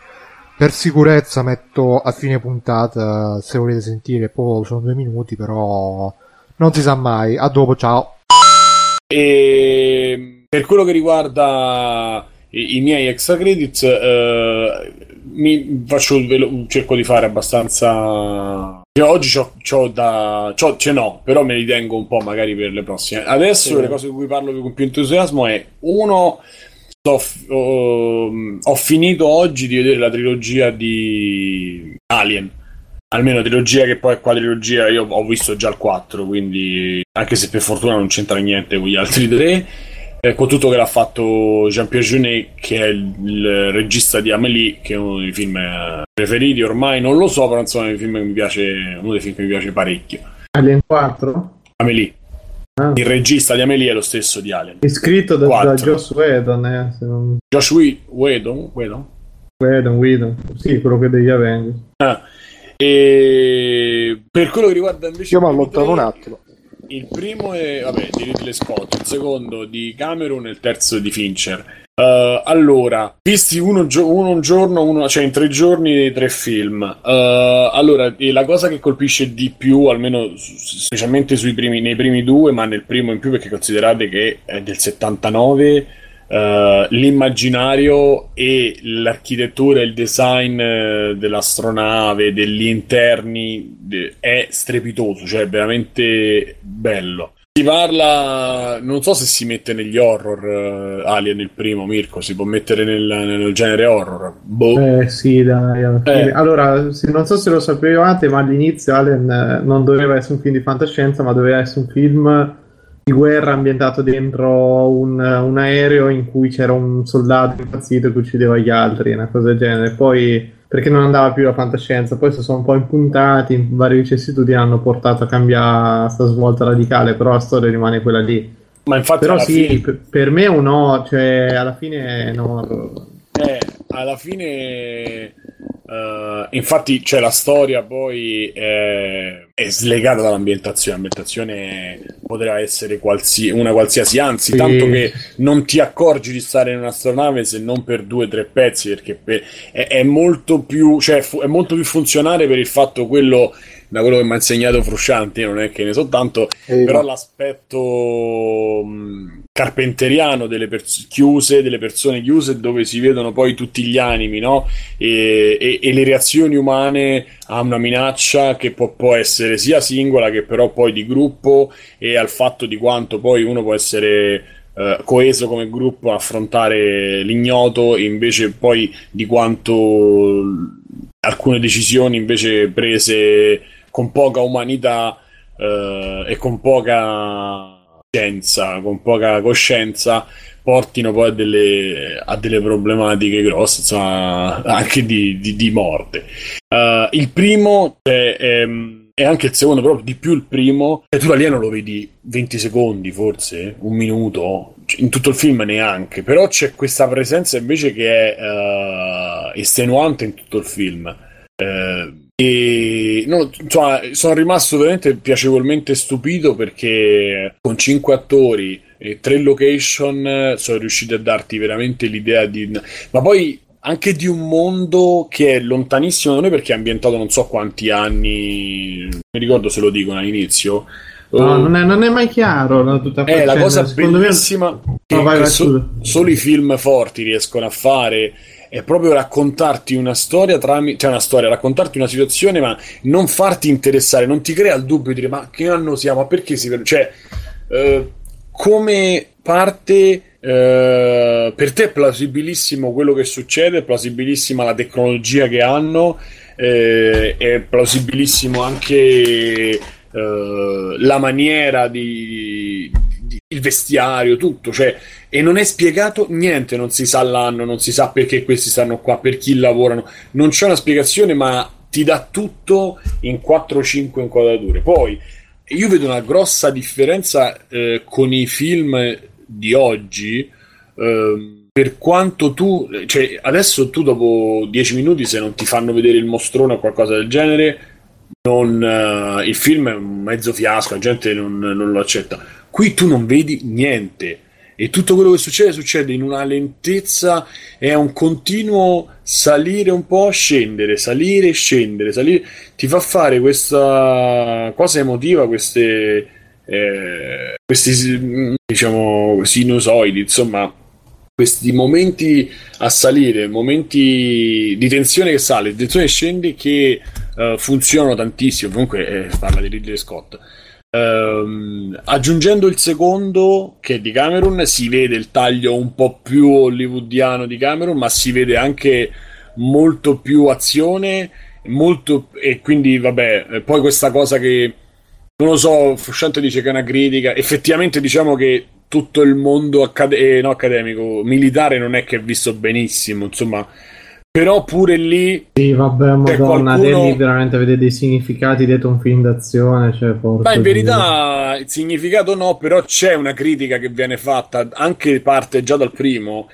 [SPEAKER 2] per sicurezza metto a fine puntata se volete sentire. Poi sono due minuti, però non si sa mai. A dopo, ciao.
[SPEAKER 1] E per quello che riguarda i, i miei extra credits, eh, mi faccio velo- cerco di fare abbastanza. Oggi c'ho, c'ho da. C'ho, ce n'ho, però me li tengo un po' magari per le prossime. Adesso sì. le cose di cui parlo con più entusiasmo è uno. So, ho, ho finito oggi di vedere la trilogia di Alien almeno trilogia che poi è quadrilogia io ho visto già il 4 quindi anche se per fortuna non c'entra niente con gli altri tre eh, con tutto che l'ha fatto Jean-Pierre Jeunet che è il, il, regista di Amélie che è uno dei film eh, preferiti ormai non lo so però insomma è un film che mi piace uno dei film che mi piace parecchio
[SPEAKER 3] Alien 4?
[SPEAKER 1] Amélie ah. il regista di Amélie è lo stesso di Alien
[SPEAKER 3] scritto da, da Josh Whedon eh, non...
[SPEAKER 1] Josh Whedon? Whedon?
[SPEAKER 3] Whedon, Whedon sì quello che degli Avengers
[SPEAKER 1] ah e per quello che riguarda invece.
[SPEAKER 2] Io mi allontano un attimo.
[SPEAKER 1] Il primo è vabbè, di Ridley Scott, il secondo di Cameron e il terzo di Fincher. Uh, allora, visti uno, uno, un giorno, uno, cioè in tre giorni, tre film. Uh, allora, la cosa che colpisce di più, almeno specialmente primi, nei primi due, ma nel primo in più, perché considerate che è del 79 Uh, l'immaginario e l'architettura e il design uh, dell'astronave, degli interni de- è strepitoso, cioè veramente bello. Si parla, non so se si mette negli horror uh, Alien il primo, Mirko, si può mettere nel, nel genere horror.
[SPEAKER 3] Boh. Eh sì, dai. Eh. Allora, se, non so se lo sapevate, ma all'inizio Alien non doveva essere un film di fantascienza, ma doveva essere un film di guerra ambientato dentro un, un, aereo in cui c'era un soldato impazzito che uccideva gli altri, una cosa del genere. Poi perché non andava più la fantascienza. Poi si sono un po' impuntati in varie vicissitudini hanno portato a cambiare questa svolta radicale, però la storia rimane quella lì.
[SPEAKER 1] Ma infatti
[SPEAKER 3] Però sì,
[SPEAKER 1] fine-
[SPEAKER 3] per, per me è un no, cioè alla fine no.
[SPEAKER 1] Eh, alla fine, eh, infatti, c'è la storia poi eh, è slegata dall'ambientazione. L'ambientazione poteva essere qualsi- una qualsiasi, anzi,
[SPEAKER 3] Sì.
[SPEAKER 1] tanto che non ti accorgi di stare in un'astronave se non per due o tre pezzi, perché per- è, è molto più, cioè, fu- è molto più funzionale per il fatto quello. Da quello che mi ha insegnato Fruscianti, non è che ne so tanto,
[SPEAKER 2] Eh,
[SPEAKER 1] però
[SPEAKER 2] no.
[SPEAKER 1] l'aspetto mh, carpenteriano delle pers- chiuse, delle persone chiuse, dove si vedono poi tutti gli animi, no? E, e- e le reazioni umane a una minaccia che può, può essere sia singola che però poi di gruppo e al fatto di quanto poi uno può essere eh, coeso come gruppo a affrontare l'ignoto, e invece poi di quanto alcune decisioni invece prese con poca umanità eh, e con poca scienza, con poca coscienza, portino poi a delle, a delle problematiche grosse, insomma, anche di, di- di morte. Eh, il primo è, è- è anche il secondo, però di più il primo. E tu l'alieno lo vedi 20 secondi, forse, un minuto, in tutto il film neanche, però c'è questa presenza invece che è eh, estenuante in tutto il film. Eh, e no, insomma, sono rimasto veramente piacevolmente stupito perché con cinque attori e tre location eh, sono riusciti a darti veramente l'idea di. Ma poi anche di un mondo che è lontanissimo da noi perché è ambientato non so quanti anni. Non mi ricordo se lo dicono all'inizio.
[SPEAKER 3] No,
[SPEAKER 1] Oh,
[SPEAKER 3] non, è, non è mai chiaro no, tutta
[SPEAKER 1] è la
[SPEAKER 3] cioè,
[SPEAKER 1] cosa
[SPEAKER 3] secondo me-
[SPEAKER 1] bellissima che,
[SPEAKER 3] No, vai, vai,
[SPEAKER 1] so- solo i film forti riescono a fare è proprio raccontarti una storia tramite, cioè una storia, raccontarti una situazione, ma non farti interessare, non ti crea il dubbio di dire ma che anno siamo, ma perché si cioè eh, come parte eh, per te è plausibilissimo quello che succede, è plausibilissima la tecnologia che hanno, eh, è plausibilissimo anche eh, la maniera di, di- il vestiario, tutto, cioè, e non è spiegato niente, non si sa l'anno, non si sa perché questi stanno qua, per chi lavorano, non c'è una spiegazione, ma ti dà tutto in 4-5 inquadrature. Poi io vedo una grossa differenza eh, con i film di oggi. ehm, per quanto tu, cioè, adesso tu dopo 10 minuti, se non ti fanno vedere il mostrone o qualcosa del genere, non, eh, il film è un mezzo fiasco, la gente non, non lo accetta. Qui tu non vedi niente e tutto quello che succede succede in una lentezza, è un continuo salire un po', scendere, salire, scendere, salire. Ti fa fare questa cosa emotiva, queste, eh, questi diciamo sinusoidi, insomma questi momenti a salire, momenti di tensione che sale, di tensione che scende che eh, funzionano tantissimo. Comunque eh, parla di Ridley Scott. Ehm, aggiungendo il secondo, che è di Cameron, si vede il taglio un po' più hollywoodiano di Cameron, ma si vede anche molto più azione, molto, e quindi vabbè, eh, poi questa cosa che non lo so, Frusciante dice che è una critica. Effettivamente diciamo che tutto il mondo accade- eh, no, accademico, militare non è che è visto benissimo, insomma. Però pure lì,
[SPEAKER 3] Sì, vabbè,
[SPEAKER 1] C'è
[SPEAKER 3] madonna,
[SPEAKER 1] qualcuno-
[SPEAKER 3] devi veramente vedere dei significati dietro un film d'azione, cioè,
[SPEAKER 1] ma in verità il significato no, però c'è una critica che viene fatta, anche parte già dal primo,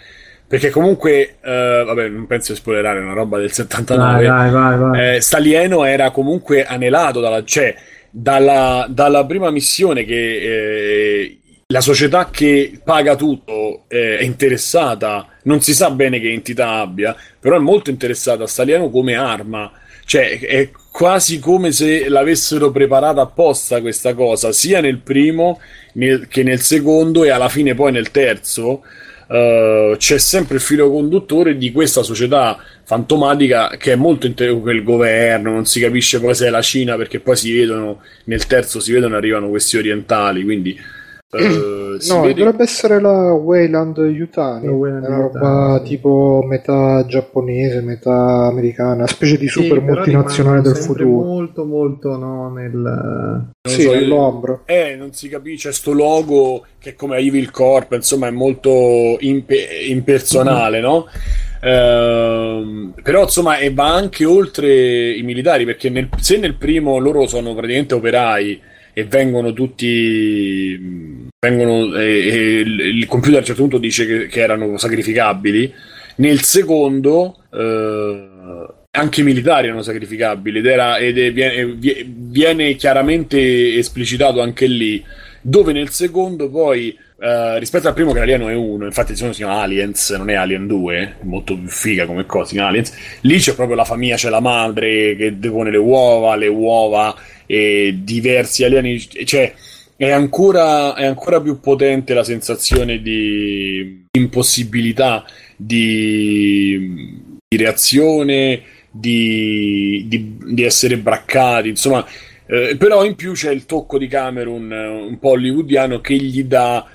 [SPEAKER 1] perché comunque, eh, vabbè, non penso di spoilerare, una roba del 79.
[SPEAKER 3] Vai, vai, vai, vai.
[SPEAKER 1] Eh, Stalieno era comunque anelato dalla, cioè, dalla, dalla prima missione che eh, la società che paga tutto eh, è interessata, non si sa bene che entità abbia, però è molto interessata a Stalieno come arma. Cioè, è quasi come se l'avessero preparata apposta questa cosa, sia nel primo nel- che nel secondo e alla fine poi nel terzo. eh, c'è sempre il filo conduttore di questa società fantomatica che è molto inter- quel governo, non si capisce poi se è la Cina perché poi si vedono nel terzo si vedono arrivano questi orientali, quindi eh, si
[SPEAKER 2] No,
[SPEAKER 1] vede-
[SPEAKER 2] dovrebbe essere la Wayland Yutani.
[SPEAKER 3] La
[SPEAKER 2] una roba
[SPEAKER 3] Yutani.
[SPEAKER 2] tipo metà giapponese, metà americana, una specie di
[SPEAKER 3] Sì,
[SPEAKER 2] super
[SPEAKER 3] però
[SPEAKER 2] multinazionale del futuro.
[SPEAKER 3] Molto, molto, no, nel...
[SPEAKER 1] non
[SPEAKER 2] Sì,
[SPEAKER 1] so,
[SPEAKER 2] nell'ombra.
[SPEAKER 1] Eh, non si capisce, sto logo che è come Evil Corp, insomma, è molto impe- impersonale, no? Ehm, Ehm, però insomma e va anche oltre i militari perché nel, se nel primo loro sono praticamente operai e vengono tutti vengono, e, e il computer a un certo punto dice che, che erano sacrificabili. Nel secondo eh, anche i militari erano sacrificabili ed, era, ed è, viene, viene chiaramente esplicitato anche lì dove nel secondo poi Uh, rispetto al primo che l'alieno è uno, infatti il secondo si chiama Aliens, non è Alien 2, molto più figa come cosa, si Aliens. Lì c'è proprio la famiglia, c'è la madre che depone le uova, le uova e diversi alieni, cioè è ancora, è ancora più potente la sensazione di impossibilità, di, di reazione, di, di, di essere braccati, insomma. Eh, però in più c'è il tocco di Cameron un po' hollywoodiano che gli dà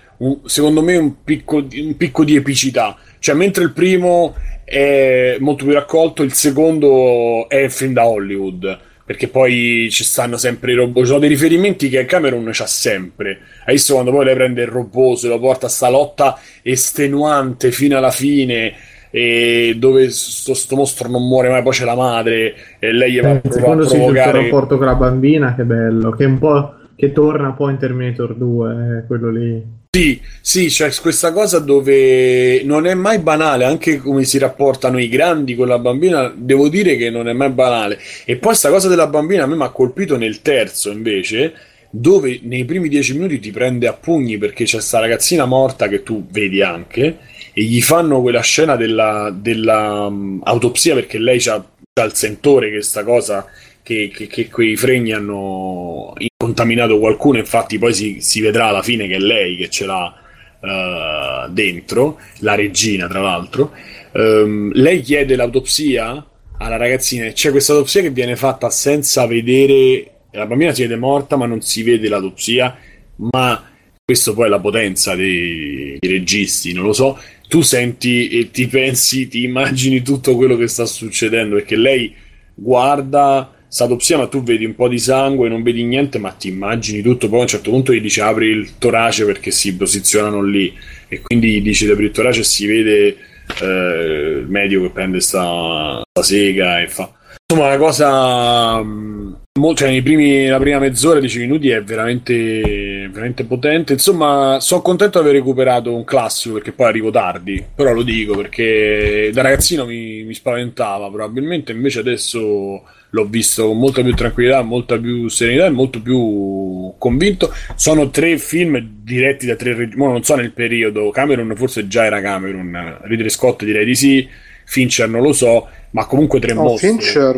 [SPEAKER 1] secondo me un picco, un picco di epicità. Cioè, mentre il primo è molto più raccolto, il secondo è film da Hollywood. Perché poi ci stanno sempre i robot. Ci sono dei riferimenti che Cameron c'ha sempre. Hai visto quando poi lei prende il robot, se lo porta a sta lotta estenuante fino alla fine. E dove sto, sto mostro non muore mai, poi c'è la madre e lei gli va
[SPEAKER 3] eh, a Secondo sì, il rapporto con la bambina, che bello. Che un po' che torna poi in Terminator 2, eh, quello lì.
[SPEAKER 1] Sì, sì, c'è questa cosa dove non è mai banale, anche come si rapportano i grandi con la bambina, devo dire che non è mai banale. E poi questa cosa della bambina a me mi ha colpito nel terzo invece, dove nei primi dieci minuti ti prende a pugni perché c'è sta ragazzina morta che tu vedi anche, e gli fanno quella scena della, della um, perché lei ha il sentore che sta cosa che, che, che, quei fregni hanno contaminato qualcuno, infatti poi si, si, vedrà alla fine che è lei che ce l'ha uh, dentro, la regina tra l'altro. Um, lei chiede l'autopsia alla ragazzina e c'è questa autopsia che viene fatta senza vedere, la bambina si vede morta ma non si vede l'autopsia, ma questo poi è la potenza dei, dei registi, non lo so, tu senti e ti pensi, ti immagini tutto quello che sta succedendo perché lei guarda autopsia, ma tu vedi un po' di sangue, non vedi niente, ma ti immagini tutto. Poi a un certo punto gli dice apri il torace perché si posizionano lì, e quindi gli dice apri il torace e si vede eh, il medico che prende sta, sta sega e fa. Insomma, una cosa. Mm, cioè, nei primi, la prima mezz'ora, dieci minuti è veramente, veramente potente. Insomma, sono contento di aver recuperato un classico perché poi arrivo tardi. Però lo dico perché da ragazzino mi, mi spaventava. Probabilmente invece adesso l'ho visto con molta più tranquillità, molta più serenità e molto più convinto. Sono tre film diretti da tre registi, non so nel periodo, Cameron forse già era Cameron, Ridley Scott direi di sì, Fincher non lo so, ma comunque tre no, mostri.
[SPEAKER 2] Fincher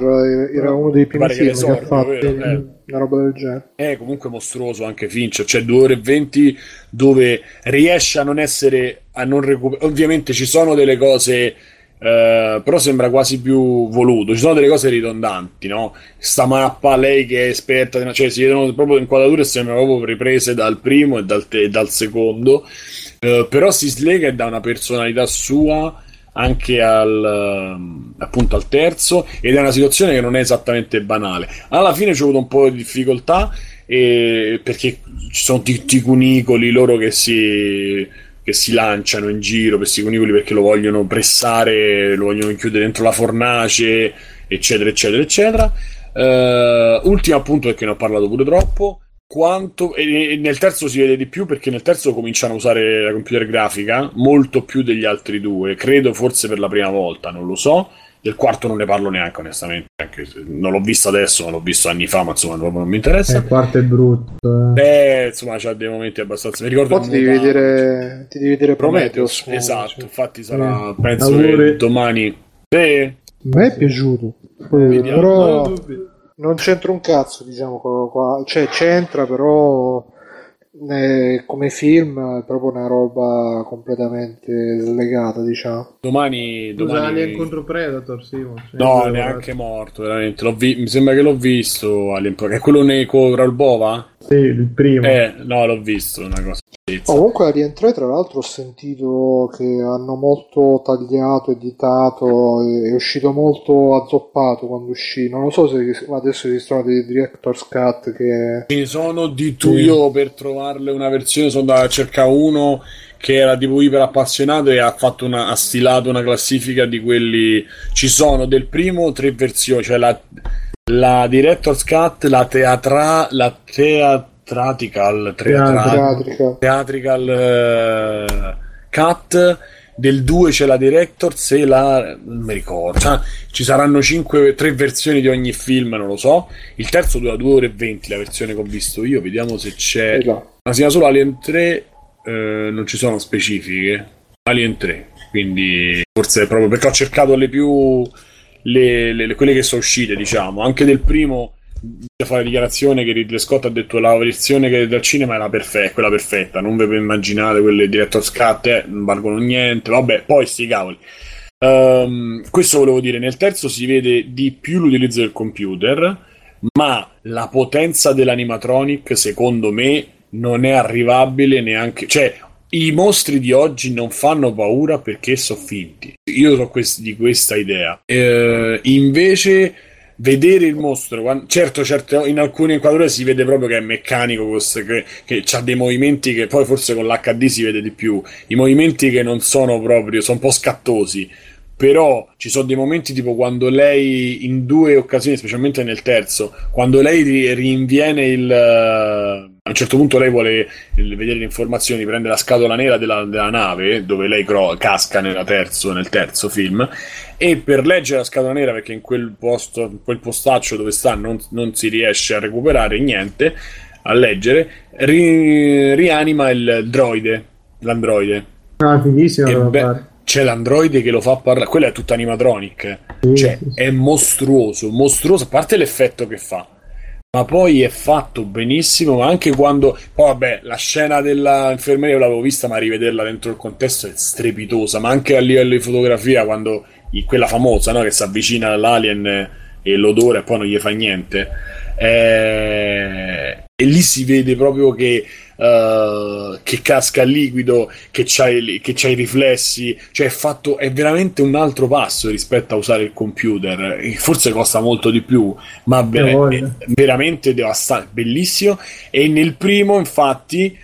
[SPEAKER 2] era uno dei primi film che, che ha fatto eh. una roba del genere.
[SPEAKER 1] È comunque mostruoso anche Fincher, cioè 2 ore e 20 dove riesce a non essere, a non recuperare, ovviamente ci sono delle cose Uh, però sembra quasi più voluto. Ci sono delle cose ridondanti, no? Sta mappa, lei che è esperta, cioè si vedono proprio inquadrature e sembrano proprio riprese dal primo e dal, te- dal secondo. Uh, però si slega e dà una personalità sua anche al, uh, appunto al terzo ed è una situazione che non è esattamente banale. Alla fine ci ho avuto un po' di difficoltà e, perché ci sono tutti i cunicoli loro che si che si lanciano in giro questi cunicoli perché lo vogliono pressare, lo vogliono chiudere dentro la fornace, eccetera, eccetera, eccetera. Uh, ultimo appunto perché ne ho parlato pure troppo. Quanto, e, nel terzo si vede di più perché nel terzo cominciano a usare la computer grafica molto più degli altri due, credo forse per la prima volta, non lo so del quarto non ne parlo neanche, onestamente. Anche se non l'ho visto adesso, l'ho visto anni fa, ma insomma non, non mi interessa.
[SPEAKER 3] Il quarto è brutto.
[SPEAKER 1] Eh. Beh, insomma, c'ha dei momenti abbastanza. Mi ricordo.
[SPEAKER 2] Ti devi, vedere, ti devi vedere Prometheus.
[SPEAKER 1] Prometheus esatto, cioè. infatti sarà. Eh. Penso che domani. Beh. A
[SPEAKER 2] me è piaciuto. Poi, però. Non c'entra un cazzo, diciamo qua. Cioè, c'entra, però eh, come film è proprio una roba completamente slegata, diciamo.
[SPEAKER 1] Domani, domani...
[SPEAKER 3] Alien contro Predator, sì.
[SPEAKER 1] No, neanche morto, veramente. Vi... Mi sembra che l'ho visto Alien, è quello con Raul Bova?
[SPEAKER 3] Sì, il primo.
[SPEAKER 1] Eh, no, l'ho visto, una cosa.
[SPEAKER 2] Oh, comunque a rientrare tra l'altro ho sentito che hanno molto tagliato, editato, è uscito molto azzoppato quando uscì. Non lo so se adesso esistono dei director's cut che...
[SPEAKER 1] Ci sono di tu io per trovarle una versione, sono andato a cercare uno che era tipo iper appassionato e ha fatto una, ha stilato una classifica di quelli. Ci sono del primo tre versioni, cioè la, la Director's Cut, la teatra, la teatra,
[SPEAKER 2] Teatrica.
[SPEAKER 1] theatrical. Eh, cut. Del 2 c'è la Director's e la non mi ricordo. Cioè, ci saranno 5 tre versioni di ogni film non lo so. Il terzo dura 2 ore e 20 la versione che ho visto io. Vediamo se c'è.
[SPEAKER 2] Esatto.
[SPEAKER 1] ma si chiama solo Alien 3 eh, non ci sono specifiche. Alien 3 quindi forse è proprio perché ho cercato le più le, le- le- quelle che sono uscite diciamo. Anche del primo fare la dichiarazione che Ridley Scott ha detto la versione che dal cinema è la perfe- quella perfetta non vi immaginate quelle director's cut eh, non valgono niente vabbè poi sti cavoli. Ehm, questo volevo dire nel terzo si vede di più l'utilizzo del computer ma la potenza dell'animatronic secondo me non è arrivabile neanche cioè i mostri di oggi non fanno paura perché sono finti. Io sono quest- di questa idea. Eh, invece vedere il mostro quan- certo, certo in alcune inquadrature si vede proprio che è meccanico cos- che, che ha dei movimenti che poi forse con l'HD si vede di più. I movimenti che non sono proprio sono un po' scattosi però ci sono dei momenti tipo quando lei in due occasioni, specialmente nel terzo, quando lei ri- rinviene il a un certo punto lei vuole vedere le informazioni, prende la scatola nera della, della nave dove lei cro- casca nella terzo, nel terzo film e per leggere la scatola nera perché in quel posto, in quel postaccio dove sta non, non si riesce a recuperare niente a leggere, ri- rianima il droide, l'androide.
[SPEAKER 3] È fighissimo
[SPEAKER 1] E
[SPEAKER 3] fare.
[SPEAKER 1] c'è l'androide che lo fa parlare, quello è tutto animatronic,
[SPEAKER 3] Sì,
[SPEAKER 1] cioè
[SPEAKER 3] sì, sì.
[SPEAKER 1] è mostruoso, mostruoso, a parte l'effetto che fa, ma poi è fatto benissimo, anche quando, poi vabbè, la scena dell'infermeria l'avevo vista, ma rivederla dentro il contesto è strepitosa, ma anche a livello di fotografia, quando quella famosa, no, che si avvicina all'alien e l'odore e poi non gli fa niente, eh, e lì si vede proprio che eh, che casca il liquido, che c'ha, i, che c'ha i riflessi, cioè è fatto, è veramente un altro passo rispetto a usare il computer, forse costa molto di più, ma ver- veramente devastante, bellissimo, e nel primo infatti,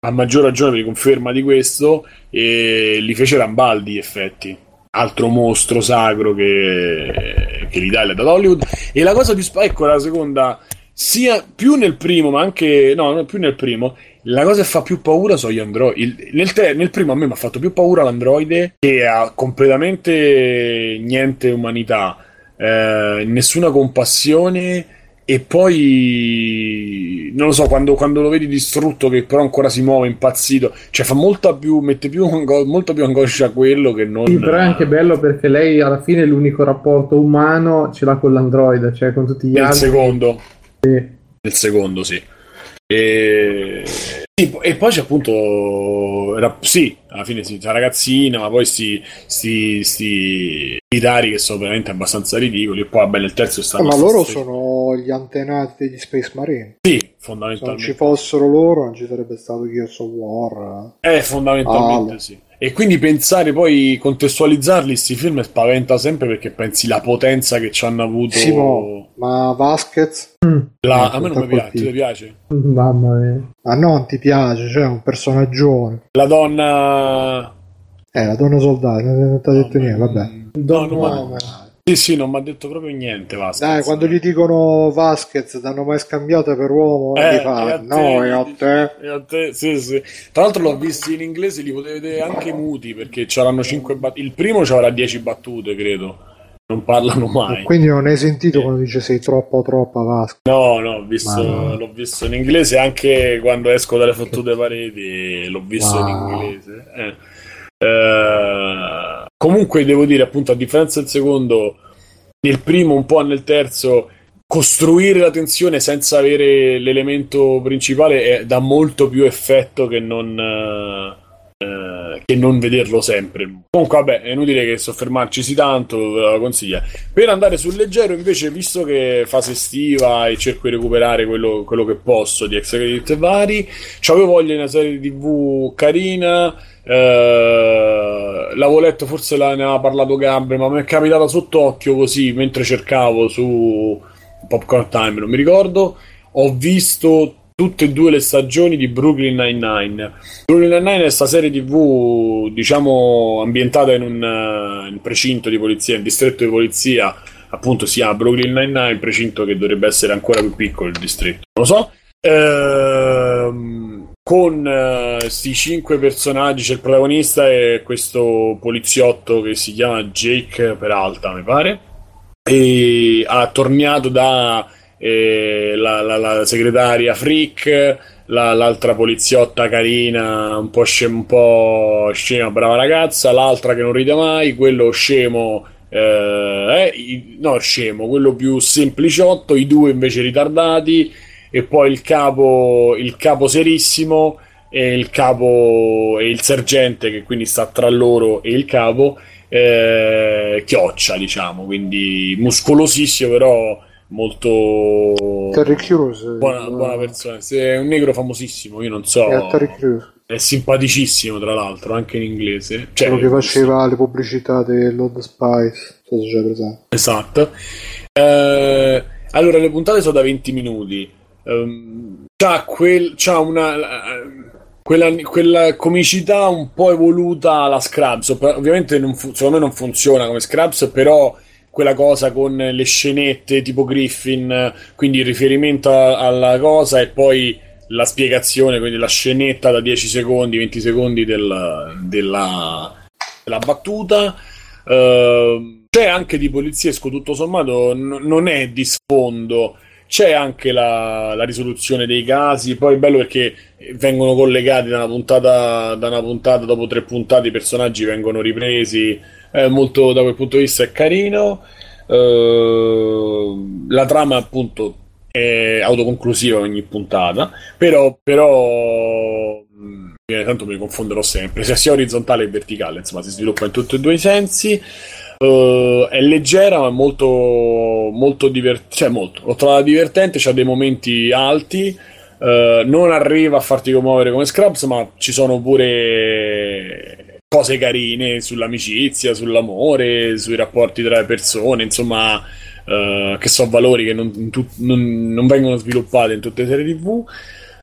[SPEAKER 1] a maggior ragione vi conferma di questo, eh, li fece Rambaldi effetti. Altro mostro sacro che, che l'Italia ha dato a Hollywood. E la cosa più sp- ecco la seconda, sia più nel primo, ma anche no, più nel primo. La cosa che fa più paura sono gli androidi. Nel, te- nel primo a me mi ha fatto più paura l'androide che ha completamente niente umanità, eh, nessuna compassione. E poi non lo so, quando, quando lo vedi distrutto, che però ancora si muove impazzito, cioè fa molta più, mette più, ango- molta più angoscia quello che non.
[SPEAKER 3] Sì, però è anche bello perché lei alla fine l'unico rapporto umano ce l'ha con l'androide, cioè con tutti gli
[SPEAKER 1] Nel
[SPEAKER 3] altri.
[SPEAKER 1] secondo.
[SPEAKER 3] Sì.
[SPEAKER 1] Nel secondo, sì. E, sì, e poi c'è appunto. Era, sì, alla fine sì, c'è la ragazzina, ma poi sti, sti, sti militari che sono veramente abbastanza ridicoli. E poi, vabbè, nel terzo
[SPEAKER 2] Eh,
[SPEAKER 1] stanno.
[SPEAKER 2] ma loro sono gli antenati degli Space Marine.
[SPEAKER 1] Sì,
[SPEAKER 2] Se non ci
[SPEAKER 1] fondamentalmente.
[SPEAKER 2] fossero loro, non ci sarebbe stato Gears of War.
[SPEAKER 1] Eh, fondamentalmente
[SPEAKER 2] Ah.
[SPEAKER 1] sì. E quindi pensare poi, contestualizzarli, questi film spaventa sempre perché pensi la potenza che ci hanno avuto.
[SPEAKER 2] Simo, ma Vasquez?
[SPEAKER 1] La-
[SPEAKER 2] Eh,
[SPEAKER 1] a me non mi piace, ti piace?
[SPEAKER 3] Mamma mia.
[SPEAKER 2] No, non ti piace, cioè è un personaggione.
[SPEAKER 1] La donna.
[SPEAKER 2] Eh, la donna soldato, non ti ha detto
[SPEAKER 1] No,
[SPEAKER 2] niente,
[SPEAKER 1] ma-
[SPEAKER 2] vabbè.
[SPEAKER 1] No, non
[SPEAKER 2] No,
[SPEAKER 1] mi-
[SPEAKER 2] ma-
[SPEAKER 1] Sì, sì, non mi ha detto proprio niente. Vasquez.
[SPEAKER 2] Dai, quando gli dicono Vasquez, t'hanno mai scambiato per uomo?
[SPEAKER 1] Eh,
[SPEAKER 2] fa,
[SPEAKER 1] te,
[SPEAKER 2] no, e a te.
[SPEAKER 1] E a te, sì, sì. Tra l'altro l'ho visti in inglese, li potete vedere anche muti perché c'erano 5 battute. Il primo c'avrà 10 battute, credo. Non parlano mai.
[SPEAKER 2] Quindi non hai sentito quando dice sei troppo troppa Vasquez?
[SPEAKER 1] No, no, visto,
[SPEAKER 2] Ma-
[SPEAKER 1] l'ho visto in inglese anche quando esco dalle fottute pareti, l'ho visto in
[SPEAKER 2] Wow.
[SPEAKER 1] inglese. Eh. Eh, comunque devo dire, appunto, a differenza del secondo, nel primo, un po' nel terzo, costruire la tensione senza avere l'elemento principale è- dà molto più effetto che non, eh, che non vederlo sempre. Comunque, vabbè, è inutile che soffermarci tanto, ve la consiglio. Per andare sul leggero, invece, visto che fase estiva e cerco di recuperare quello, quello che posso di extra credit vari, avevo voglia di una serie TV carina. Eh, l'avevo letto, forse la- ne aveva parlato Gabriele, ma mi è capitata sott'occhio così mentre cercavo su Popcorn Time, non mi ricordo. Ho visto tutte e due le stagioni di Brooklyn Nine-Nine. Brooklyn Nine-Nine è questa serie tv, diciamo, ambientata in un, uh, in precinto di polizia, in distretto di polizia, appunto si chiama Brooklyn Nine-Nine, precinto che dovrebbe essere ancora più piccolo il distretto, non lo so. Ehm, con questi uh, cinque personaggi c'è il protagonista e questo poliziotto che si chiama Jake Peralta, mi pare, e ha tornato da eh, la, la, la, segretaria Frick, la, l'altra poliziotta carina, un po', scema, un po' scema, brava ragazza, l'altra che non ride mai, quello scemo eh, eh, no, scemo, quello più sempliciotto, i due invece ritardati, e poi il capo, il capo serissimo e il capo e il sergente che quindi sta tra loro e il capo eh, chioccia diciamo quindi muscolosissimo però molto
[SPEAKER 2] Terry Crews
[SPEAKER 1] buona, buona persona. È un negro famosissimo io non so.
[SPEAKER 2] È Terry Crews.
[SPEAKER 1] È simpaticissimo tra l'altro anche in inglese. Cioè,
[SPEAKER 2] quello che faceva le pubblicità dell'Old Spice so se c'è presente.
[SPEAKER 1] Esatto. Eh, allora le puntate sono da 20 minuti. Um, c'ha, quel, c'ha una quella, quella, comicità un po' evoluta alla Scrubs. Ovviamente non fu- secondo me non funziona come Scrubs però quella cosa con le scenette tipo Griffin quindi il riferimento alla cosa e poi la spiegazione quindi la scenetta da 10 secondi 20 secondi del, della, della, battuta uh, c'è anche di poliziesco tutto sommato n- non è di sfondo c'è anche la, la, risoluzione dei casi. Poi è bello perché vengono collegati da una puntata, da una puntata dopo tre puntate, i personaggi vengono ripresi. Eh, molto da quel punto di vista è carino. Uh, la trama, appunto, è autoconclusiva ogni puntata, però, però tanto mi confonderò sempre, sia, sia orizzontale che verticale, insomma, si sviluppa in tutti e due i sensi. Uh, è leggera ma molto molto divertente cioè molto l'ho trovata divertente c'ha dei momenti alti uh, non arriva a farti commuovere come Scrubs ma ci sono pure cose carine sull'amicizia sull'amore sui rapporti tra le persone insomma uh, che sono valori che non, tu, non, non, vengono sviluppati in tutte le serie tv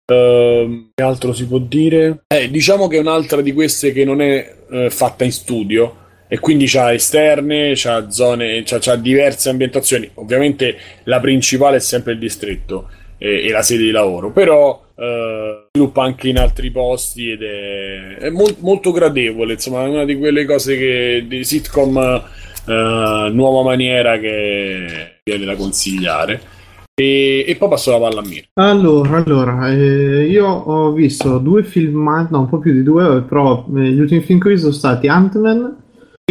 [SPEAKER 1] che altro si può dire? Eh, diciamo che è un'altra di queste che non è fatta in studio e quindi c'ha esterne, c'ha zone, c'ha, c'ha, diverse ambientazioni. Ovviamente la principale è sempre il distretto e, e la sede di lavoro, però eh, sviluppa anche in altri posti ed è, è mol, molto gradevole. Insomma, è una di quelle cose che di sitcom eh, nuova maniera che viene da consigliare. E, e, poi passo la palla a Mir.
[SPEAKER 3] Allora, allora eh, io ho visto due film, no, un po' più di due, però eh, gli ultimi film che ho visto sono stati Ant-Man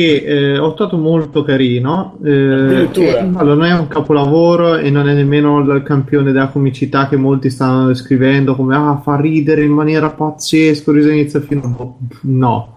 [SPEAKER 3] che eh, ho trovato molto carino. Eh, e, allora, non è un capolavoro e non è nemmeno il campione della comicità che molti stanno descrivendo come ah, fa ridere in maniera pazzesca, riso inizio fino no.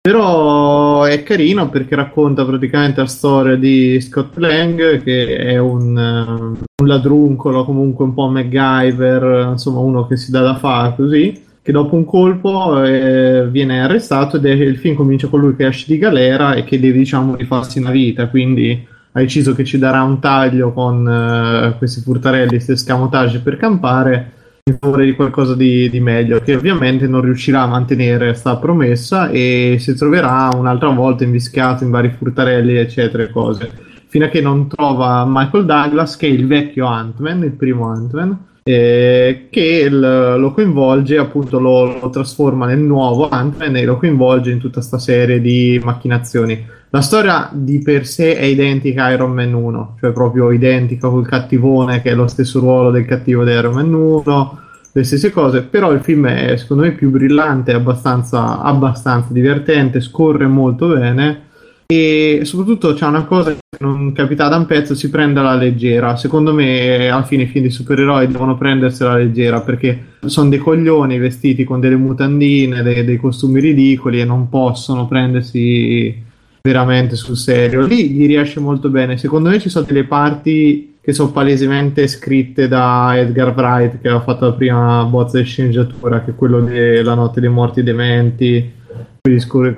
[SPEAKER 3] Però è carino perché racconta praticamente la storia di Scott Lang, che è un, uh, un ladruncolo, comunque un po' MacGyver, insomma uno che si dà da fare così che dopo un colpo eh, viene arrestato ed è, il film comincia con lui che esce di galera e che deve diciamo rifarsi una vita, quindi ha deciso che ci darà un taglio con uh, questi furtarelli, questi escamotage per campare in favore di qualcosa di, di, meglio, che ovviamente non riuscirà a mantenere questa promessa e si troverà un'altra volta invischiato in vari furtarelli, eccetera, e cose, fino a che non trova Michael Douglas, che è il vecchio Ant-Man, il primo Ant-Man, eh, che l- lo coinvolge, appunto lo, lo, trasforma nel nuovo Ant-Man e lo coinvolge in tutta questa serie di macchinazioni. La storia di per sé è identica a Iron Man 1, cioè proprio identica col cattivone che è lo stesso ruolo del cattivo di Iron Man 1, le stesse cose, però il film è secondo me più brillante, abbastanza, abbastanza divertente, scorre molto bene e soprattutto c'è una cosa che non capita da un pezzo, si prende alla leggera. Secondo me, alla fine, i film di supereroi devono prendersela leggera perché sono dei coglioni vestiti con delle mutandine, dei, dei costumi ridicoli e non possono prendersi veramente sul serio. Lì gli riesce molto bene. Secondo me ci sono delle parti che sono palesemente scritte da Edgar Wright, che ha fatto la prima bozza di sceneggiatura, che è quello della Notte dei Morti Dementi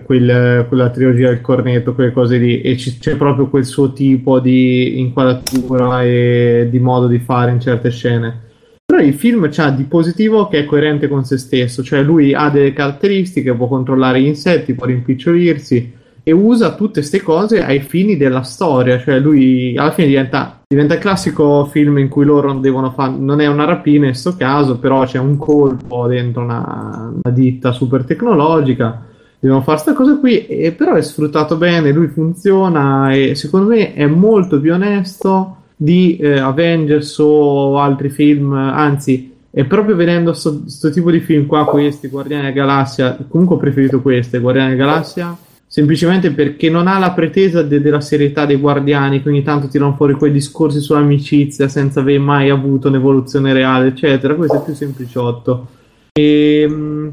[SPEAKER 3] quel, quella trilogia del cornetto, quelle cose lì, e c- c'è proprio quel suo tipo di inquadratura e di modo di fare in certe scene. Però il film c'ha di positivo che è coerente con se stesso, cioè lui ha delle caratteristiche, può controllare gli insetti, può rimpicciolirsi e usa tutte queste cose ai fini della storia, cioè lui alla fine diventa, diventa il classico film in cui loro devono fare, non è una rapina in questo caso, però c'è un colpo dentro una, una ditta super tecnologica, devono fare questa cosa qui, e però è sfruttato bene, lui funziona e secondo me è molto più onesto di eh, Avengers o altri film, anzi e proprio vedendo questo tipo di film qua, questi, Guardiani della Galassia, comunque ho preferito queste, Guardiani della Galassia, semplicemente perché non ha la pretesa de- della serietà dei guardiani che ogni tanto tirano fuori quei discorsi sull'amicizia senza aver mai avuto un'evoluzione reale, eccetera. Questo è più sempliciotto. E, ehm,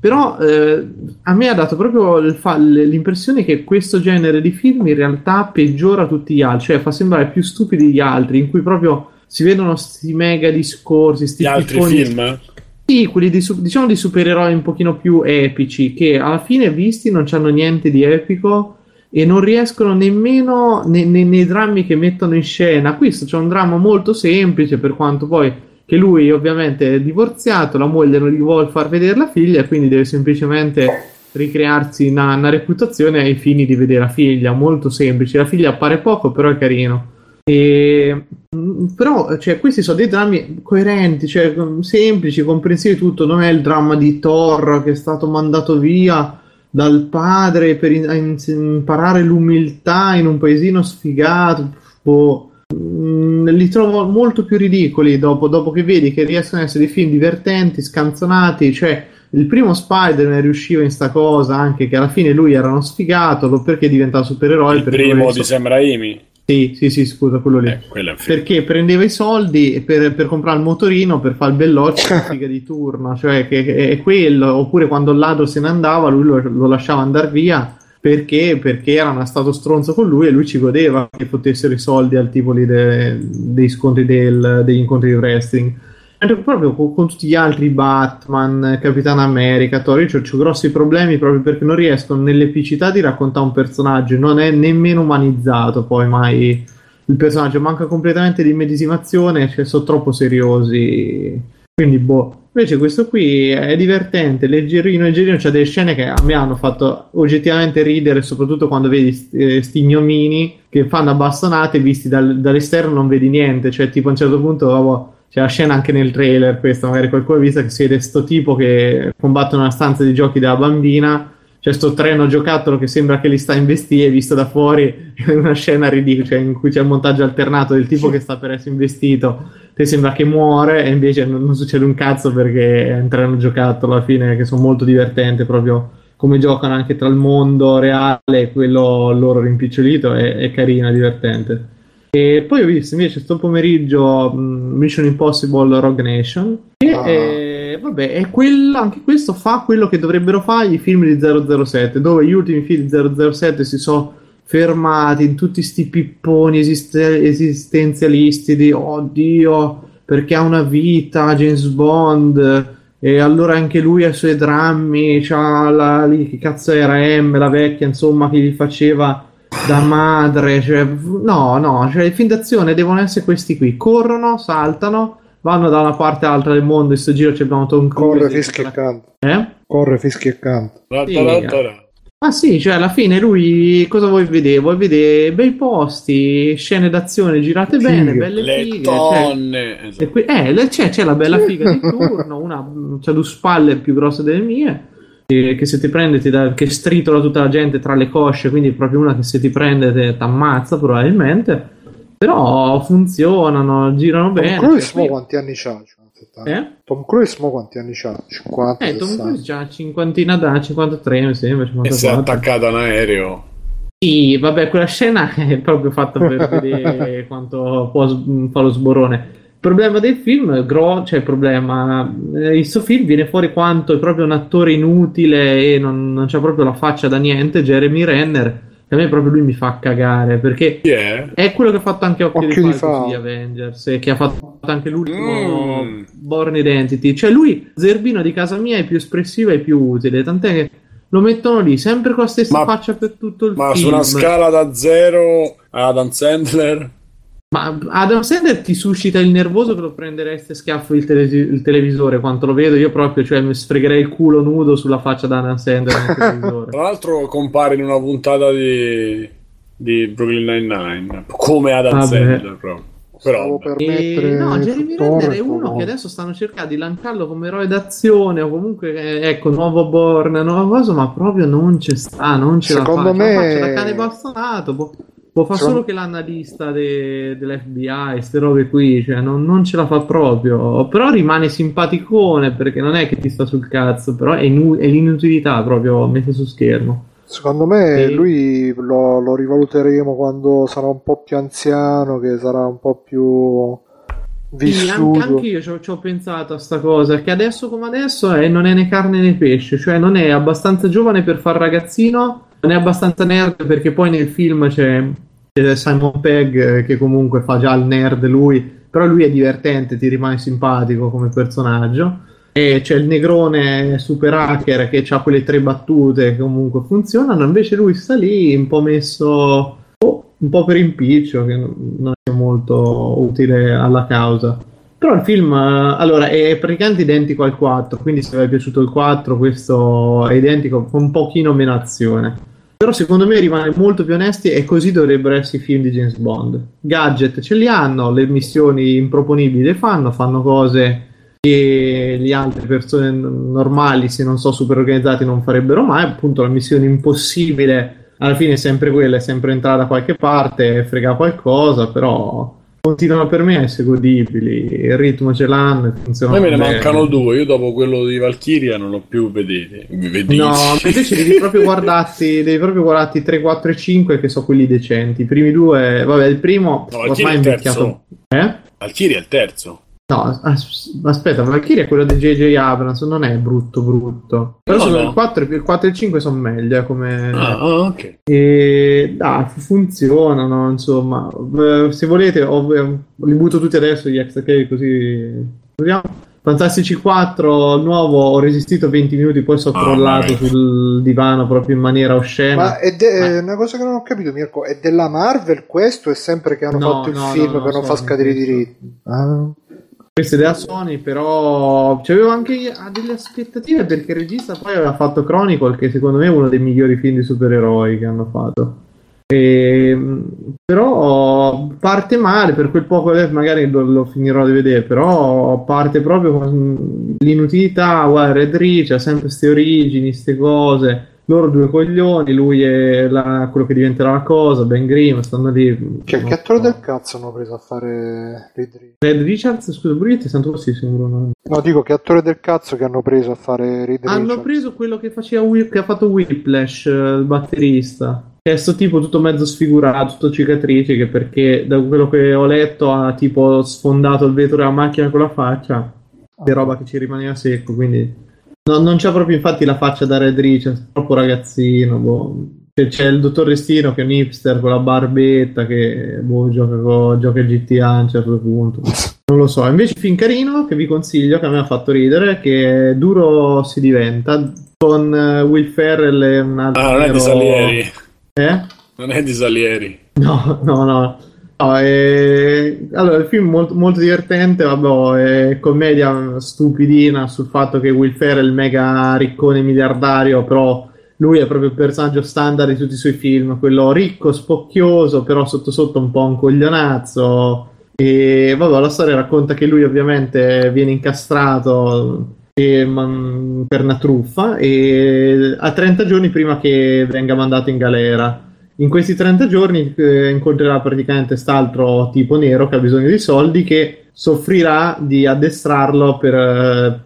[SPEAKER 3] però eh, a me ha dato proprio fa- l'impressione che questo genere di film in realtà peggiora tutti gli altri, cioè fa sembrare più stupidi gli altri, in cui proprio si vedono questi mega discorsi, sti
[SPEAKER 1] gli altri film?
[SPEAKER 3] Sì, quelli di, diciamo di supereroi un pochino più epici, che alla fine visti non hanno niente di epico e non riescono nemmeno ne, ne, nei drammi che mettono in scena. Questo c'è un dramma molto semplice, per quanto poi che lui ovviamente è divorziato, la moglie non gli vuole far vedere la figlia quindi deve semplicemente ricrearsi una, una reputazione ai fini di vedere la figlia, molto semplice. La figlia appare poco, però è carino. E, mm, però cioè, questi sono dei drammi coerenti, cioè, semplici, comprensivi tutto. Non è il dramma di Thor che è stato mandato via dal padre per in- imparare l'umiltà in un paesino sfigato. Boh. Mm, li trovo molto più ridicoli dopo, dopo che vedi che riescono ad essere dei film divertenti, scanzonati. Cioè, il primo Spider-Man riusciva in sta cosa anche che alla fine lui era uno sfigato perché diventava supereroe.
[SPEAKER 1] Il primo di Sam Raimi.
[SPEAKER 3] Sì, sì, sì, scusa, quello lì.
[SPEAKER 1] Eh,
[SPEAKER 3] Perché prendeva i soldi per, per, comprare il motorino per fare il belloccio figa di turno, cioè che, che, è quello. Oppure quando il ladro se ne andava, lui lo, lo lasciava andare via perché? Perché era stato stronzo con lui e lui ci godeva che potessero i soldi al tipo de, dei scontri del, degli incontri di wrestling proprio con, con, tutti gli altri Batman, Capitan America, Thor, io ho grossi problemi proprio perché non riesco nell'epicità di raccontare un personaggio, non è nemmeno umanizzato poi mai il personaggio, manca completamente di immedesimazione, cioè sono troppo seriosi. Quindi, boh. Invece questo qui è divertente, leggerino, leggerino, c'è delle scene che a me hanno fatto oggettivamente ridere, soprattutto quando vedi sti, sti gnomini che fanno a bastonate, visti dal, dall'esterno non vedi niente, cioè tipo a un certo punto, vabbè, c'è la scena anche nel trailer, questa magari qualcuno ha visto che si vede sto tipo che combatte una stanza di giochi della bambina. C'è sto treno giocattolo che sembra che li sta investire, visto da fuori, è una scena ridicola, cioè in cui c'è il montaggio alternato del tipo che sta per essere investito, te sembra che muore e invece non, non succede un cazzo perché è un treno giocattolo alla fine che sono molto divertenti proprio come giocano anche tra il mondo reale e quello loro rimpicciolito, è, è carino, è divertente. E poi ho visto invece sto pomeriggio um, Mission Impossible Rogue Nation. E ah. eh, vabbè, è quello, anche questo fa quello che dovrebbero fare i film di 007, dove gli ultimi film di 007 si sono fermati in tutti questi pipponi esiste- esistenzialisti di oddio, perché ha una vita, James Bond. E allora anche lui ha i suoi drammi, c'ha la, lì, che cazzo era M, la vecchia, insomma, che gli faceva da madre, cioè, no, no, cioè, i film d'azione devono essere questi qui, corrono, saltano, vanno da una parte all'altra del mondo, in questo giro c'è Tom
[SPEAKER 2] Cruise. Corre, fischi e canta.
[SPEAKER 3] Eh?
[SPEAKER 2] Corre, fischi e canta.
[SPEAKER 3] Sì. Ah sì, cioè alla fine lui cosa vuoi vedere? Vuoi vedere bei posti, scene d'azione girate fighe. bene, belle
[SPEAKER 1] le
[SPEAKER 3] fighe.
[SPEAKER 1] Tonne.
[SPEAKER 3] Cioè, esatto. eh, c'è, c'è, la bella figa di turno, una, cioè due spalle più grosse delle mie che se ti prende ti dà, che stritola tutta la gente tra le cosce, quindi è proprio una che se ti prende ti ammazza probabilmente. Però funzionano, girano
[SPEAKER 2] Tom
[SPEAKER 3] bene.
[SPEAKER 2] Tom Cruise cioè, quanti anni c'ha?
[SPEAKER 3] Eh?
[SPEAKER 2] Tom Cruise mo quanti anni c'ha? 50
[SPEAKER 3] Eh, Tom Cruise ha cinquantina da 53 mi sembra 54.
[SPEAKER 1] E si è attaccato un aereo
[SPEAKER 3] sì, vabbè, quella scena è proprio fatta per vedere quanto può fare lo sborone problema del film, Gro, cioè il problema, eh, il suo film viene fuori quanto è proprio un attore inutile e non, non c'ha proprio la faccia da niente, Jeremy Renner, a me proprio lui mi fa cagare, perché
[SPEAKER 1] yeah.
[SPEAKER 3] è quello che ha fatto anche Occhio,
[SPEAKER 2] Occhio
[SPEAKER 3] di Falco sugli Avengers, e che ha fatto anche l'ultimo mm. Born Identity, cioè lui, Zerbino di casa mia, è più espressivo e più utile, tant'è che lo mettono lì sempre con la stessa ma, faccia per tutto il
[SPEAKER 1] ma
[SPEAKER 3] film.
[SPEAKER 1] Ma su una scala da zero Adam Sandler?
[SPEAKER 3] Ma Adam Sandler ti suscita il nervoso che lo prendereste schiaffo il, tele- il televisore quanto lo vedo io proprio, cioè mi sfregherei il culo nudo sulla faccia da Adam Sandler nel televisore.
[SPEAKER 1] Tra l'altro compare in una puntata di, di Brooklyn Nine-Nine come Adam
[SPEAKER 3] Vabbè.
[SPEAKER 1] Sandler proprio. Però,
[SPEAKER 2] per
[SPEAKER 3] E,
[SPEAKER 2] mettere
[SPEAKER 3] no, Jeremy Renner è uno
[SPEAKER 2] però-
[SPEAKER 3] che adesso stanno cercando di lanciarlo come eroe d'azione o comunque, eh, ecco, nuovo Born, nuova cosa, ma proprio non ci sta, non ce
[SPEAKER 2] Secondo
[SPEAKER 3] la fa.
[SPEAKER 2] me-
[SPEAKER 3] Ce la fa, c'è da cane bastonato, può, può fare solo che l'analista de- dell'FBI, queste robe qui, cioè non, non ce la fa proprio, però rimane simpaticone perché non è che ti sta sul cazzo, però è, inu- è l'inutilità proprio messa su schermo.
[SPEAKER 2] Secondo me
[SPEAKER 3] Sì.
[SPEAKER 2] lui lo, lo rivaluteremo quando sarà un po' più anziano, che sarà un po' più
[SPEAKER 3] Sì,
[SPEAKER 2] vissuto.
[SPEAKER 3] anche, anche io ci ho, ci ho pensato a sta cosa, che adesso come adesso è- non è né carne né pesce, cioè non è abbastanza giovane per far ragazzino, non è abbastanza nerd perché poi nel film c'è, c'è Simon Pegg eh, che comunque fa già il nerd lui, però lui è divertente, ti rimane simpatico come personaggio. E c'è il negrone super hacker che ha quelle tre battute che comunque funzionano, invece lui sta lì un po' messo boh, un po' per impiccio, che non è molto utile alla causa. Però il film, eh, allora, è praticamente identico al 4, quindi se vi è piaciuto il 4, questo è identico, con un pochino meno azione. Però secondo me rimane molto più onesti e così dovrebbero essere i film di James Bond. Gadget ce li hanno, le missioni improponibili le fanno, fanno cose che le altre persone normali, se non so super organizzati, non farebbero mai. Appunto, la missione impossibile alla fine è sempre quella, è sempre entrare da qualche parte, frega qualcosa, però continuano per me a essere godibili. Il ritmo ce l'hanno e
[SPEAKER 1] A
[SPEAKER 3] funzionano
[SPEAKER 1] me me ne mancano due. Io dopo quello di Valkyria non l'ho più vedete. Vedete.
[SPEAKER 3] No, invece devi proprio guardarti, devi proprio guardarti 3, 4 e 5 che sono quelli decenti. I primi due, vabbè, il primo
[SPEAKER 1] No,
[SPEAKER 3] ormai
[SPEAKER 1] è
[SPEAKER 3] invecchiato. Eh?
[SPEAKER 1] Valkyria è il terzo.
[SPEAKER 3] No, as- aspetta, Valkyria è quello di JJ Abrams, non è brutto brutto. Però
[SPEAKER 1] No,
[SPEAKER 3] sono
[SPEAKER 1] no.
[SPEAKER 3] il, 4, e- il 4 e il 5 sono meglio eh, come...
[SPEAKER 1] Ah, ah, ok.
[SPEAKER 3] E dai, funzionano, insomma. Se volete, ho- eh, li butto tutti adesso gli che così vediamo. Fantastici 4 nuovo, ho resistito 20 minuti, poi sono
[SPEAKER 1] Ah,
[SPEAKER 3] crollato sul divano proprio in maniera oscena.
[SPEAKER 2] Ma è de-
[SPEAKER 3] Eh.
[SPEAKER 2] una cosa che non ho capito, Mirko, è della Marvel questo? È sempre che hanno
[SPEAKER 3] No,
[SPEAKER 2] fatto il
[SPEAKER 3] no,
[SPEAKER 2] film
[SPEAKER 3] no, no,
[SPEAKER 2] per non far scadere i diritti? Ah.
[SPEAKER 3] Questa è della Sony, però c'avevo anche io- ah, delle aspettative perché il regista poi aveva fatto Chronicle, che secondo me è uno dei migliori film di supereroi che hanno fatto. E, però parte male per quel poco magari lo, lo finirò di vedere, però parte proprio con l'inutilità, guarda, Red Rich ha sempre queste origini, queste cose, loro due coglioni, lui è la- quello che diventerà la cosa, Ben Grimm, stanno lì.
[SPEAKER 2] Che, che attore
[SPEAKER 3] so.
[SPEAKER 2] del cazzo hanno preso a fare Reed
[SPEAKER 3] Red Richards, scusa, pure io ti sento così, sembra
[SPEAKER 2] No, dico che attore del cazzo che hanno preso a fare Reed
[SPEAKER 3] Hanno
[SPEAKER 2] Richards?
[SPEAKER 3] preso quello che faceva che ha fatto Whiplash, eh, il batterista. Che è sto tipo tutto mezzo sfigurato, tutto cicatrici, che perché da quello che ho letto ha tipo sfondato il vetro della macchina con la faccia. Che roba che ci rimaneva secco, quindi no- non c'è proprio infatti la faccia da Red Richards, troppo ragazzino. boh. C'è, c'è il dottor Restino che è un hipster con la barbetta che boh, gioca, co- gioca a GTA a un certo punto. Non lo so, invece film carino che vi consiglio, che a me ha fatto ridere, che è Duro si diventa, con eh, Will Ferrell e un altro...
[SPEAKER 1] Ah, non è di Salieri.
[SPEAKER 3] Eh?
[SPEAKER 1] Non è di Salieri.
[SPEAKER 3] No, no, no. No, è- Allora, il film è molto, molto divertente, vabbè, è commedia stupidina sul fatto che Will Ferrell è il mega riccone miliardario, però lui è proprio il personaggio standard di tutti i suoi film, quello ricco, spocchioso, però sotto sotto un po' un coglionazzo. E vabbè, la storia racconta che lui ovviamente viene incastrato e, man- per una truffa e a 30 giorni prima che venga mandato in galera. In questi 30 giorni eh, incontrerà praticamente quest'altro tipo nero che ha bisogno di soldi che soffrirà di addestrarlo per, eh,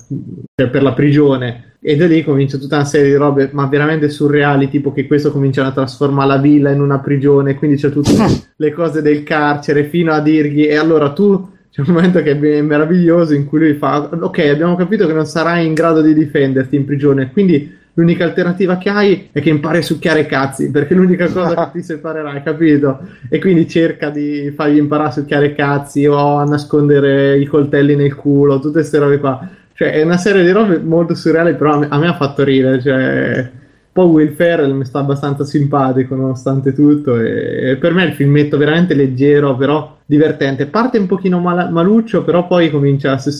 [SPEAKER 3] per- per la prigione. E da lì comincia tutta una serie di robe, ma veramente surreali, tipo che questo comincia a trasformare la villa in una prigione, quindi c'è tutte le cose del carcere, fino a dirgli, e allora tu c'è un momento che è meraviglioso in cui lui fa: Ok, abbiamo capito che non sarai in grado di difenderti in prigione, quindi l'unica alternativa che hai è che impari a succhiare i cazzi, perché è l'unica cosa che ti separerà, hai capito? E quindi cerca di fargli imparare a succhiare i cazzi o a nascondere i coltelli nel culo, tutte queste robe qua. Cioè, è una serie di robe molto surreali, però a me, a me ha fatto ridere. Cioè, poi Will Ferrell mi sta abbastanza simpatico nonostante tutto e per me è il filmetto veramente leggero però divertente parte un pochino mal- maluccio però poi comincia si,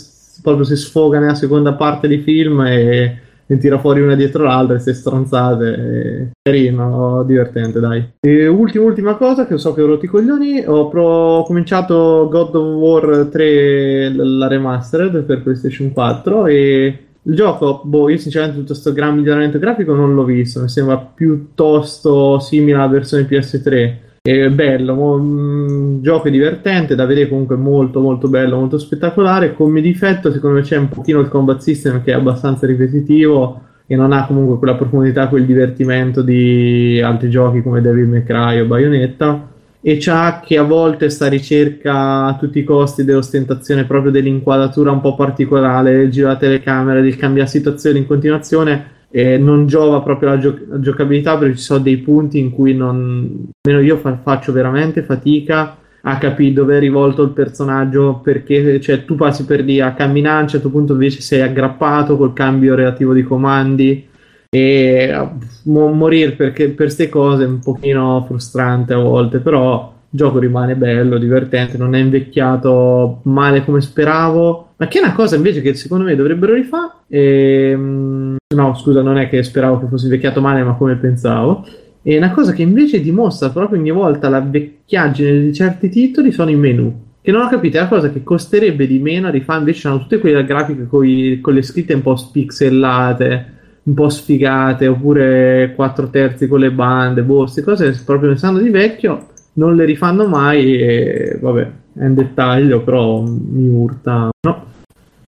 [SPEAKER 3] proprio si sfoga nella seconda parte di film e, e tira fuori una dietro l'altra e si stronzate carino divertente dai e ultima ultima cosa che so che ho rotto i coglioni ho, pro- ho cominciato God of War 3 la remastered per PlayStation 4 e il gioco, boh, io sinceramente tutto questo gran miglioramento grafico non l'ho visto, mi sembra piuttosto simile alla versione PS3. È bello, un gioco divertente, da vedere comunque molto molto bello, molto spettacolare. Come difetto secondo me c'è un pochino il combat system che è abbastanza ripetitivo e non ha comunque quella profondità, quel divertimento di altri giochi come Devil May Cry o Bayonetta e c'ha che a volte sta ricerca a tutti i costi dell'ostentazione proprio dell'inquadratura un po' particolare, del giro della telecamera, del cambiare situazione in continuazione e non giova proprio la, gio- la, giocabilità perché ci sono dei punti in cui non, almeno io fa- faccio veramente fatica a capire dove è rivolto il personaggio perché cioè, tu passi per lì a camminare a un certo punto invece sei aggrappato col cambio relativo di comandi e mo- morire perché, per queste cose è un pochino frustrante a volte, però il gioco rimane bello, divertente, non è invecchiato male come speravo, ma che è una cosa invece che secondo me dovrebbero rifare. E, ehm, no, scusa, non è che speravo che fosse invecchiato male, ma come pensavo. E una cosa che invece dimostra proprio ogni volta la vecchiaggine di certi titoli sono i menu. Che non ho capito, è una cosa che costerebbe di meno a rifare, invece hanno tutte quelle grafiche con le scritte un po' spixellate un po' sfigate oppure quattro terzi con le bande, boh, queste cose proprio pensando di vecchio non le rifanno mai e vabbè, è un dettaglio, però mi urta. No,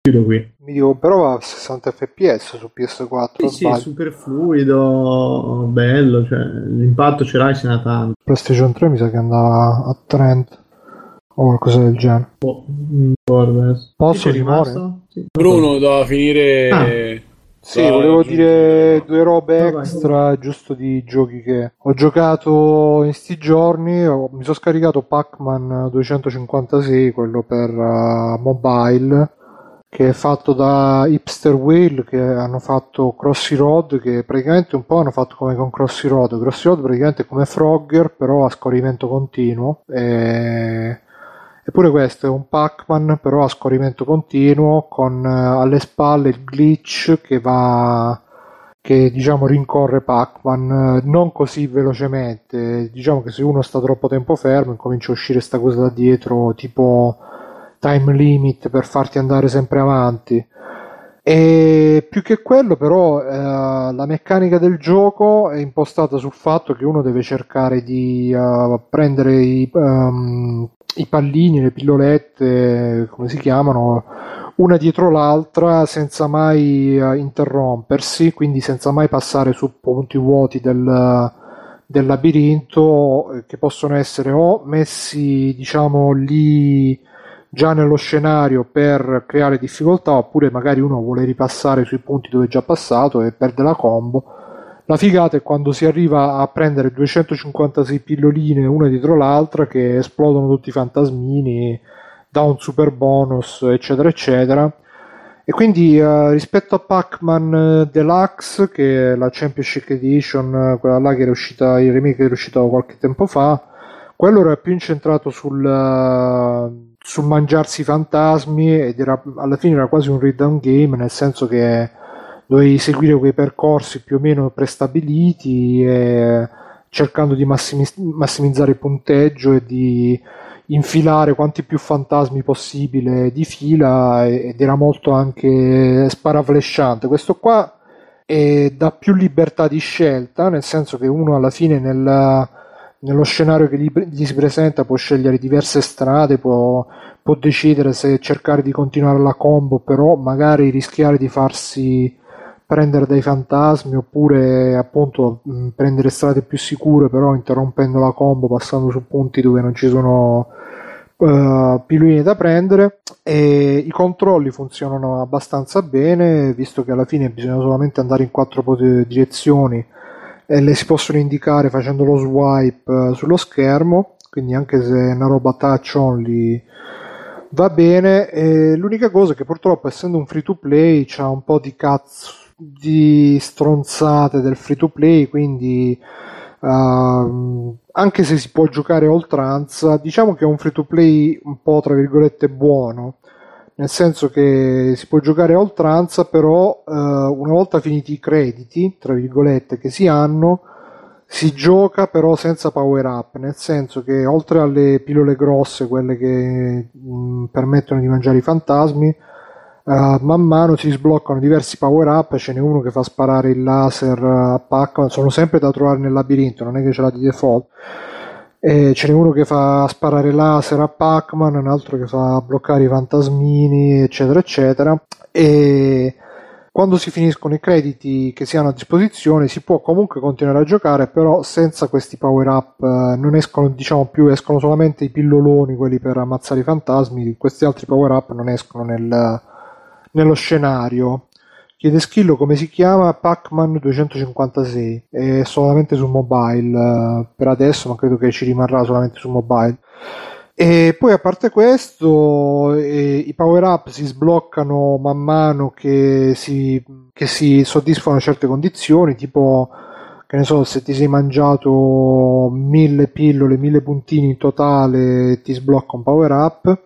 [SPEAKER 3] chiudo qui.
[SPEAKER 2] Mi dico, però a 60 fps su PS4.
[SPEAKER 3] Sì, sì, super fluido, bello, cioè l'impatto ce l'hai, ce n'ha tanto.
[SPEAKER 2] PlayStation 3 mi sa che andava a 30 o qualcosa del genere.
[SPEAKER 3] Guarda,
[SPEAKER 2] Posso rimanere?
[SPEAKER 1] Sì. Bruno, da finire...
[SPEAKER 2] Ah sì, volevo dire due robe extra, giusto di giochi che ho giocato in sti giorni. Ho, mi sono scaricato Pac-Man 256, quello per uh, mobile, che è fatto da Hipster Whale, che hanno fatto Crossy Road, che praticamente un po' hanno fatto come con Crossy Road. Crossy Road praticamente è come Frogger, però a scorrimento continuo. E Eppure questo è un Pac-Man però a scorrimento continuo con uh, alle spalle il glitch che va che diciamo rincorre Pac-Man uh, non così velocemente. Diciamo che se uno sta troppo tempo fermo incomincia a uscire sta cosa da dietro tipo time limit per farti andare sempre avanti. E più che quello però uh, la meccanica del gioco è impostata sul fatto che uno deve cercare di prendere i um, i pallini, le pillolette, come si chiamano, una dietro l'altra senza mai uh, interrompersi, quindi senza mai passare su punti vuoti del, del labirinto eh, che possono essere o messi diciamo lì già nello scenario per creare difficoltà oppure magari uno vuole ripassare sui punti dove è già passato e perde la combo la figata è quando si arriva a prendere 256 pilloline una dietro l'altra che esplodono tutti i fantasmini, da un super bonus, eccetera, eccetera. E quindi uh, rispetto a Pac-Man eh, Deluxe, che è la Championship Edition, eh, quella là che era uscita, il remake che era uscito qualche tempo fa, quello era più incentrato sul, uh, sul mangiarsi i fantasmi ed era, alla fine era quasi un read down game, nel senso che dovevi seguire quei percorsi più o meno prestabiliti e cercando di massimiz- massimizzare il punteggio e di infilare quanti più fantasmi possibile di fila ed era molto anche sparaflesciante. Questo qua è, dà più libertà di scelta, nel senso che uno alla fine nel, nello scenario che gli, gli, si presenta può scegliere diverse strade, può, può decidere se cercare di continuare la combo, però magari rischiare di farsi prendere dei fantasmi oppure appunto mh, prendere strade più sicure però interrompendo la combo passando su punti dove non ci sono uh, pilluline da prendere e i controlli funzionano abbastanza bene visto che alla fine bisogna solamente andare in quattro direzioni e le si possono indicare facendo lo swipe uh, sullo schermo quindi anche se è una roba touch only va bene. Eh, l'unica cosa è che purtroppo, essendo un free to play, c'ha un po' di cazzo di stronzate del free to play, quindi uh, anche se si può giocare a oltranza, diciamo che è un free to play un po' tra virgolette buono, nel senso che si può giocare a oltranza, però uh, una volta finiti i crediti, tra virgolette, che si hanno, si gioca però senza power up, nel senso che oltre alle pillole grosse, quelle che mh, permettono di mangiare i fantasmi, uh, man mano si sbloccano diversi power up, ce n'è uno che fa sparare il laser a Pac-Man, sono sempre da trovare nel labirinto, non è che ce l'ha di default. E ce n'è uno che fa sparare laser a Pac-Man, un altro che fa bloccare i fantasmini, eccetera, eccetera. E quando si finiscono i crediti che si hanno a disposizione si può comunque continuare a giocare però senza questi power up eh, non escono diciamo più escono solamente i pilloloni quelli per ammazzare i fantasmi questi altri power up non escono nel, nello scenario. Chiede Schillo come si chiama Pac-Man 256 è solamente su mobile eh, per adesso ma credo che ci rimarrà solamente su mobile. E poi a parte questo, eh, i power up si sbloccano man mano che si, che si soddisfano certe condizioni, tipo che ne so, se ti sei mangiato mille pillole, mille puntini in totale, ti sblocca un power up.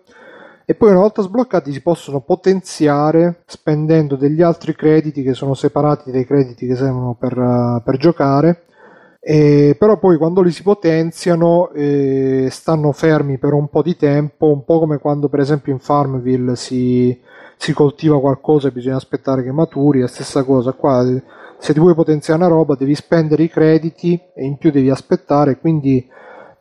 [SPEAKER 2] E poi una volta sbloccati si possono potenziare spendendo degli altri crediti che sono separati dai crediti che servono per, per giocare. Eh, però poi quando li si potenziano eh, stanno fermi per un po' di tempo, un po' come quando per esempio in Farmville si, si coltiva qualcosa e bisogna aspettare che maturi, la stessa cosa qua, se ti vuoi potenziare una roba devi spendere i crediti e in più devi aspettare, quindi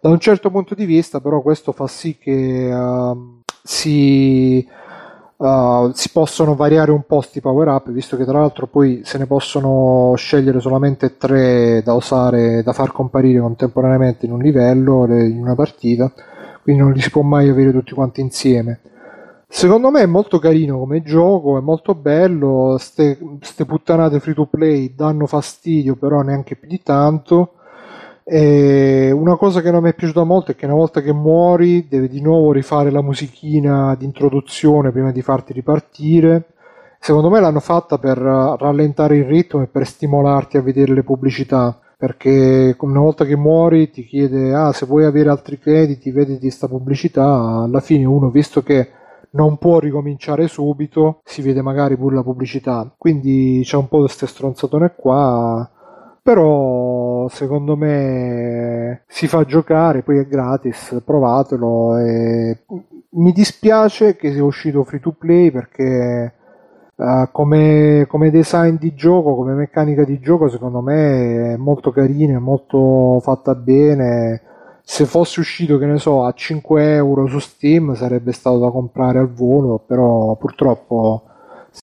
[SPEAKER 2] da un certo punto di vista però questo fa sì che uh, si Uh, si possono variare un po' sti power up, visto che tra l'altro poi se ne possono scegliere solamente tre da usare, da far comparire contemporaneamente in un livello, in una partita, quindi non li si può mai avere tutti quanti insieme. Secondo me è molto carino come gioco, è molto bello, ste, ste puttanate free to play danno fastidio, però neanche più di tanto e una cosa che non mi è piaciuta molto è che una volta che muori devi di nuovo rifare la musichina di introduzione prima di farti ripartire. Secondo me l'hanno fatta per rallentare il ritmo e per stimolarti a vedere le pubblicità. Perché una volta che muori ti chiede: Ah, se vuoi avere altri crediti, vediti questa pubblicità. Alla fine, uno, visto che non può ricominciare subito, si vede magari pure la pubblicità. Quindi c'è un po' di queste stronzatone qua però secondo me si fa giocare, poi è gratis, provatelo. E... Mi dispiace che sia uscito free to play perché uh, come, come, design di gioco, come meccanica di gioco, secondo me è molto carina, è molto fatta bene. Se fosse uscito, che ne so, a 5 euro su Steam sarebbe stato da comprare al volo, però purtroppo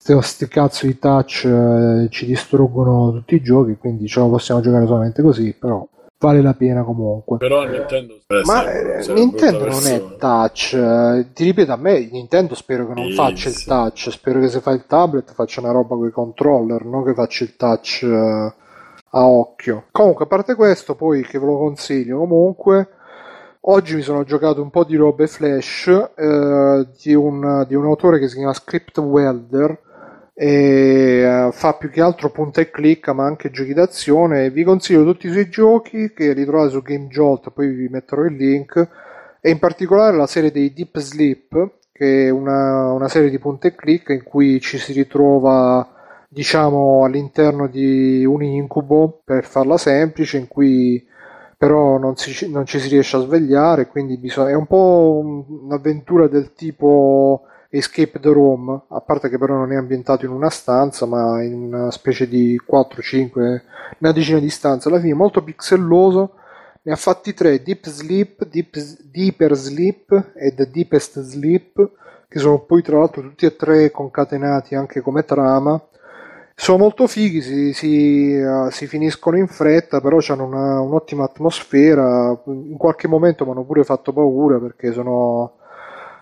[SPEAKER 2] questi cazzo di touch eh, ci distruggono tutti i giochi, quindi ce lo possiamo giocare solamente così, però vale la pena comunque.
[SPEAKER 1] Però Nintendo,
[SPEAKER 2] Ma eh, Nintendo non è touch, eh, ti ripeto, a me Nintendo spero che non sì, faccia il touch, spero che se fa il tablet faccia una roba con i controller, non che faccia il touch eh, a occhio. Comunque, a parte questo, poi che ve lo consiglio comunque Oggi mi sono giocato un po' di robe flash eh, di, un, di, un, autore che si chiama Script Welder e uh, fa più che altro punta e clicca ma anche giochi d'azione. Vi consiglio tutti i suoi giochi che li trovate su Game Jolt, poi vi metterò il link e in particolare la serie dei Deep Sleep che è una, una serie di punta e clicca in cui ci si ritrova diciamo all'interno di un incubo per farla semplice in cui però non, si, non, ci si riesce a svegliare, quindi bisogna, è un po' un'avventura del tipo Escape the Room, a parte che però non è ambientato in una stanza, ma in una specie di 4-5, una decina di stanze, alla fine molto pixelloso, ne ha fatti tre, Deep Sleep, Deep, Deeper Sleep e The Deepest Sleep, che sono poi tra l'altro tutti e tre concatenati anche come trama, sono molto fighi, si, si, uh, si, finiscono in fretta, però hanno una, un'ottima atmosfera. In qualche momento mi hanno pure fatto paura perché sono,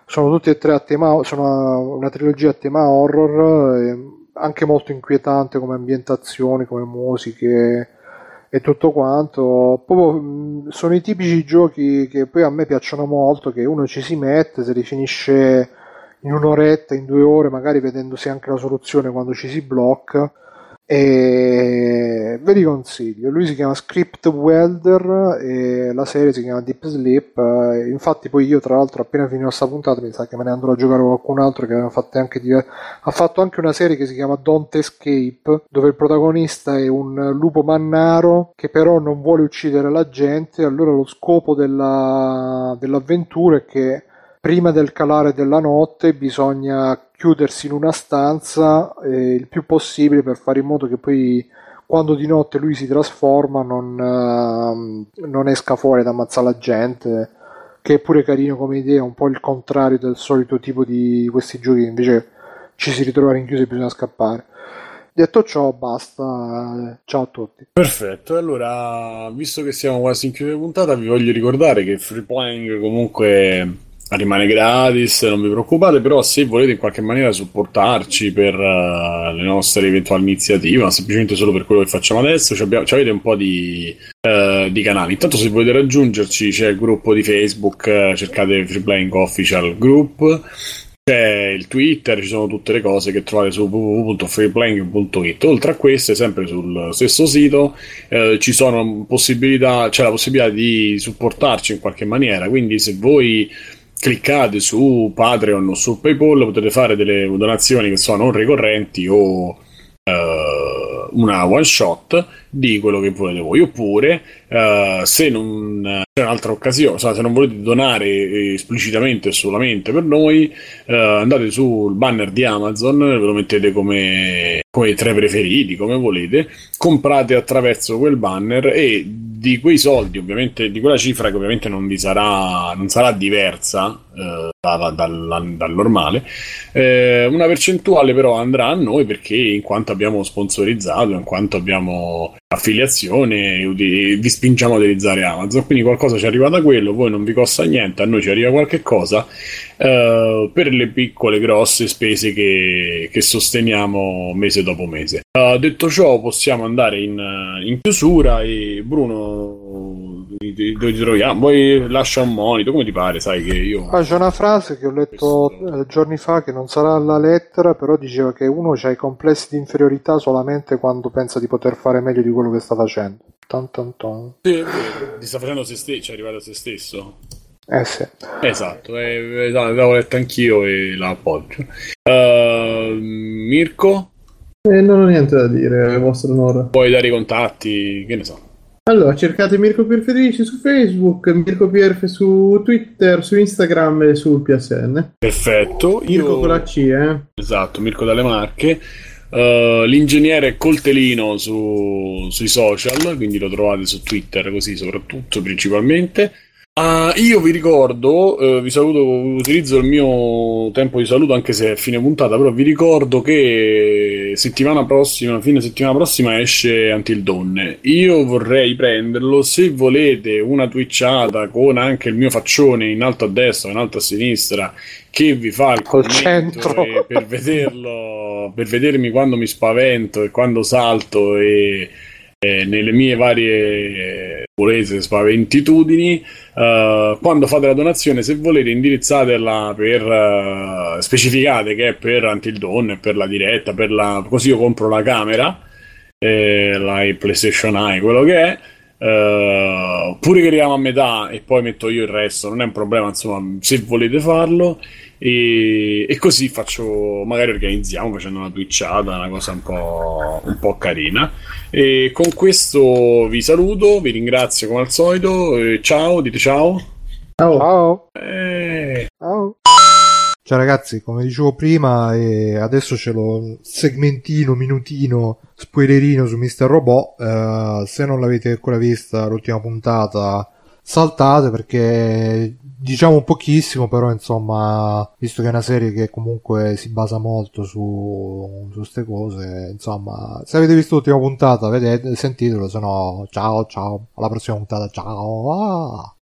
[SPEAKER 2] sono tutti e tre a tema, sono una trilogia a tema horror, anche molto inquietante come ambientazioni, come musiche e tutto quanto. Proprio, sono i tipici giochi che poi a me piacciono molto, che uno ci si mette, se li finisce in un'oretta, in due ore, magari vedendosi anche la soluzione quando ci si blocca. e ve li consiglio. Lui si chiama Script Welder e la serie si chiama Deep Sleep. Eh, infatti, poi io, tra l'altro, appena finito questa puntata, mi sa che me ne andrò a giocare con qualcun altro che anche ha fatto anche una serie che si chiama Don't Escape, dove il protagonista è un lupo mannaro che però non vuole uccidere la gente. Allora, lo scopo della... dell'avventura è che prima del calare della notte bisogna chiudersi in una stanza eh, il più possibile per fare in modo che poi quando di notte lui si trasforma non, uh, non esca fuori ad ammazzare la gente che è pure carino come idea un po' il contrario del solito tipo di questi giochi invece ci si ritrova rinchiusi e bisogna scappare. Detto ciò basta. Ciao a tutti.
[SPEAKER 1] Perfetto allora visto che siamo quasi in chiusura puntata vi voglio ricordare che Free Playing comunque rimane gratis, non vi preoccupate, però se volete in qualche maniera supportarci per uh, le nostre eventuali iniziative, ma semplicemente solo per quello che facciamo adesso, avete un po' di, uh, di, canali. Intanto se volete raggiungerci c'è il gruppo di Facebook, uh, cercate Free Playing Official Group, c'è il Twitter, ci sono tutte le cose che trovate su www.freeplaying.it. Oltre a queste, sempre sul stesso sito, eh, ci sono possibilità, c'è la possibilità di supportarci in qualche maniera, quindi se voi cliccate su Patreon o su PayPal potete fare delle donazioni che sono non ricorrenti o uh, una one shot di quello che volete voi. Oppure uh, se non c'è un'altra occasione se non volete donare esplicitamente solamente per noi uh, andate sul banner di Amazon ve lo mettete come, come tra i preferiti come volete comprate attraverso quel banner e di quei soldi, ovviamente, di quella cifra che ovviamente non vi sarà, non sarà diversa eh, dal, dal, dal, normale, eh, una percentuale però andrà a noi perché in quanto abbiamo sponsorizzato, in quanto abbiamo affiliazione, vi spingiamo a utilizzare Amazon, quindi qualcosa ci arriva da quello, voi non vi costa niente, a noi ci arriva qualche cosa eh, per le piccole, grosse spese che, che sosteniamo mese dopo mese. Uh, detto ciò, possiamo andare in, in chiusura e Bruno, dove ti troviamo? Vuoi lascia un monito, come ti pare? Sai che io.
[SPEAKER 2] Ah, c'è una frase che ho letto questo... Eh, giorni fa che non sarà la lettera, però diceva che uno ha i complessi di inferiorità solamente quando pensa di poter fare meglio di quello che sta facendo. Tan, tan, tan.
[SPEAKER 1] Sì, ti sta facendo se stesso, cioè è arrivato a se stesso.
[SPEAKER 2] Eh sì.
[SPEAKER 1] Esatto, eh, l'avevo letto anch'io e la appoggio. Uh, Mirko?
[SPEAKER 3] Eh, non ho niente da dire, vostro onore.
[SPEAKER 1] Puoi dare i contatti, che ne so.
[SPEAKER 3] Allora, cercate Mirko Pierfederici su Facebook, Mirko Pierfe su Twitter, su Instagram e sul PSN.
[SPEAKER 1] Perfetto.
[SPEAKER 3] Mirko
[SPEAKER 1] Io...
[SPEAKER 3] con la C, eh?
[SPEAKER 1] Esatto, Mirko dalle Marche. Uh, l'ingegnere Coltelino su, sui social, quindi lo trovate su Twitter così soprattutto, principalmente. Uh, io vi ricordo, uh, vi saluto, utilizzo il mio tempo di saluto anche se è fine puntata, però vi ricordo che settimana prossima, fine settimana prossima esce Until Dawn. Io vorrei prenderlo, se volete una twitchata con anche il mio faccione in alto a destra, in alto a sinistra, che vi fa il
[SPEAKER 2] Col centro
[SPEAKER 1] per vederlo, per vedermi quando mi spavento e quando salto e eh, nelle mie varie volete spaventitudini uh, quando fate la donazione se volete indirizzatela per uh, specificate che è per Until Dawn per la diretta per la, così io compro la camera eh, la PlayStation Eye quello che è Uh, pure che arriviamo a metà e poi metto io il resto, non è un problema, insomma, se volete farlo. E, e così faccio, magari organizziamo facendo una twitchata, una cosa un po', un po' carina. E con questo vi saluto, vi ringrazio come al solito. ciao, dite ciao.
[SPEAKER 2] Ciao. Ciao.
[SPEAKER 1] Eh...
[SPEAKER 2] ciao. Ciao ragazzi, come dicevo prima, eh, adesso c'è lo segmentino, minutino, spoilerino su Mr. Robot. Eh, se non l'avete ancora vista l'ultima puntata, saltate perché diciamo pochissimo, però insomma, visto che è una serie che comunque si basa molto su queste cose, insomma, se avete visto l'ultima puntata, vedete, sentitelo, se no, ciao, ciao, alla prossima puntata, ciao. Ah.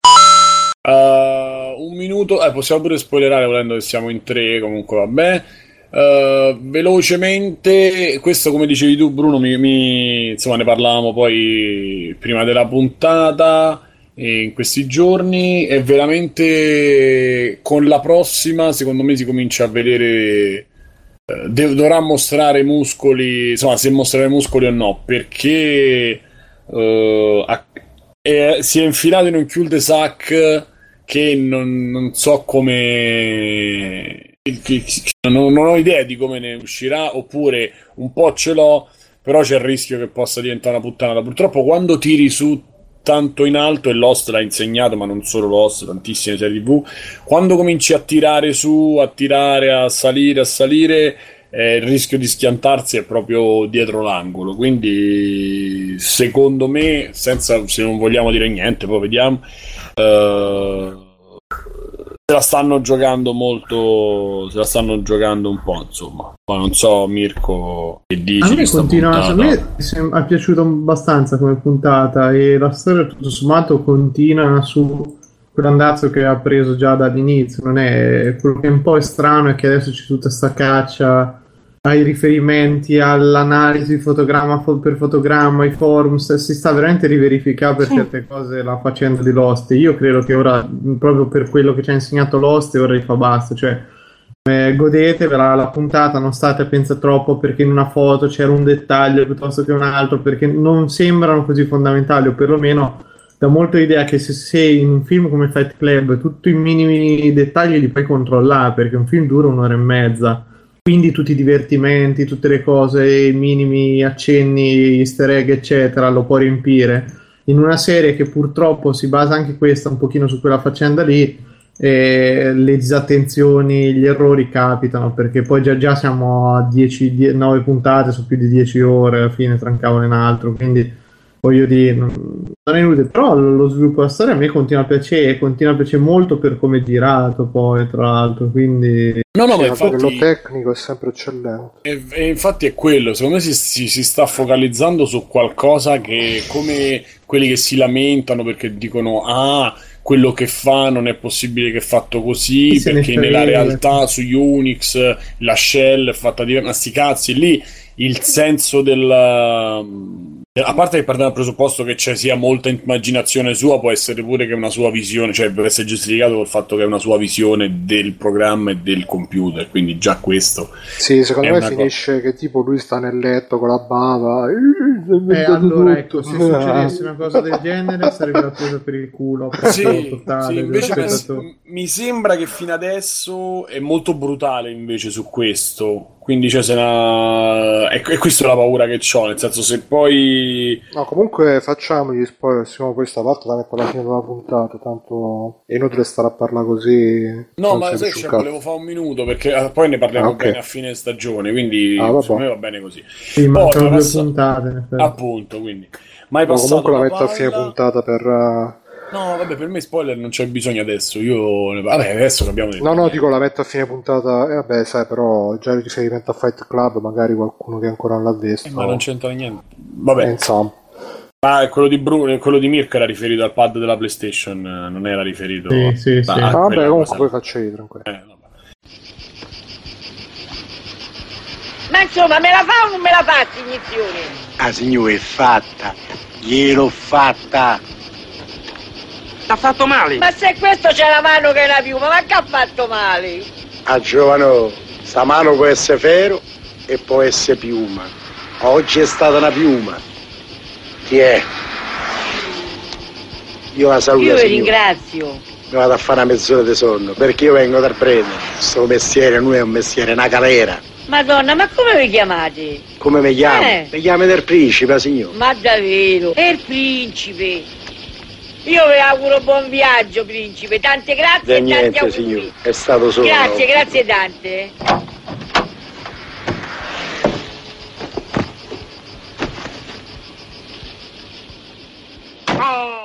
[SPEAKER 1] Uh, un minuto, eh, possiamo pure spoilerare volendo che siamo in tre, comunque vabbè. Uh, velocemente, questo come dicevi tu, Bruno, mi, mi, insomma, ne parlavamo poi prima della puntata. In questi giorni è veramente con la prossima, secondo me, si comincia a vedere de- dovrà mostrare muscoli, insomma, se mostrare muscoli o no, perché eh, ha- è- si è infilato in un cul-de-sac che non, non so come. non, non ho idea di come ne uscirà, oppure un po' ce l'ho, però c'è il rischio che possa diventare una puttanata. Purtroppo, quando tiri su tanto in alto, e Lost l'ha insegnato, ma non solo Lost, tantissime serie TV, quando cominci a tirare su, a tirare, a salire, a salire, eh, il rischio di schiantarsi è proprio dietro l'angolo. Quindi, secondo me, senza se non vogliamo dire niente, poi vediamo. eh, se la stanno giocando molto. Se la stanno giocando un po', insomma. Ma non so, Mirko, che dici.
[SPEAKER 3] A me continua, a me è piaciuto abbastanza come puntata e la storia tutto sommato continua su quell'andazzo che ha preso già dall'inizio. Non è quello che è un po' è strano è che adesso c'è tutta sta caccia ai riferimenti all'analisi fotogramma fo- per fotogramma, i forums, si sta veramente riverificando per certe cose la faccenda di Lost. Io credo che ora, proprio per quello che ci ha insegnato Lost, ora gli fa basta. Cioè, eh, godetevela la puntata, non state a pensare troppo perché in una foto c'era un dettaglio piuttosto che un altro, perché non sembrano così fondamentali, o perlomeno dà molto l'idea che se sei in un film come Fight Club, tutti i minimi dettagli li puoi controllare, perché un film dura un'ora e mezza. Quindi tutti i divertimenti, tutte le cose, i minimi accenni, easter egg, eccetera, lo può riempire. In una serie che purtroppo si basa anche questa un pochino su quella faccenda lì, eh, le disattenzioni, gli errori capitano perché poi già, già siamo a 10, 10 9 puntate su più di 10 ore alla fine tra un cavolo e un altro quindi voglio dire non, è inutile però lo, sviluppo della storia a me continua a piacere continua a piacere molto per come è girato poi tra l'altro quindi
[SPEAKER 1] No, no,
[SPEAKER 2] Sì,
[SPEAKER 1] ma infatti.
[SPEAKER 2] lo tecnico è sempre eccellente.
[SPEAKER 1] E, e infatti è quello, secondo me si, si- si sta focalizzando su qualcosa che come quelli che si lamentano perché dicono ah, quello che fa non è possibile che è fatto così, perché nella realtà su Unix la shell è fatta di ma sti cazzi, lì il senso del... A parte che parte dal presupposto che ci sia molta immaginazione sua, può essere pure che è una sua visione, cioè può essere giustificato col fatto che è una sua visione del programma e del computer, quindi già questo
[SPEAKER 2] Sì, secondo me finisce che tipo lui sta nel letto con la bava.
[SPEAKER 3] eh, allora ecco se succedesse una cosa del genere sarebbe la presa per il culo
[SPEAKER 1] Sì,
[SPEAKER 3] totale
[SPEAKER 1] sì,
[SPEAKER 3] dello
[SPEAKER 1] invece mi sembra che fino adesso è molto brutale invece su questo. Quindi cioè, se la... è, è questa la paura che ho, nel senso se poi...
[SPEAKER 2] No, comunque facciamo gli spoiler, siamo questa parte la metto alla fine della puntata, tanto è inutile stare a parlare così.
[SPEAKER 1] No, ma
[SPEAKER 2] capisce
[SPEAKER 1] cioè, volevo fare un minuto perché eh, poi ne parliamo
[SPEAKER 2] Ah, ok.
[SPEAKER 1] bene a fine stagione, quindi
[SPEAKER 2] Ah,
[SPEAKER 1] secondo me va bene così.
[SPEAKER 3] sì, mancano
[SPEAKER 1] Poi,
[SPEAKER 3] due
[SPEAKER 1] passa-
[SPEAKER 3] puntate.
[SPEAKER 1] Appunto, quindi... Mai
[SPEAKER 2] No, comunque la metto a fine
[SPEAKER 1] palla?
[SPEAKER 2] puntata per... uh,
[SPEAKER 1] No, vabbè, per me spoiler non c'è bisogno adesso. Io... Vabbè, adesso che abbiamo detto...
[SPEAKER 2] No, no, dico la metto a fine puntata. E vabbè, sai, però già il riferimento a Fight Club, magari qualcuno che ancora non l'ha visto.
[SPEAKER 1] Eh, ma non c'entra niente. Vabbè,
[SPEAKER 2] Eh, insomma.
[SPEAKER 1] Ah, e quello di Bruno, quello di Mirko era riferito al pad della PlayStation, eh, non era riferito
[SPEAKER 3] Sì, sì, sì.
[SPEAKER 1] a
[SPEAKER 2] Ah, vabbè, comunque poi faccio io tranquillo.
[SPEAKER 1] Eh, vabbè.
[SPEAKER 6] Ma insomma, me la fa o non me la fa sta iniezione?
[SPEAKER 7] La signora è fatta, gliel'ho fatta.
[SPEAKER 8] T'ha fatto male?
[SPEAKER 6] Ma se questo c'è la mano che è una piuma, ma che ha fatto male?
[SPEAKER 7] A giovano, sta mano può essere ferro e può essere piuma. Oggi è stata una piuma. Chi è? Io la saluto,
[SPEAKER 6] Io vi
[SPEAKER 7] signora.
[SPEAKER 6] ringrazio.
[SPEAKER 7] Mi vado a fare una mezz'ora di sonno, perché io vengo dal prete. Sto mestiere non è un mestiere, è una galera.
[SPEAKER 6] Madonna, ma come vi chiamate?
[SPEAKER 7] Come mi chiamo?
[SPEAKER 6] Eh.
[SPEAKER 7] Mi chiamo del principe, signore.
[SPEAKER 6] Ma davvero? È il principe. Io vi auguro buon viaggio, principe. Tante grazie e
[SPEAKER 7] niente, tanti
[SPEAKER 6] auguri.
[SPEAKER 7] Signor, è stato solo.
[SPEAKER 6] Grazie, grazie tante. Oh.